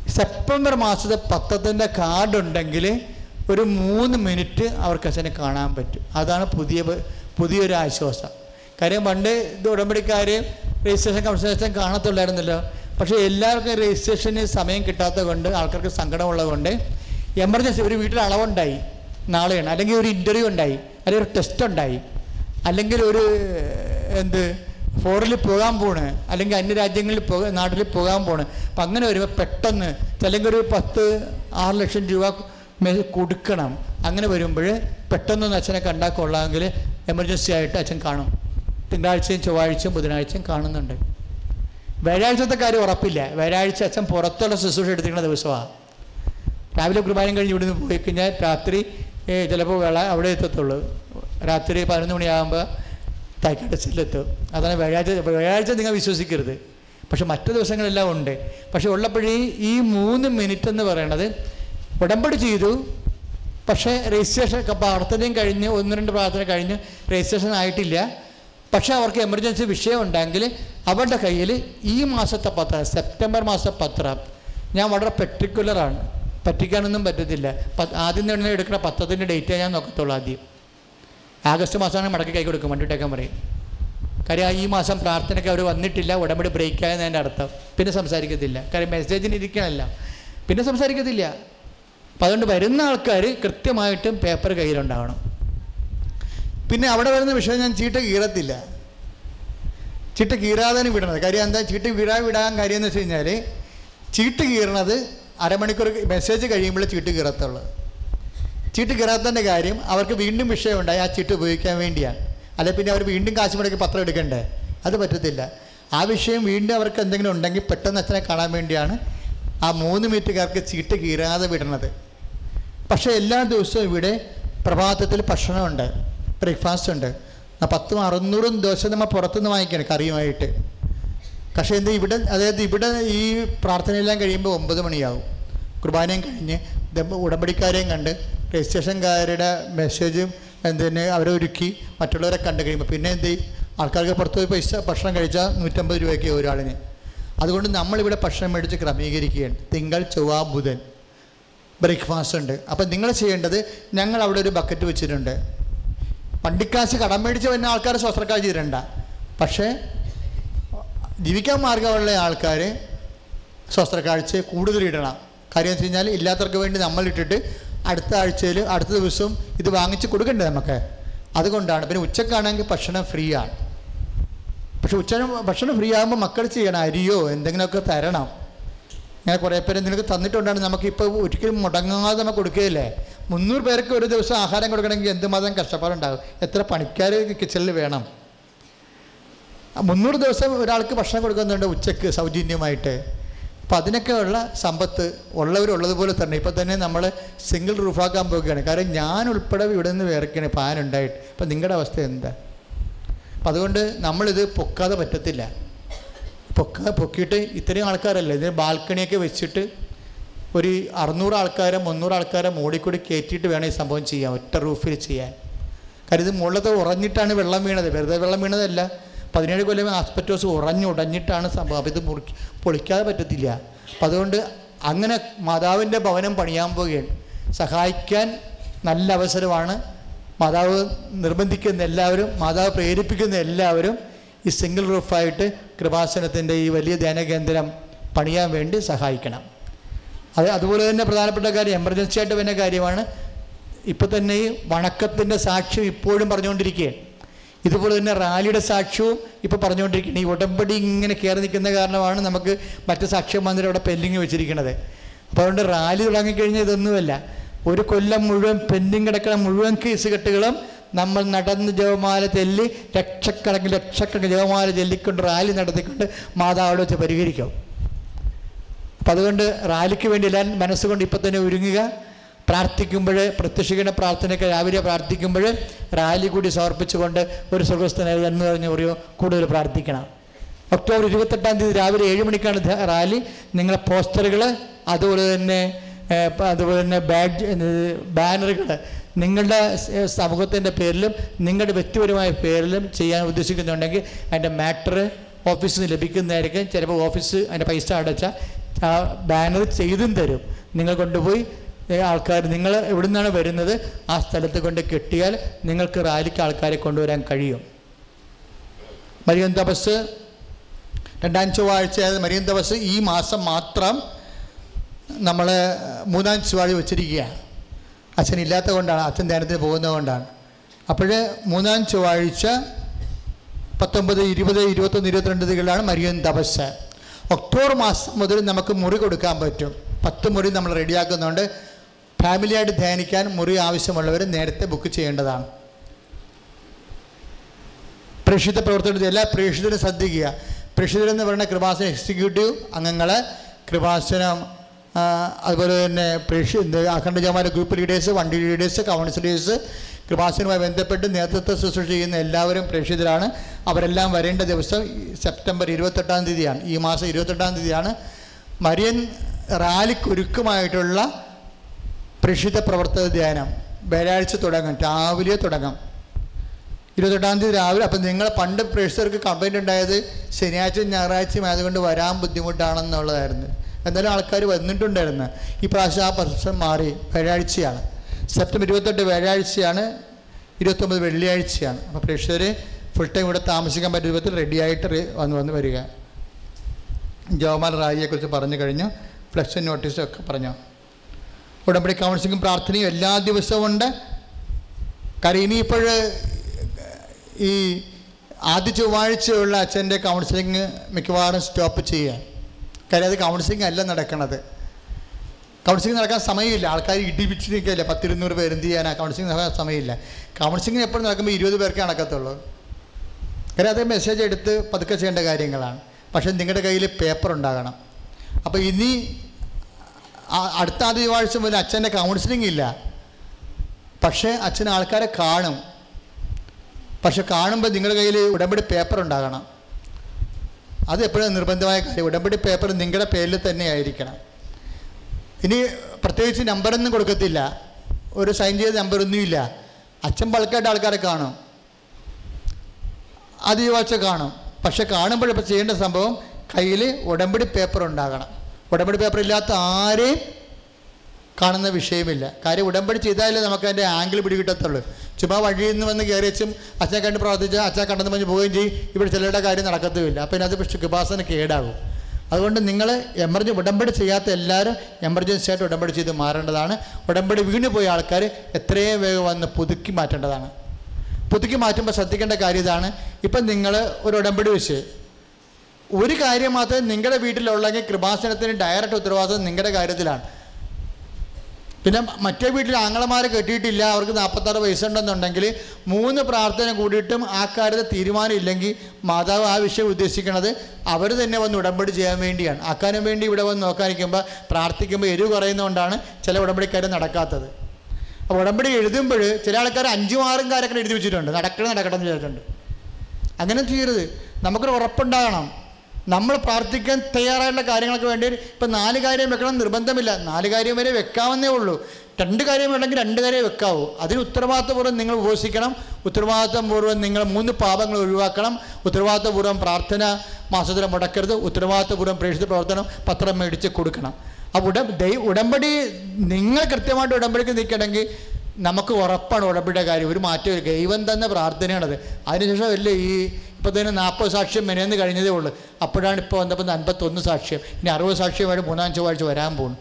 സെപ്റ്റംബർ മാസത്തെ പത്രത്തിന്റെ കാർഡ് ഉണ്ടെങ്കിൽ ഒരു മൂന്ന് മിനിറ്റ് അവർക്ക് അച്ഛനെ കാണാൻ പറ്റും. അതാണ് പുതിയ പുതിയൊരു ആശ്വാസം. കാര്യം പണ്ട് ഇത് ഉടമ്പടിക്കാർ രജിസ്ട്രേഷൻ കൺസൾട്ടേഷൻ കാണത്തുള്ളായിരുന്നല്ലോ. പക്ഷേ എല്ലാവർക്കും രജിസ്ട്രേഷന് സമയം കിട്ടാത്തത് കൊണ്ട് ആൾക്കാർക്ക് സങ്കടമുള്ളത് കൊണ്ട് എമർജൻസി ഒരു വീട്ടിൽ അളവുണ്ടായി. നാളെയാണ്. അല്ലെങ്കിൽ ഒരു ഇന്റർവ്യൂ ഉണ്ടായി. അല്ലെങ്കിൽ ഒരു ടെസ്റ്റ് ഉണ്ടായി. അല്ലെങ്കിൽ ഒരു എന്ത് ഫോറിൽ പോകാൻ പോണ്. അല്ലെങ്കിൽ അന്യ രാജ്യങ്ങളിൽ പോകാൻ നാട്ടിൽ പോകാൻ പോണ്. അപ്പം അങ്ങനെ വരുമ്പോൾ പെട്ടെന്ന് അല്ലെങ്കിൽ ഒരു പത്ത് ആറ് ലക്ഷം രൂപ കൊടുക്കണം. അങ്ങനെ വരുമ്പോൾ പെട്ടെന്നൊന്ന് അച്ഛനെ കണ്ടാൽ കൊള്ളാമെങ്കിൽ എമർജൻസി ആയിട്ട് അച്ഛൻ കാണും. തിങ്കളാഴ്ചയും ചൊവ്വാഴ്ചയും ബുധനാഴ്ചയും കാണുന്നുണ്ട്. വ്യാഴാഴ്ചത്തെ കാര്യം ഉറപ്പില്ല. വ്യാഴാഴ്ച അച്ഛൻ പുറത്തുള്ള ശുശ്രൂഷ എടുത്തിരിക്കുന്ന ദിവസമാണ് രാവിലെ കുർബാനം കഴിഞ്ഞ് ഇവിടുന്ന് പോയി കഴിഞ്ഞാൽ രാത്രി ചിലപ്പോൾ വേള അവിടെ എത്തത്തുള്ളൂ. രാത്രി പതിനൊന്ന് മണിയാകുമ്പോൾ തൈക്കടച്ചിലെത്തും അതാണ് വ്യാഴാഴ്ച വ്യാഴാഴ്ച നിങ്ങൾ വിശ്വസിക്കരുത്. പക്ഷെ മറ്റു ദിവസങ്ങളെല്ലാം ഉണ്ട്. പക്ഷെ ഉള്ളപ്പോഴേ ഈ മൂന്ന് മിനിറ്റ് എന്ന് പറയണത് ഉടമ്പടി ചെയ്തു. പക്ഷേ രജിസ്ട്രേഷൻ പ്രാർത്ഥനയും കഴിഞ്ഞ് ഒന്ന് രണ്ട് പ്രാർത്ഥന കഴിഞ്ഞ് രജിസ്ട്രേഷൻ ആയിട്ടില്ല. പക്ഷേ അവർക്ക് എമർജൻസി വിഷയം ഉണ്ടെങ്കിൽ അവരുടെ കയ്യിൽ ഈ മാസത്തെ പത്രം സെപ്റ്റംബർ മാസത്തെ പത്രം ഞാൻ വളരെ പെർട്ടിക്കുലറാണ് പറ്റിക്കാനൊന്നും പറ്റത്തില്ല. ആദ്യം തന്നെ എടുക്കുന്ന പത്രത്തിന്റെ ഡേറ്റേ ഞാൻ നോക്കത്തുള്ളൂ ആദ്യം. ആഗസ്റ്റ് മാസമാണ് മടക്കി കൈ കൊടുക്കും വണ്ടിട്ടേക്കാൻ പറയും. കാര്യം ഈ മാസം പ്രാർത്ഥനയ്ക്ക് അവർ വന്നിട്ടില്ല ഉടമ്പടി ബ്രേക്ക് എന്റെ അർത്ഥം. പിന്നെ സംസാരിക്കത്തില്ല. കാര്യം മെസ്സേജിന് ഇരിക്കണമല്ല. പിന്നെ സംസാരിക്കത്തില്ല. അപ്പം അതുകൊണ്ട് വരുന്ന ആൾക്കാർ കൃത്യമായിട്ടും പേപ്പർ കയ്യിലുണ്ടാവണം. പിന്നെ അവിടെ വരുന്ന വിഷയം ഞാൻ ചീട്ട കീറത്തില്ല. ചീട്ട കീറാതെ വിടണത്. കാര്യം എന്താ? ചീട്ട് വീഴാ വിടാൻ കാര്യം എന്ന് വെച്ച് കഴിഞ്ഞാൽ ചീട്ട് കീറണത് അരമണിക്കൂർ മെസ്സേജ് കഴിയുമ്പോൾ ചീട്ട് കീറത്തുള്ളൂ. ചീട്ട് കീറാത്തതിന്റെ കാര്യം അവർക്ക് വീണ്ടും വിഷയമുണ്ടായി. ആ ചീട്ട് ഉപയോഗിക്കാൻ വേണ്ടിയാണ്. അല്ലെ പിന്നെ അവർ വീണ്ടും കാശ് മുടക്കി പത്രം എടുക്കണ്ടേ? അത് പറ്റത്തില്ല. ആ വിഷയം വീണ്ടും അവർക്ക് എന്തെങ്കിലും ഉണ്ടെങ്കിൽ പെട്ടെന്ന് അച്ഛനെ കാണാൻ വേണ്ടിയാണ് ആ മൂന്ന് മിനിറ്റുകാർക്ക് ചീട്ട് കീറാതെ വിടണത്. പക്ഷേ എല്ലാ ദിവസവും ഇവിടെ പ്രഭാതത്തിൽ ഭക്ഷണമുണ്ട്. ബ്രേക്ക്ഫാസ്റ്റ് ഉണ്ട്. ആ പത്തും അറുന്നൂറും ദോശ നമ്മൾ പുറത്തുനിന്ന് വാങ്ങിക്കണം കറിയുമായിട്ട്. പക്ഷേ എന്ത് ഇവിടെ അതായത് ഇവിടെ ഈ പ്രാർത്ഥനയെല്ലാം കഴിയുമ്പോൾ ഒമ്പത് മണിയാവും. കുർബാനയും കഴിഞ്ഞ് ഉടമ്പടിക്കാരെയും കണ്ട് രജിസ്ട്രേഷൻകാരുടെ മെസ്സേജും എന്തിന് അവരെ ഒരുക്കി മറ്റുള്ളവരെ കണ്ടു കഴിയുമ്പോൾ പിന്നെ എന്ത് ചെയ്യും? ആൾക്കാർക്ക് പുറത്ത് പോയി പൈസ ഭക്ഷണം കഴിച്ചാൽ നൂറ്റമ്പത് രൂപയ്ക്ക് ഒരാളിന് അതുകൊണ്ട് നമ്മളിവിടെ ഭക്ഷണം മേടിച്ച് ക്രമീകരിക്കുകയാണ്. തിങ്കൾ ചൊവ്വ ബുധൻ. ബ്രേക്ക്ഫാസ്റ്റ് ഉണ്ട്. അപ്പം നിങ്ങൾ ചെയ്യേണ്ടത് ഞങ്ങൾ അവിടെ ഒരു ബക്കറ്റ് വെച്ചിട്ടുണ്ട്. വണ്ടിക്കാശ് കടം മേടിച്ച് വരുന്ന ആൾക്കാർ സ്വസ്ത്രക്കാർ ചെയ്തിരണ്ട. പക്ഷേ ജീവിക്കാൻ മാർഗമുള്ള ആൾക്കാർ ശസ്ത്രക്കാഴ്ച കൂടുതൽ ഇടണം. കാര്യം എന്ന് വെച്ച് കഴിഞ്ഞാൽ ഇല്ലാത്തവർക്ക് വേണ്ടി നമ്മൾ ഇട്ടിട്ട് അടുത്ത ആഴ്ചയിൽ അടുത്ത ദിവസം ഇത് വാങ്ങിച്ച് കൊടുക്കണ്ടേ നമുക്ക്? അതുകൊണ്ടാണ്. പിന്നെ ഉച്ചക്കാണെങ്കിൽ ഭക്ഷണം ഫ്രീ ആണ് പക്ഷെ ഉച്ച ഭക്ഷണം ഫ്രീ ആകുമ്പോൾ മക്കൾ ചെയ്യണം. അരിയോ എന്തെങ്കിലുമൊക്കെ തരണം. ഇങ്ങനെ കുറേ പേര് നിനക്ക് തന്നിട്ടുണ്ടാണ് നമുക്കിപ്പോൾ ഒരിക്കലും മുടങ്ങാതെ നമുക്ക് കൊടുക്കുകയില്ലേ? മുന്നൂറ് പേർക്ക് ഒരു ദിവസം ആഹാരം കൊടുക്കണമെങ്കിൽ എന്തുമാത്രം കഷ്ടപ്പാടുണ്ടാകും? എത്ര പണിക്കാർ കിച്ചണിൽ വേണം? മുന്നൂറ് ദിവസം ഒരാൾക്ക് ഭക്ഷണം കൊടുക്കുന്നുണ്ട് ഉച്ചയ്ക്ക് സൗജന്യമായിട്ട്. അപ്പോൾ അതിനൊക്കെ ഉള്ള സമ്പത്ത് ഉള്ളവരുള്ളതുപോലെ തന്നെ. ഇപ്പം തന്നെ നമ്മൾ സിംഗിൾ റൂഫാക്കാൻ പോകുകയാണ് കാരണം ഞാൻ ഉൾപ്പെടെ ഇവിടെ നിന്ന് വേർക്കാണ് ഫാൻ ഇപ്പം നിങ്ങളുടെ അവസ്ഥ എന്താ? അപ്പം അതുകൊണ്ട് നമ്മളിത് പൊക്കാതെ പറ്റത്തില്ല. പൊക്ക പൊക്കിയിട്ട് ഇത്രയും ആൾക്കാരല്ല? ഇതിന് ബാൽക്കണിയൊക്കെ വെച്ചിട്ട് ഒരു അറുന്നൂറ് ആൾക്കാരെ മുന്നൂറ് ആൾക്കാരെ മൂടിക്കൂടി കയറ്റിയിട്ട് വേണം ഈ സംഭവം ചെയ്യാൻ ഒറ്റ റൂഫിൽ ചെയ്യാൻ. കാര്യം ഇത് മുകളിലത്തെ ഉറഞ്ഞിട്ടാണ് വെള്ളം വീണത്. വെറുതെ വെള്ളം വീണതല്ല. പതിനേഴ് കൊല്ലം ആസ്പെറ്റോസ് ഉറഞ്ഞുടഞ്ഞിട്ടാണ് സംഭവം. അപ്പോൾ ഇത് മുറിക്ക് പൊളിക്കാതെ പറ്റത്തില്ല. അപ്പം അതുകൊണ്ട് അങ്ങനെ മാതാവിന്റെ ഭവനം പണിയാൻ പോവുകയാണ്. സഹായിക്കാൻ നല്ല അവസരമാണ്. മാതാവ് നിർബന്ധിക്കുന്ന എല്ലാവരും മാതാവ് പ്രേരിപ്പിക്കുന്ന എല്ലാവരും ഈ സിംഗിൾ റൂഫായിട്ട് കൃപാസനത്തിന്റെ ഈ വലിയ ധ്യാനകേന്ദ്രം പണിയാൻ വേണ്ടി സഹായിക്കണം. അത് അതുപോലെ തന്നെ പ്രധാനപ്പെട്ട കാര്യം എമർജൻസി ആയിട്ട് വരുന്ന കാര്യമാണ്. ഇപ്പോൾ തന്നെ ഈ വണക്കത്തിന്റെ സാക്ഷ്യം ഇപ്പോഴും പറഞ്ഞുകൊണ്ടിരിക്കുകയാണ്. ഇതുപോലെ തന്നെ റാലിയുടെ സാക്ഷ്യവും ഇപ്പോൾ പറഞ്ഞുകൊണ്ടിരിക്കുകയാണ്. ഈ ഉടമ്പടി ഇങ്ങനെ കയറി നിൽക്കുന്ന കാരണമാണ് നമുക്ക് മറ്റ് സാക്ഷ്യം മന്ദിരം അവിടെ പെൻഡിങ് വെച്ചിരിക്കുന്നത്. അപ്പോൾ അതുകൊണ്ട് റാലി തുടങ്ങിക്കഴിഞ്ഞാൽ ഇതൊന്നുമല്ല. ഒരു കൊല്ലം മുഴുവൻ പെൻഡിങ് കിടക്കുന്ന മുഴുവൻ കേസ് കെട്ടുകളും നമ്മൾ നടന്ന് ജവമാല ചെല്ലി ലക്ഷക്കണക്കിന് ലക്ഷക്കണക്കിന് ജവമാല ചെല്ലിക്കൊണ്ട് റാലി നടത്തിക്കൊണ്ട് മാതാവിടെ വെച്ച് പരിഹരിക്കും. അപ്പം അതുകൊണ്ട് റാലിക്ക് വേണ്ടി എല്ലാം മനസ്സുകൊണ്ട് ഇപ്പം തന്നെ ഒരുങ്ങുക. പ്രാർത്ഥിക്കുമ്പോൾ പ്രത്യക്ഷിക്കുന്ന പ്രാർത്ഥനയൊക്കെ രാവിലെ പ്രാർത്ഥിക്കുമ്പോൾ റാലി കൂടി സമർപ്പിച്ചുകൊണ്ട് ഒരു സ്വർഗസ്ഥനായി എന്ന് പറഞ്ഞ് പറയോ കൂടുതൽ പ്രാർത്ഥിക്കണം. ഒക്ടോബർ ഇരുപത്തെട്ടാം തീയതി രാവിലെ ഏഴ് മണിക്കാണ് റാലി. നിങ്ങളെ പോസ്റ്ററുകൾ അതുപോലെ തന്നെ അതുപോലെ തന്നെ ബാഡ്ജ് ബാനറുകൾ നിങ്ങളുടെ സമൂഹത്തിന്റെ പേരിലും നിങ്ങളുടെ വ്യക്തിപരമായ പേരിലും ചെയ്യാൻ ഉദ്ദേശിക്കുന്നുണ്ടെങ്കിൽ അതിന്റെ മാറ്റർ ഓഫീസിൽ നിന്ന് ലഭിക്കുന്നതായിരിക്കും. ചിലപ്പോൾ ഓഫീസ് അതിന്റെ പൈസ അടച്ചാൽ ആ ബാനർ ചെയ്തും തരും. നിങ്ങൾ കൊണ്ടുപോയി ആൾക്കാർ നിങ്ങൾ എവിടെ നിന്നാണ് വരുന്നത് ആ സ്ഥലത്ത് കൊണ്ട് കെട്ടിയാൽ നിങ്ങൾക്ക് റാലിക്ക് ആൾക്കാരെ കൊണ്ടുവരാൻ കഴിയും. മരിയൻ തപസ് രണ്ടാം ചൊവ്വാഴ്ച മരിയൻ തപസ് ഈ മാസം മാത്രം നമ്മൾ മൂന്നാം ചൊവ്വാഴ്ച വെച്ചിരിക്കുകയാണ്. അച്ഛൻ ഇല്ലാത്ത കൊണ്ടാണ് അച്ഛൻ ധ്യാനത്തിന് പോകുന്നത് കൊണ്ടാണ്. അപ്പോൾ മൂന്നാം ചൊവ്വാഴ്ച പത്തൊമ്പത് ഇരുപത് ഇരുപത്തൊന്ന് ഇരുപത്തിരണ്ട് തീയതികളിലാണ് മരിയൻ തപസ് ഒക്ടോബർ മാസം മുതൽ നമുക്ക് മുറി കൊടുക്കാൻ പറ്റും. പത്ത് മുറി നമ്മൾ റെഡിയാക്കുന്നുണ്ട്. ഫാമിലിയായിട്ട് ധ്യാനിക്കാൻ മുറി ആവശ്യമുള്ളവർ നേരത്തെ ബുക്ക് ചെയ്യേണ്ടതാണ്. പ്രേക്ഷിത പ്രവർത്തനത്തിൽ എല്ലാ പ്രേക്ഷിതരും ശ്രദ്ധിക്കുക. പ്രേക്ഷിതരെന്ന് പറഞ്ഞ കൃപാസന എക്സിക്യൂട്ടീവ് അംഗങ്ങൾ കൃപാസനം അതുപോലെ തന്നെ പ്രേക്ഷ അഖണ്ഡ ജമാല ഗ്രൂപ്പ് ലീഡേഴ്സ് വണ്ടി ലീഡേഴ്സ് കൗൺസിലേഴ്സ് കൃപാസനുമായി ബന്ധപ്പെട്ട് നേതൃത്വ ശുശ്രൂഷ ചെയ്യുന്ന എല്ലാവരും പ്രേക്ഷിതരാണ്. അവരെല്ലാം വരേണ്ട ദിവസം സെപ്റ്റംബർ ഇരുപത്തെട്ടാം തീയതിയാണ്. ഈ മാസം ഇരുപത്തെട്ടാം തീയതിയാണ് മരിയൻ റാലിക്കൊരുക്കമായിട്ടുള്ള പ്രേക്ഷിത പ്രവർത്തക ധ്യാനം. വ്യാഴാഴ്ച തുടങ്ങും രാവിലെ തുടങ്ങും. ഇരുപത്തെട്ടാം തീയതി രാവിലെ. അപ്പം നിങ്ങൾ പണ്ട് പ്രേക്ഷകർക്ക് കംപ്ലൈന്റ് ഉണ്ടായത് ശനിയാഴ്ചയും ഞായറാഴ്ചയും ആയതുകൊണ്ട് വരാൻ ബുദ്ധിമുട്ടാണെന്നുള്ളതായിരുന്നു. എന്നാലും ആൾക്കാർ വന്നിട്ടുണ്ടായിരുന്നു. ഈ പ്രാവശ്യം ആ പ്രശ്നം മാറി വ്യാഴാഴ്ചയാണ്. സെപ്റ്റംബർ ഇരുപത്തെട്ട് വ്യാഴാഴ്ചയാണ് ഇരുപത്തൊമ്പത് വെള്ളിയാഴ്ചയാണ്. അപ്പോൾ പ്രേക്ഷകർ ഫുൾ ടൈം ഇവിടെ താമസിക്കാൻ പറ്റിയ വിധത്തിൽ റെഡിയായിട്ട് വന്ന് വന്ന് വരിക. ജവമാൽ റായിയെക്കുറിച്ച് പറഞ്ഞു കഴിഞ്ഞു. ഫ്ലക്ഷൻ നോട്ടീസും ഒക്കെ പറഞ്ഞു. ഉടമ്പടി കൗൺസിലിങ്ങും പ്രാർത്ഥനയും എല്ലാ ദിവസവും ഉണ്ട്. കാര്യം ഇനിയിപ്പോൾ ഈ ആദ്യ ചൊവ്വാഴ്ചയുള്ള അച്ഛന്റെ കൗൺസിലിങ് മിക്കവാറും സ്റ്റോപ്പ് ചെയ്യാൻ കാര്യം അത് കൗൺസിലിംഗ് അല്ല നടക്കണത്. കൗൺസിലിംഗ് നടക്കാൻ സമയമില്ല. ആൾക്കാർ ഇടിപ്പിച്ച് നിൽക്കില്ല പത്തിരുന്നൂറ് പേര് എന്ത് ചെയ്യാനാ? കൗൺസിലിംഗ് നടക്കാൻ സമയമില്ല. കൗൺസിലിംഗ് എപ്പോഴും നടക്കുമ്പോൾ ഇരുപത് പേർക്കേ നടക്കത്തുള്ളൂ. കാര്യം അത് മെസ്സേജ് എടുത്ത് പതുക്കെ ചെയ്യേണ്ട കാര്യങ്ങളാണ്. പക്ഷേ നിങ്ങളുടെ കയ്യിൽ പേപ്പർ ഉണ്ടാകണം. അപ്പോൾ ഇനി അടുത്ത ആദ്യവാഴ്ച മുതൽ അച്ഛന്റെ കൗൺസിലിംഗ് ഇല്ല. പക്ഷേ അച്ഛൻ ആൾക്കാരെ കാണും. പക്ഷെ കാണുമ്പോൾ നിങ്ങളുടെ കയ്യിൽ ഉടമ്പടി പേപ്പർ ഉണ്ടാകണം. അത് എപ്പോഴും നിർബന്ധമായ കാര്യം. ഉടമ്പടി പേപ്പർ നിങ്ങളുടെ പേരിൽ തന്നെ ആയിരിക്കണം. ഇനി പ്രത്യേകിച്ച് നമ്പറൊന്നും കൊടുക്കത്തില്ല. ഒരു സൈൻ ചെയ്ത നമ്പറൊന്നുമില്ല അച്ഛൻ ബൾക്കായിട്ട് ആൾക്കാരെ കാണും. അത് ഈ ആഴ്ച കാണും. പക്ഷെ കാണുമ്പോൾ ഇപ്പോൾ ചെയ്യേണ്ട സംഭവം കയ്യിൽ ഉടമ്പടി പേപ്പർ ഉണ്ടാകണം. ഉടമ്പടി പേപ്പർ ഇല്ലാത്ത ആരെയും കാണുന്ന വിഷയമില്ല. കാര്യം ഉടമ്പടി ചെയ്താലേ നമുക്ക് അതിന്റെ ആംഗിൾ പിടികിട്ടത്തുള്ളൂ. ചുമ്മാ വഴിയിൽ നിന്ന് വന്ന് കയറിച്ചും അച്ഛനെ കണ്ട് പ്രവർത്തിച്ച് അച്ഛൻ കണ്ടെന്ന് പറഞ്ഞ് പോവുകയും ചെയ്യും. ഇവിടെ ചിലരുടെ കാര്യം നടക്കത്തുമില്ല. അപ്പം ഇതിനകത്ത് പക്ഷേ കൃപാസന കേടാകും. അതുകൊണ്ട് നിങ്ങൾ എമർജൻസി ഉടമ്പടി ചെയ്യാത്ത എല്ലാവരും എമർജൻസി ആയിട്ട് ഉടമ്പടി ചെയ്ത് മാറേണ്ടതാണ്. ഉടമ്പടി വീണ് പോയ ആൾക്കാർ എത്രയും വേഗം വന്ന് പുതുക്കി മാറ്റേണ്ടതാണ്. പുതുക്കി മാറ്റുമ്പോൾ ശ്രദ്ധിക്കേണ്ട കാര്യം ഇതാണ്. ഇപ്പം നിങ്ങൾ ഒരു ഉടമ്പടി വെച്ച് ഒരു കാര്യം മാത്രമേ നിങ്ങളുടെ വീട്ടിലുള്ളെങ്കിൽ കൃപാസനത്തിന് ഡയറക്റ്റ് ഉത്തരവാദിത്വം നിങ്ങളുടെ കാര്യത്തിലാണ്. പിന്നെ മറ്റേ വീട്ടിൽ ആങ്ങളമാരെ കെട്ടിയിട്ടില്ല അവർക്ക് നാൽപ്പത്താറ് വയസ്സുണ്ടെന്നുണ്ടെങ്കിൽ മൂന്ന് പ്രാർത്ഥന കൂടിയിട്ടും ആ കാര്യത്തിൽ തീരുമാനമില്ലെങ്കിൽ മാതാവ് ആ വിഷയം ഉദ്ദേശിക്കുന്നത് അവർ തന്നെ വന്ന് ഉടമ്പടി ചെയ്യാൻ വേണ്ടിയാണ്. ആക്കാനും വേണ്ടി ഇവിടെ വന്ന് നോക്കാനിരിക്കുമ്പോൾ പ്രാർത്ഥിക്കുമ്പോൾ എരിവ് കുറയുന്നതുകൊണ്ടാണ് ചില ഉടമ്പടിക്കാരും നടക്കാത്തത്. അപ്പോൾ ഉടമ്പടി എഴുതുമ്പോൾ ചില ആൾക്കാർ അഞ്ചും ആറും കാര്യങ്ങൾ എഴുതി വെച്ചിട്ടുണ്ട്. നടക്കണം നടക്കണം എന്ന് ചെയ്തിട്ടുണ്ട് അങ്ങനെ ചെയ്യരുത്. നമുക്കൊരു ഉറപ്പുണ്ടാകണം. നമ്മൾ പ്രാർത്ഥിക്കാൻ തയ്യാറായുള്ള കാര്യങ്ങൾക്ക് വേണ്ടി ഇപ്പം നാല് കാര്യം വെക്കണം നിർബന്ധമില്ല. നാല് കാര്യം വരെ വെക്കാവുന്നേ ഉള്ളൂ. രണ്ട് കാര്യം വേണമെങ്കിൽ രണ്ട് കാര്യം വെക്കാവൂ. അതിന് ഉത്തരവാദിത്തപൂർവം നിങ്ങൾ ഉപസിക്കണം. ഉത്തരവാദിത്തപൂർവം നിങ്ങൾ മൂന്ന് പാപങ്ങൾ ഒഴിവാക്കണം. ഉത്തരവാദിത്തപൂർവം പ്രാർത്ഥന മാസത്തിൽ മുടക്കരുത്. ഉത്തരവാദിത്തപൂർവം പ്രേക്ഷിത പ്രവർത്തനം പത്രം മേടിച്ച് കൊടുക്കണം. അപ്പോൾ ഉട ദൈ ഉടമ്പടി നിങ്ങൾ കൃത്യമായിട്ട് ഉടമ്പടിക്ക് നിൽക്കണമെങ്കിൽ നമുക്ക് ഉറപ്പാണ് ഉടമ്പടിയുടെ കാര്യം. ഒരു മാറ്റം ദൈവം തന്നെ പ്രാർത്ഥനയാണത്. അതിനുശേഷം അല്ലേ ഈ ഇപ്പോൾ തന്നെ നാൽപ്പത് സാക്ഷ്യം മെനയെന്ന് കഴിഞ്ഞതേ ഉള്ളൂ. അപ്പോഴാണ് ഇപ്പോൾ വന്നപ്പോൾ അൻപത്തൊന്ന് സാക്ഷ്യം. ഇനി അറുപത് സാക്ഷ്യമായിട്ട് മൂന്നാം ചൊവ്വാഴ്ച വരാൻ പോകുന്നു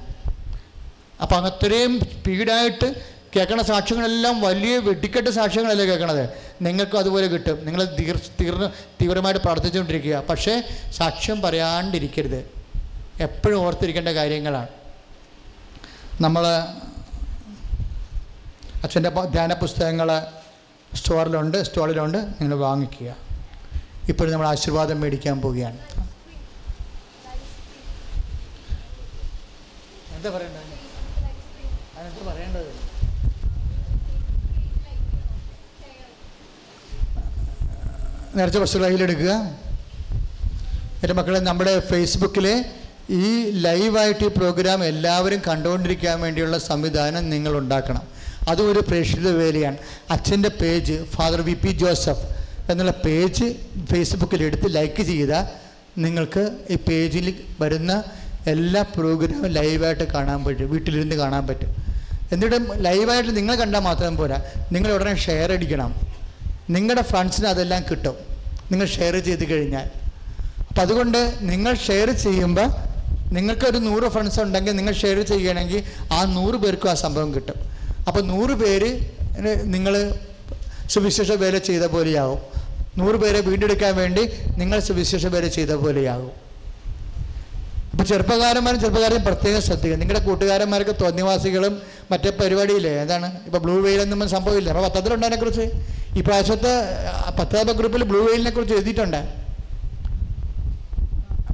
അപ്പോൾ അത്രയും സ്പീഡായിട്ട് കേൾക്കണ സാക്ഷ്യങ്ങളെല്ലാം വലിയ വെടിക്കെട്ട് സാക്ഷ്യങ്ങളല്ലേ കേൾക്കണത്? നിങ്ങൾക്കും അതുപോലെ കിട്ടും. നിങ്ങൾ തീർ തീർന്ന് തീവ്രമായിട്ട് പ്രാർത്ഥിച്ചുകൊണ്ടിരിക്കുക. പക്ഷേ സാക്ഷ്യം പറയാണ്ടിരിക്കരുത്. എപ്പോഴും ഓർത്തിരിക്കേണ്ട കാര്യങ്ങളാണ്. നമ്മൾ അച്ഛന്റെ ധ്യാന പുസ്തകങ്ങൾ സ്റ്റോറിലുണ്ട് സ്റ്റോളിലുണ്ട്. നിങ്ങൾ വാങ്ങിക്കുക. ഇപ്പോഴും നമ്മൾ ആശീർവാദം മേടിക്കാൻ പോവുകയാണ്. എന്താ പറയണ്ടത് അതെന്താ പറയേണ്ടത്? നേരത്തെ വസ്തു എന്റെ മക്കളെ നമ്മുടെ ഫേസ്ബുക്കിലെ ഈ ലൈവായിട്ട് ഈ പ്രോഗ്രാം എല്ലാവരും കണ്ടുകൊണ്ടിരിക്കാൻ വേണ്ടിയുള്ള സംവിധാനം നിങ്ങൾ ഉണ്ടാക്കണം. അതും ഒരു പ്രേക്ഷിത വേലയാണ്. അച്ഛന്റെ page Father V P Joseph എന്നുള്ള പേജ് ഫേസ്ബുക്കിൽ എടുത്ത് ലൈക്ക് ചെയ്താൽ നിങ്ങൾക്ക് ഈ പേജിൽ വരുന്ന എല്ലാ പ്രോഗ്രാമും ലൈവായിട്ട് കാണാൻ പറ്റും വീട്ടിലിരുന്ന് കാണാൻ പറ്റും. എന്നിട്ട് ലൈവായിട്ട് നിങ്ങൾ കണ്ടാൽ മാത്രം പോരാ. നിങ്ങൾ ഉടനെ ഷെയർ അടിക്കണം. നിങ്ങളുടെ ഫ്രണ്ട്സിന് അതെല്ലാം കിട്ടും. നിങ്ങൾ ഷെയർ ചെയ്ത് കഴിഞ്ഞാൽ. അപ്പം അതുകൊണ്ട് നിങ്ങൾ ഷെയർ ചെയ്യുമ്പോൾ നിങ്ങൾക്കൊരു നൂറ് ഫ്രണ്ട്സ് ഉണ്ടെങ്കിൽ നിങ്ങൾ ഷെയർ ചെയ്യണമെങ്കിൽ ആ നൂറ് പേർക്കും ആ സംഭവം കിട്ടും. അപ്പോൾ നൂറ് പേര് നിങ്ങൾ സുവിശേഷ വേല ചെയ്ത പോലെയാവും. നൂറ് പേരെ വീണ്ടെടുക്കാൻ വേണ്ടി നിങ്ങൾ സുവിശേഷ പേരെ ചെയ്ത പോലെയാകും. അപ്പോൾ ചെറുപ്പക്കാരന്മാരും ചെറുപ്പക്കാരെയും പ്രത്യേകം ശ്രദ്ധിക്കുക നിങ്ങളുടെ കൂട്ടുകാരന്മാർക്ക് തോന്നിവാസികളും മറ്റേ പരിപാടിയില്ലേ? എന്താണ്? ഇപ്പോൾ ബ്ലൂ വെയിൽ എന്നും സംഭവമില്ല അപ്പോൾ പത്രത്തിലുണ്ട് കുറിച്ച് ഈ പ്രാവശ്യത്തെ പത്താമ ഗ്രൂപ്പിൽ ബ്ലൂ വെയിലിനെ കുറിച്ച് എഴുതിയിട്ടുണ്ട്.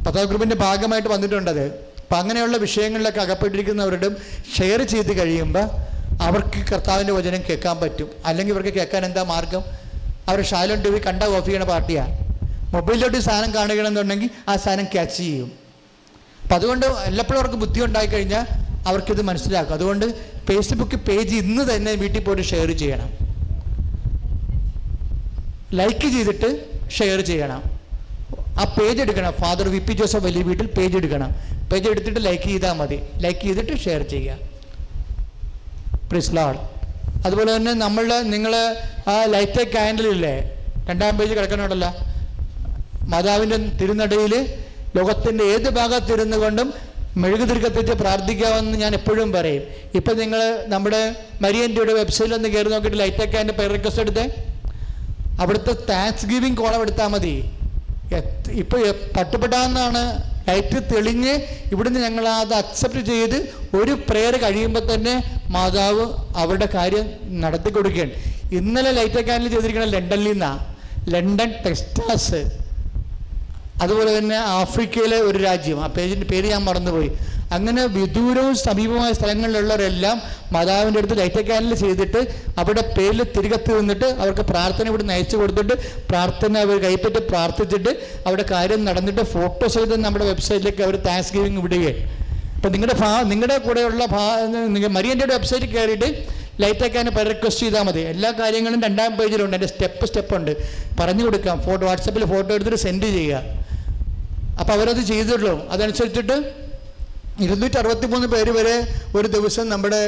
പത്താം ഗ്രൂപ്പിന്റെ ഭാഗമായിട്ട് വന്നിട്ടുണ്ടത് അപ്പം അങ്ങനെയുള്ള വിഷയങ്ങളിലൊക്കെ അകപ്പെട്ടിരിക്കുന്നവരോടും ഷെയർ ചെയ്ത് കഴിയുമ്പോൾ അവർക്ക് കർത്താവിന്റെ വചനം കേൾക്കാൻ പറ്റും. അല്ലെങ്കിൽ ഇവർക്ക് കേൾക്കാൻ എന്താ മാർഗം? അവർ ഷാലോൺ ടി വി കണ്ട കോപ്പി ചെയ്യണ പാർട്ടിയാണ് മൊബൈലിലോട്ട് സാധനം കാണുകയാണെന്നുണ്ടെങ്കിൽ ആ സാധനം ക്യാച്ച് ചെയ്യും. അപ്പം അതുകൊണ്ട് എല്ലപ്പോഴും അവർക്ക് ബുദ്ധി ഉണ്ടായിക്കഴിഞ്ഞാൽ അവർക്കിത് മനസ്സിലാക്കും. അതുകൊണ്ട് ഫേസ്ബുക്ക് പേജ് ഇന്ന് തന്നെ വീട്ടിൽ പോയിട്ട് ഷെയർ ചെയ്യണം. ലൈക്ക് ചെയ്തിട്ട് ഷെയർ ചെയ്യണം. ആ പേജ് എടുക്കണം. ഫാദർ വി പി ജോസഫ് വലിയ വീട്ടിൽ പേജ് എടുക്കണം. പേജ് എടുത്തിട്ട് ലൈക്ക് ചെയ്താൽ മതി. ലൈക്ക് ചെയ്തിട്ട് ഷെയർ ചെയ്യുക. പ്രിസ്ലാഡ് അതുപോലെ തന്നെ നമ്മൾ നിങ്ങൾ ആ ലൈറ്റ് ക്യാൻഡിലില്ലേ രണ്ടാം പേജ് കിടക്കണോടല്ല മാതാവിന്റെ തിരുനടയിൽ ലോകത്തിന്റെ ഏത് ഭാഗത്തിരുന്നു കൊണ്ടും മെഴുകു കത്തിച്ച് പ്രാർത്ഥിക്കാമെന്ന് ഞാൻ എപ്പോഴും പറയും. ഇപ്പം നിങ്ങൾ നമ്മുടെ മരിയന്റെയുടെ വെബ്സൈറ്റിൽ ഒന്ന് കയറി നോക്കിയിട്ട് ലൈറ്റൊക്കെ എന്റെ പേർ റിക്വസ്റ്റ് എടുത്തേ. അവിടുത്തെ താങ്ക്സ് ഗിവിങ് കോളം എടുത്താൽ മതി. ഇപ്പോൾ പട്ടുപെടാന്നാണ് ലൈറ്റ് തെളിഞ്ഞ് ഇവിടുന്ന് ഞങ്ങൾ അത് അക്സെപ്റ്റ് ചെയ്ത് ഒരു പ്രേയർ കഴിയുമ്പോൾ തന്നെ മാതാവ് അവരുടെ കാര്യം നടത്തി കൊടുക്കുകയാണ്. ഇന്നലെ ലൈറ്റ് അക്കാനിൽ ചെയ്തിരിക്കുന്ന ലണ്ടനിൽ നിന്നാ. ലണ്ടൻ ടെക്സ്റ്റാസ് അതുപോലെ തന്നെ ആഫ്രിക്കയിലെ ഒരു രാജ്യം. ആ പേജിന്റെ പേര് ഞാൻ മറന്നുപോയി. അങ്ങനെ വിദൂരവും സമീപമായ സ്ഥലങ്ങളിലുള്ളവരെല്ലാം മാതാവിന്റെ അടുത്ത് ലൈറ്റ് ക്യാനിൽ ചെയ്തിട്ട് അവരുടെ പേരിൽ തിരികത്ത് നിന്നിട്ട് അവർക്ക് പ്രാർത്ഥന ഇവിടെ നയിച്ചു കൊടുത്തിട്ട് പ്രാർത്ഥന അവർ കൈപ്പറ്റി പ്രാർത്ഥിച്ചിട്ട് അവിടെ കാര്യം നടന്നിട്ട് ഫോട്ടോ സഹിതം നമ്മുടെ വെബ്സൈറ്റിലേക്ക് അവർ താങ്ക്സ് ഗിവിങ് വിടുകയാണ്. അപ്പം നിങ്ങളുടെ ഭാ നിങ്ങളുടെ കൂടെയുള്ള ഭാ മരിയന്റെ വെബ്സൈറ്റിൽ കയറിയിട്ട് ലൈറ്റ് അക്കാന് പല റിക്വസ്റ്റ് ചെയ്താൽ മതി. എല്ലാ കാര്യങ്ങളും രണ്ടാം പേജിലുണ്ട്. എന്റെ സ്റ്റെപ്പ് സ്റ്റെപ്പ് ഉണ്ട്. പറഞ്ഞു കൊടുക്കാം. ഫോട്ടോ വാട്സപ്പിൽ ഫോട്ടോ എടുത്തിട്ട് സെൻഡ് ചെയ്യുക. അപ്പോൾ അവരത് ചെയ്തിട്ടുള്ളൂ അതനുസരിച്ചിട്ട് ഇരുന്നൂറ്റി അറുപത്തി മൂന്ന് പേര് വരെ ഒരു ദിവസം നമ്മുടെ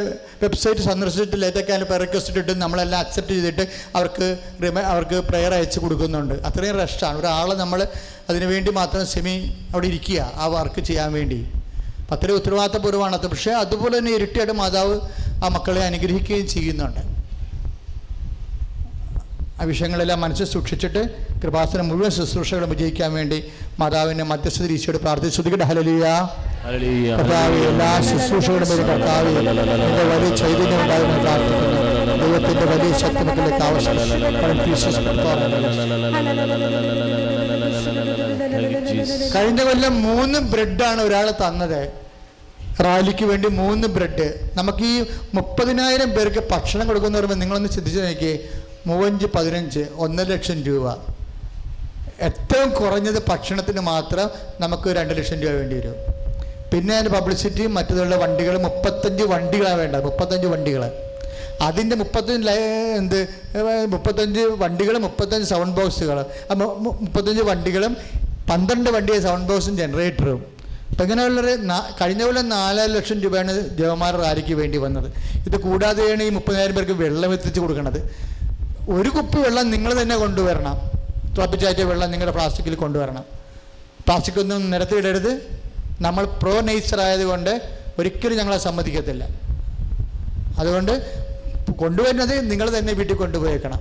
വെബ്സൈറ്റ് സന്ദർശിച്ചിട്ട് ലേറ്റക്കാന് പേ റിക്വസ്റ്റ് ഇട്ടിട്ട് നമ്മളെല്ലാം അക്സെപ്റ്റ് ചെയ്തിട്ട് അവർക്ക് റിമ അവർക്ക് പ്രെയർ അയച്ച് കൊടുക്കുന്നുണ്ട്. അത്രയും റഷ്ടാണ് ഒരാളെ നമ്മൾ അതിനുവേണ്ടി മാത്രം സെമി അവിടെ ഇരിക്കുക ആ വർക്ക് ചെയ്യാൻ വേണ്ടി. അത്രയും ഉത്തരവാദിത്തപൂർവമാണ് അത്. പക്ഷേ അതുപോലെ തന്നെ ഇരട്ടിയായിട്ട് മാതാവ് ആ മക്കളെ അനുഗ്രഹിക്കുകയും ചെയ്യുന്നുണ്ട്. ആ വിഷയങ്ങളെല്ലാം മനസ്സിൽ സൂക്ഷിച്ചിട്ട് കൃപാസനം മുഴുവൻ ശുശ്രൂഷകളും വിജയിക്കാൻ വേണ്ടി മാതാവിനെ മധ്യസ്ഥ ഈശോട് പ്രാർത്ഥിച്ചു ശ്രദ്ധിക്കട്ടെ ഹലലിയ കർത്താവ് എല്ലാ ശുശ്രൂഷകളും കർത്താവ് വലിയ ചൈതന്യം ഉണ്ടാകുന്ന പ്രാർത്ഥിക്കുന്നു. ദൈവത്തിന്റെ വലിയ ശക്തി മക്കളിലേക്ക് ആവശ്യം കഴിഞ്ഞ കൊല്ലം മൂന്ന് ബ്രെഡാണ് ഒരാൾ തന്നത്. റാലിക്ക് വേണ്ടി മൂന്ന് ബ്രെഡ്. നമുക്ക് ഈ മുപ്പതിനായിരം പേർക്ക് ഭക്ഷണം കൊടുക്കുന്ന പറയുമ്പോൾ നിങ്ങളൊന്ന് ചിന്തിച്ച് നോക്കി മൂവഞ്ച് പതിനഞ്ച് ഒന്നര ലക്ഷം രൂപ. ഏറ്റവും കുറഞ്ഞത് ഭക്ഷണത്തിന് മാത്രം നമുക്ക് രണ്ട് ലക്ഷം രൂപ വേണ്ടി വരും. പിന്നെ അതിന്റെ പബ്ലിസിറ്റിയും മറ്റുള്ള വണ്ടികൾ മുപ്പത്തഞ്ച് വണ്ടികളാണ് വേണ്ടത്. മുപ്പത്തഞ്ച് വണ്ടികൾ അതിന്റെ മുപ്പത്തഞ്ച് എന്ത് മുപ്പത്തഞ്ച് വണ്ടികൾ മുപ്പത്തഞ്ച് സൗണ്ട് ബോക്സുകൾ മുപ്പത്തഞ്ച് വണ്ടികളും പന്ത്രണ്ട് വണ്ടിയെ സൗണ്ട് ബോക്സും ജനറേറ്ററും അപ്പം ഇങ്ങനെയുള്ളൊരു കഴിഞ്ഞ കൊല്ലം നാലര ലക്ഷം രൂപയാണ് ജവമാർ റാലിക്ക് വേണ്ടി വന്നത്. ഇത് കൂടാതെയാണ് ഈ മുപ്പതിനായിരം പേർക്ക് വെള്ളം എത്തിച്ച് കൊടുക്കുന്നത് ഒരു കുപ്പി വെള്ളം നിങ്ങൾ തന്നെ കൊണ്ടുവരണം. തുളപ്പിച്ചാറ്റിയ വെള്ളം നിങ്ങളുടെ പ്ലാസ്റ്റിക്കിൽ കൊണ്ടുവരണം. പ്ലാസ്റ്റിക് ഒന്നും നിരത്തിയിടരുത് നമ്മൾ പ്രോ നേച്ചർ ആയതുകൊണ്ട് ഒരിക്കലും ഞങ്ങളെ സമ്മതിക്കത്തില്ല. അതുകൊണ്ട് കൊണ്ടുവരുന്നത് നിങ്ങൾ തന്നെ വീട്ടിൽ കൊണ്ടുപോയേക്കണം.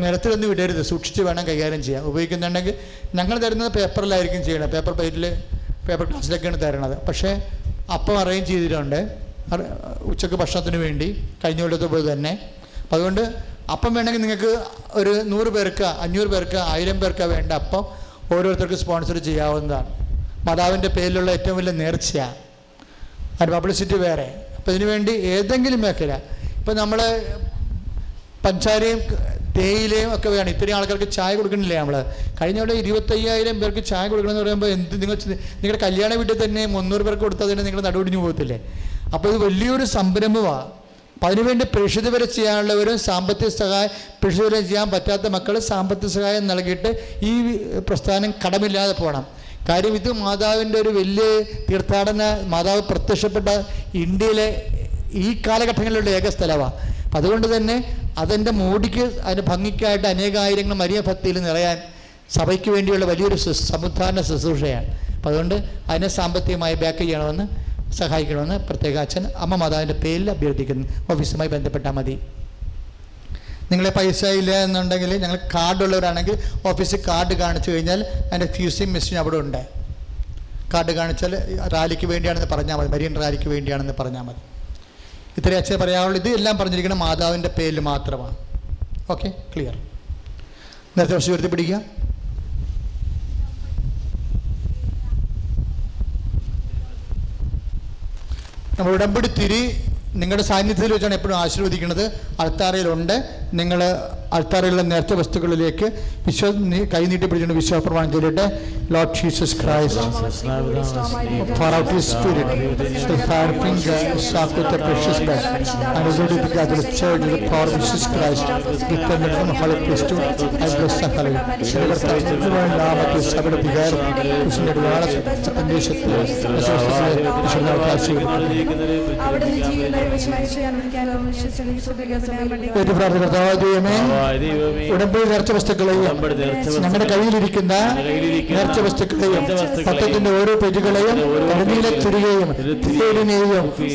നിരത്തിലൊന്നും ഇടരുത്. സൂക്ഷിച്ച് വേണം കൈകാര്യം ചെയ്യാൻ. ഉപയോഗിക്കുന്നുണ്ടെങ്കിൽ ഞങ്ങൾ തരുന്നത് പേപ്പറിലായിരിക്കും ചെയ്യണം പേപ്പർ പ്ലേറ്റിൽ പേപ്പർ ഗ്ലാസ്സിലൊക്കെയാണ് തരണത്. പക്ഷേ അപ്പം അറേഞ്ച് ചെയ്തിട്ടുണ്ട്. ഉച്ചയ്ക്ക് ഭക്ഷണത്തിന് വേണ്ടി. കഴിഞ്ഞ കൊല്ലത്തെ പോലെ തന്നെ. അപ്പം അതുകൊണ്ട് അപ്പം വേണമെങ്കിൽ നിങ്ങൾക്ക് ഒരു നൂറ് പേർക്ക് അഞ്ഞൂറ് പേർക്ക് ആയിരം പേർക്ക് വേണ്ട. അപ്പം ഓരോരുത്തർക്ക് സ്പോൺസർ ചെയ്യാവുന്നതാണ്. മാതാവിന്റെ പേരിലുള്ള ഏറ്റവും വലിയ നേർച്ചയാണ് അതിന് പബ്ലിസിറ്റി വേറെ. അപ്പം ഇതിനു വേണ്ടി ഏതെങ്കിലും മേഖല. ഇപ്പം നമ്മൾ പഞ്ചാരയും തേയിലയും ഒക്കെ വേണം. ഇത്രയും ആൾക്കാർക്ക് ചായ കൊടുക്കണില്ലേ നമ്മൾ കഴിഞ്ഞ അവിടെ ഇരുപത്തയ്യായിരം പേർക്ക് ചായ കൊടുക്കണമെന്ന് പറയുമ്പോൾ എന്ത് നിങ്ങൾ നിങ്ങളുടെ കല്യാണ വീട്ടിൽ തന്നെ മുന്നൂറ് പേർക്ക് കൊടുത്താൽ തന്നെ നിങ്ങൾ നടുവടിഞ്ഞു പോകത്തില്ലേ? അപ്പോൾ ഇത് വലിയൊരു സംരംഭമാണ് അപ്പം അതിനുവേണ്ടി പ്രേക്ഷിത വരെ ചെയ്യാനുള്ളവരും സാമ്പത്തിക സഹായം പ്രേക്ഷിത വരെ ചെയ്യാൻ പറ്റാത്ത മക്കൾ സാമ്പത്തിക സഹായം നൽകിയിട്ട് ഈ പ്രസ്ഥാനം കടമില്ലാതെ പോകണം. കാര്യം ഇത് മാതാവിന്റെ ഒരു വലിയ തീർത്ഥാടന മാതാവ് പ്രത്യക്ഷപ്പെട്ട ഇന്ത്യയിലെ ഈ കാലഘട്ടങ്ങളിലുള്ള ഏക സ്ഥലമാണ് അപ്പം അതുകൊണ്ട് തന്നെ അതിന്റെ മൂടിക്ക് അതിന്റെ ഭംഗിക്കായിട്ട് അനേകായിരങ്ങൾ മരിയ ഭക്തിയിൽ നിറയാൻ സഭയ്ക്ക് വേണ്ടിയുള്ള വലിയൊരു സമുദ്ധാരണ ശുശ്രൂഷയാണ്. അപ്പം അതുകൊണ്ട് അതിനെ സാമ്പത്തികമായി ബാക്ക് ചെയ്യണമെന്ന് സഹായിക്കണമെന്ന് പ്രത്യേക അച്ഛൻ അമ്മ മാതാവിന്റെ പേരിൽ അഭ്യർത്ഥിക്കുന്നു. ഓഫീസുമായി ബന്ധപ്പെട്ടാൽ മതി. നിങ്ങളെ പൈസ ഇല്ല എന്നുണ്ടെങ്കിൽ ഞങ്ങൾ കാർഡുള്ളവരാണെങ്കിൽ ഓഫീസിൽ കാർഡ് കാണിച്ചു കഴിഞ്ഞാൽ അതിന്റെ ഫ്യൂസിങ് മെഷീൻ അവിടെ ഉണ്ട്. കാർഡ് കാണിച്ചാൽ റാലിക്ക് വേണ്ടിയാണെന്ന് പറഞ്ഞാൽ മതി. മരിയൻ റാലിക്ക് വേണ്ടിയാണെന്ന് പറഞ്ഞാൽ മതി. ഇത്രയും അച്ഛൻ പറയാനുള്ളത് ഇത് എല്ലാം പറഞ്ഞിരിക്കുന്നത് മാതാവിന്റെ പേരിൽ മാത്രമാണ്. ഓക്കെ? ക്ലിയർ. നേരത്തെ കുറച്ച് ഉയർത്തി പിടിക്കുക. നമ്മൾ ഉടമ്പടി തിരി നിങ്ങളുടെ സാന്നിധ്യത്തിൽ വെച്ചാണ് എപ്പോഴും ആശീർവദിക്കുന്നത്. അൾത്താറയിലുണ്ട് നിങ്ങൾ അൾത്താറയിലുള്ള നേർച്ച വസ്തുക്കളിലേക്ക് വിശ്വ കൈനീട്ടി പിടിച്ചുകൊണ്ട് വിശ്വാസപ്രമാണം ചൊല്ലിട്ട് ലോർഡ് ജീസസ് ക്രൈസ്റ്റ് ഉടമ്പടി നേർച്ച വസ്തുക്കളെയും ഞങ്ങളുടെ കയ്യിലിരിക്കുന്ന നേർച്ച വസ്തുക്കളെയും പത്രത്തിന്റെ ഓരോ പേജുകളെയും ഓരോ കരുനീല തിരികെയും തേടിനെയും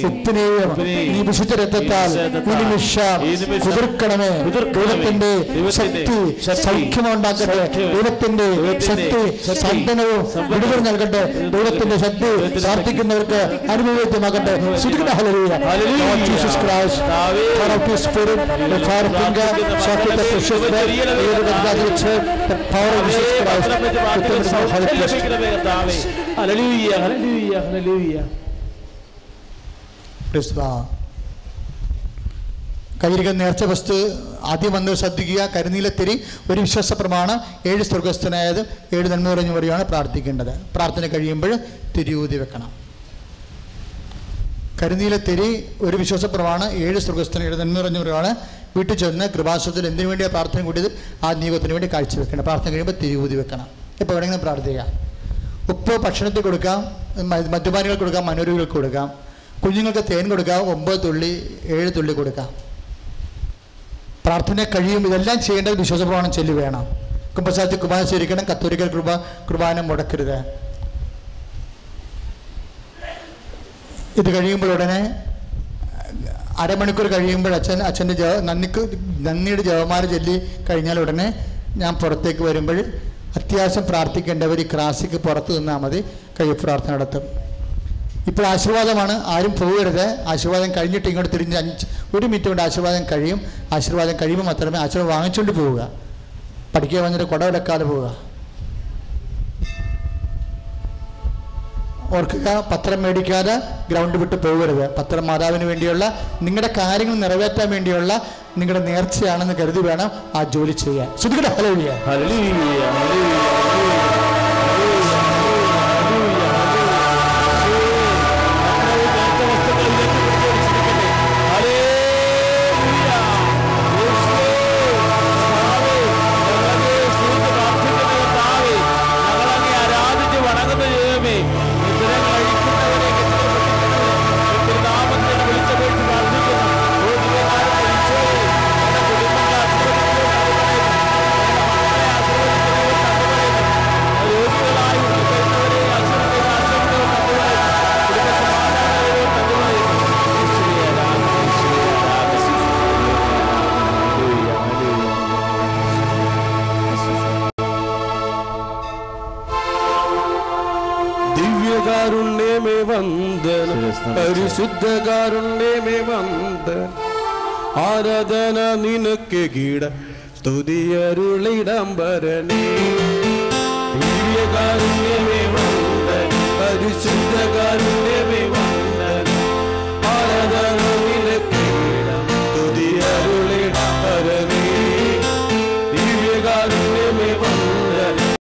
ഉപ്പിനെയും ഉപ്പിനെയും വിശുദ്ധ രക്തത്താൽ ഈ നിമിഷം കുതിർക്കണമേ. ദൈവത്തിന്റെ ശക്തി സൗഖ്യമുണ്ടാക്കട്ടെ സൗഖ്യം. ദൈവത്തിന്റെ ശക്തി സന്തനവും വിടുതൽ നൽകട്ടെ ദൈവത്തിന്റെ ശക്തി പ്രാർത്ഥിക്കുന്നവർക്ക് ഹല്ലേലൂയ ഹല്ലേലൂയ. ജീസസ് കൈരിക നേർച്ച വസ്തു ആദ്യം വന്നത് ശ്രദ്ധിക്കുക. കരുനീലത്തിരി ഒരു വിശ്വാസ പ്രമാണം ഏഴ് സ്വർഗസ്ഥനായത് ഏഴ് നന്മ പറഞ്ഞു പറയുകയാണ് പ്രാർത്ഥിക്കേണ്ടത്. പ്രാർത്ഥന കഴിയുമ്പോൾ തിരിയൂതി വെക്കണം. കരുനീലത്തിരി ഒരു വിശ്വാസപ്രവാണ്. ഏഴ് സുഖസ്ഥന ഏഴ് നന്മ പറഞ്ഞു വരെയാണ് വീട്ടിൽ ചെന്ന് കൃപാശ്രത്തിൽ എന്തിനു വേണ്ടിയാണ് പ്രാർത്ഥന കൂടിയത്? ആ നിയോഗത്തിന് വേണ്ടി കാഴ്ചവെക്കണം പ്രാർത്ഥന കഴിയുമ്പോൾ തിരികൂതി വെക്കണം. ഇപ്പോൾ വേണമെങ്കിലും പ്രാർത്ഥിക്കാം. ഉപ്പ് ഭക്ഷണത്തിൽ കൊടുക്കാം. മദ്യപാനികൾക്ക് കൊടുക്കാം. മനോരോഗികൾക്ക് കൊടുക്കാം. കുഞ്ഞുങ്ങൾക്ക് തേൻ കൊടുക്കാം. ഒമ്പത് തുള്ളി ഏഴ് തുള്ളി കൊടുക്കാം. പ്രാർത്ഥന കഴിയും. ഇതെല്ലാം ചെയ്യേണ്ടത് വിശ്വാസപ്രമാണം ചൊല്ലി വേണം കുമ്പസാരത്തിൽ കുർബാന സ്വീകരിക്കണം. കത്തോലിക്കൽ കുർബ കുർബാന മുടക്കരുത്. ഇത് കഴിയുമ്പോൾ ഉടനെ അരമണിക്കൂർ കഴിയുമ്പോൾ അച്ഛൻ അച്ഛന്റെ ജവ നന്ദിക്ക് നന്ദിയുടെ ജവമാല ചൊല്ലി കഴിഞ്ഞാൽ ഉടനെ ഞാൻ പുറത്തേക്ക് വരുമ്പോൾ അത്യാവശ്യം പ്രാർത്ഥിക്കേണ്ടവർ ഈ ക്രാസിക്ക് പുറത്ത് നിന്നാൽ മതി കഴിവ് പ്രാർത്ഥന നടത്തും. ഇപ്പോൾ ആശീർവാദമാണ് ആരും പോകരുത്. ആശീർവാദം കഴിഞ്ഞിട്ട് ഇങ്ങോട്ട് തിരിഞ്ഞ് അഞ്ച് ഒരു മിനിറ്റ് കൊണ്ട് ആശീർവാദം കഴിയും. ആശീർവാദം കഴിയുമ്പോൾ മാത്രമേ ആശീർവാദം വാങ്ങിച്ചുകൊണ്ട് പോവുക. പഠിക്കാൻ വന്നിട്ട് കുടവിലക്കാതെ പോവുക. ഓർക്കുക പത്രം മേടിക്കാതെ ഗ്രൗണ്ട് വിട്ട് പോകരുത്. പത്രം മാതാവിന് വേണ്ടിയുള്ള നിങ്ങളുടെ കാര്യങ്ങൾ നിറവേറ്റാൻ വേണ്ടിയുള്ള നിങ്ങളുടെ നേർച്ചയാണെന്ന് കരുതി വേണം ആ ജോലി ചെയ്യാൻ. ശ്രുതികട ഹലോഴിയ ശുദ്ധകാരുണ്യമേ വന്ദ ആരാധന നിനക്ക് കീട സ്തുതിയരുളിടംബരനേ ദിവ്യകാരുണ്യമേ വന്ദ പരിശുദ്ധകാരുണ്യമേ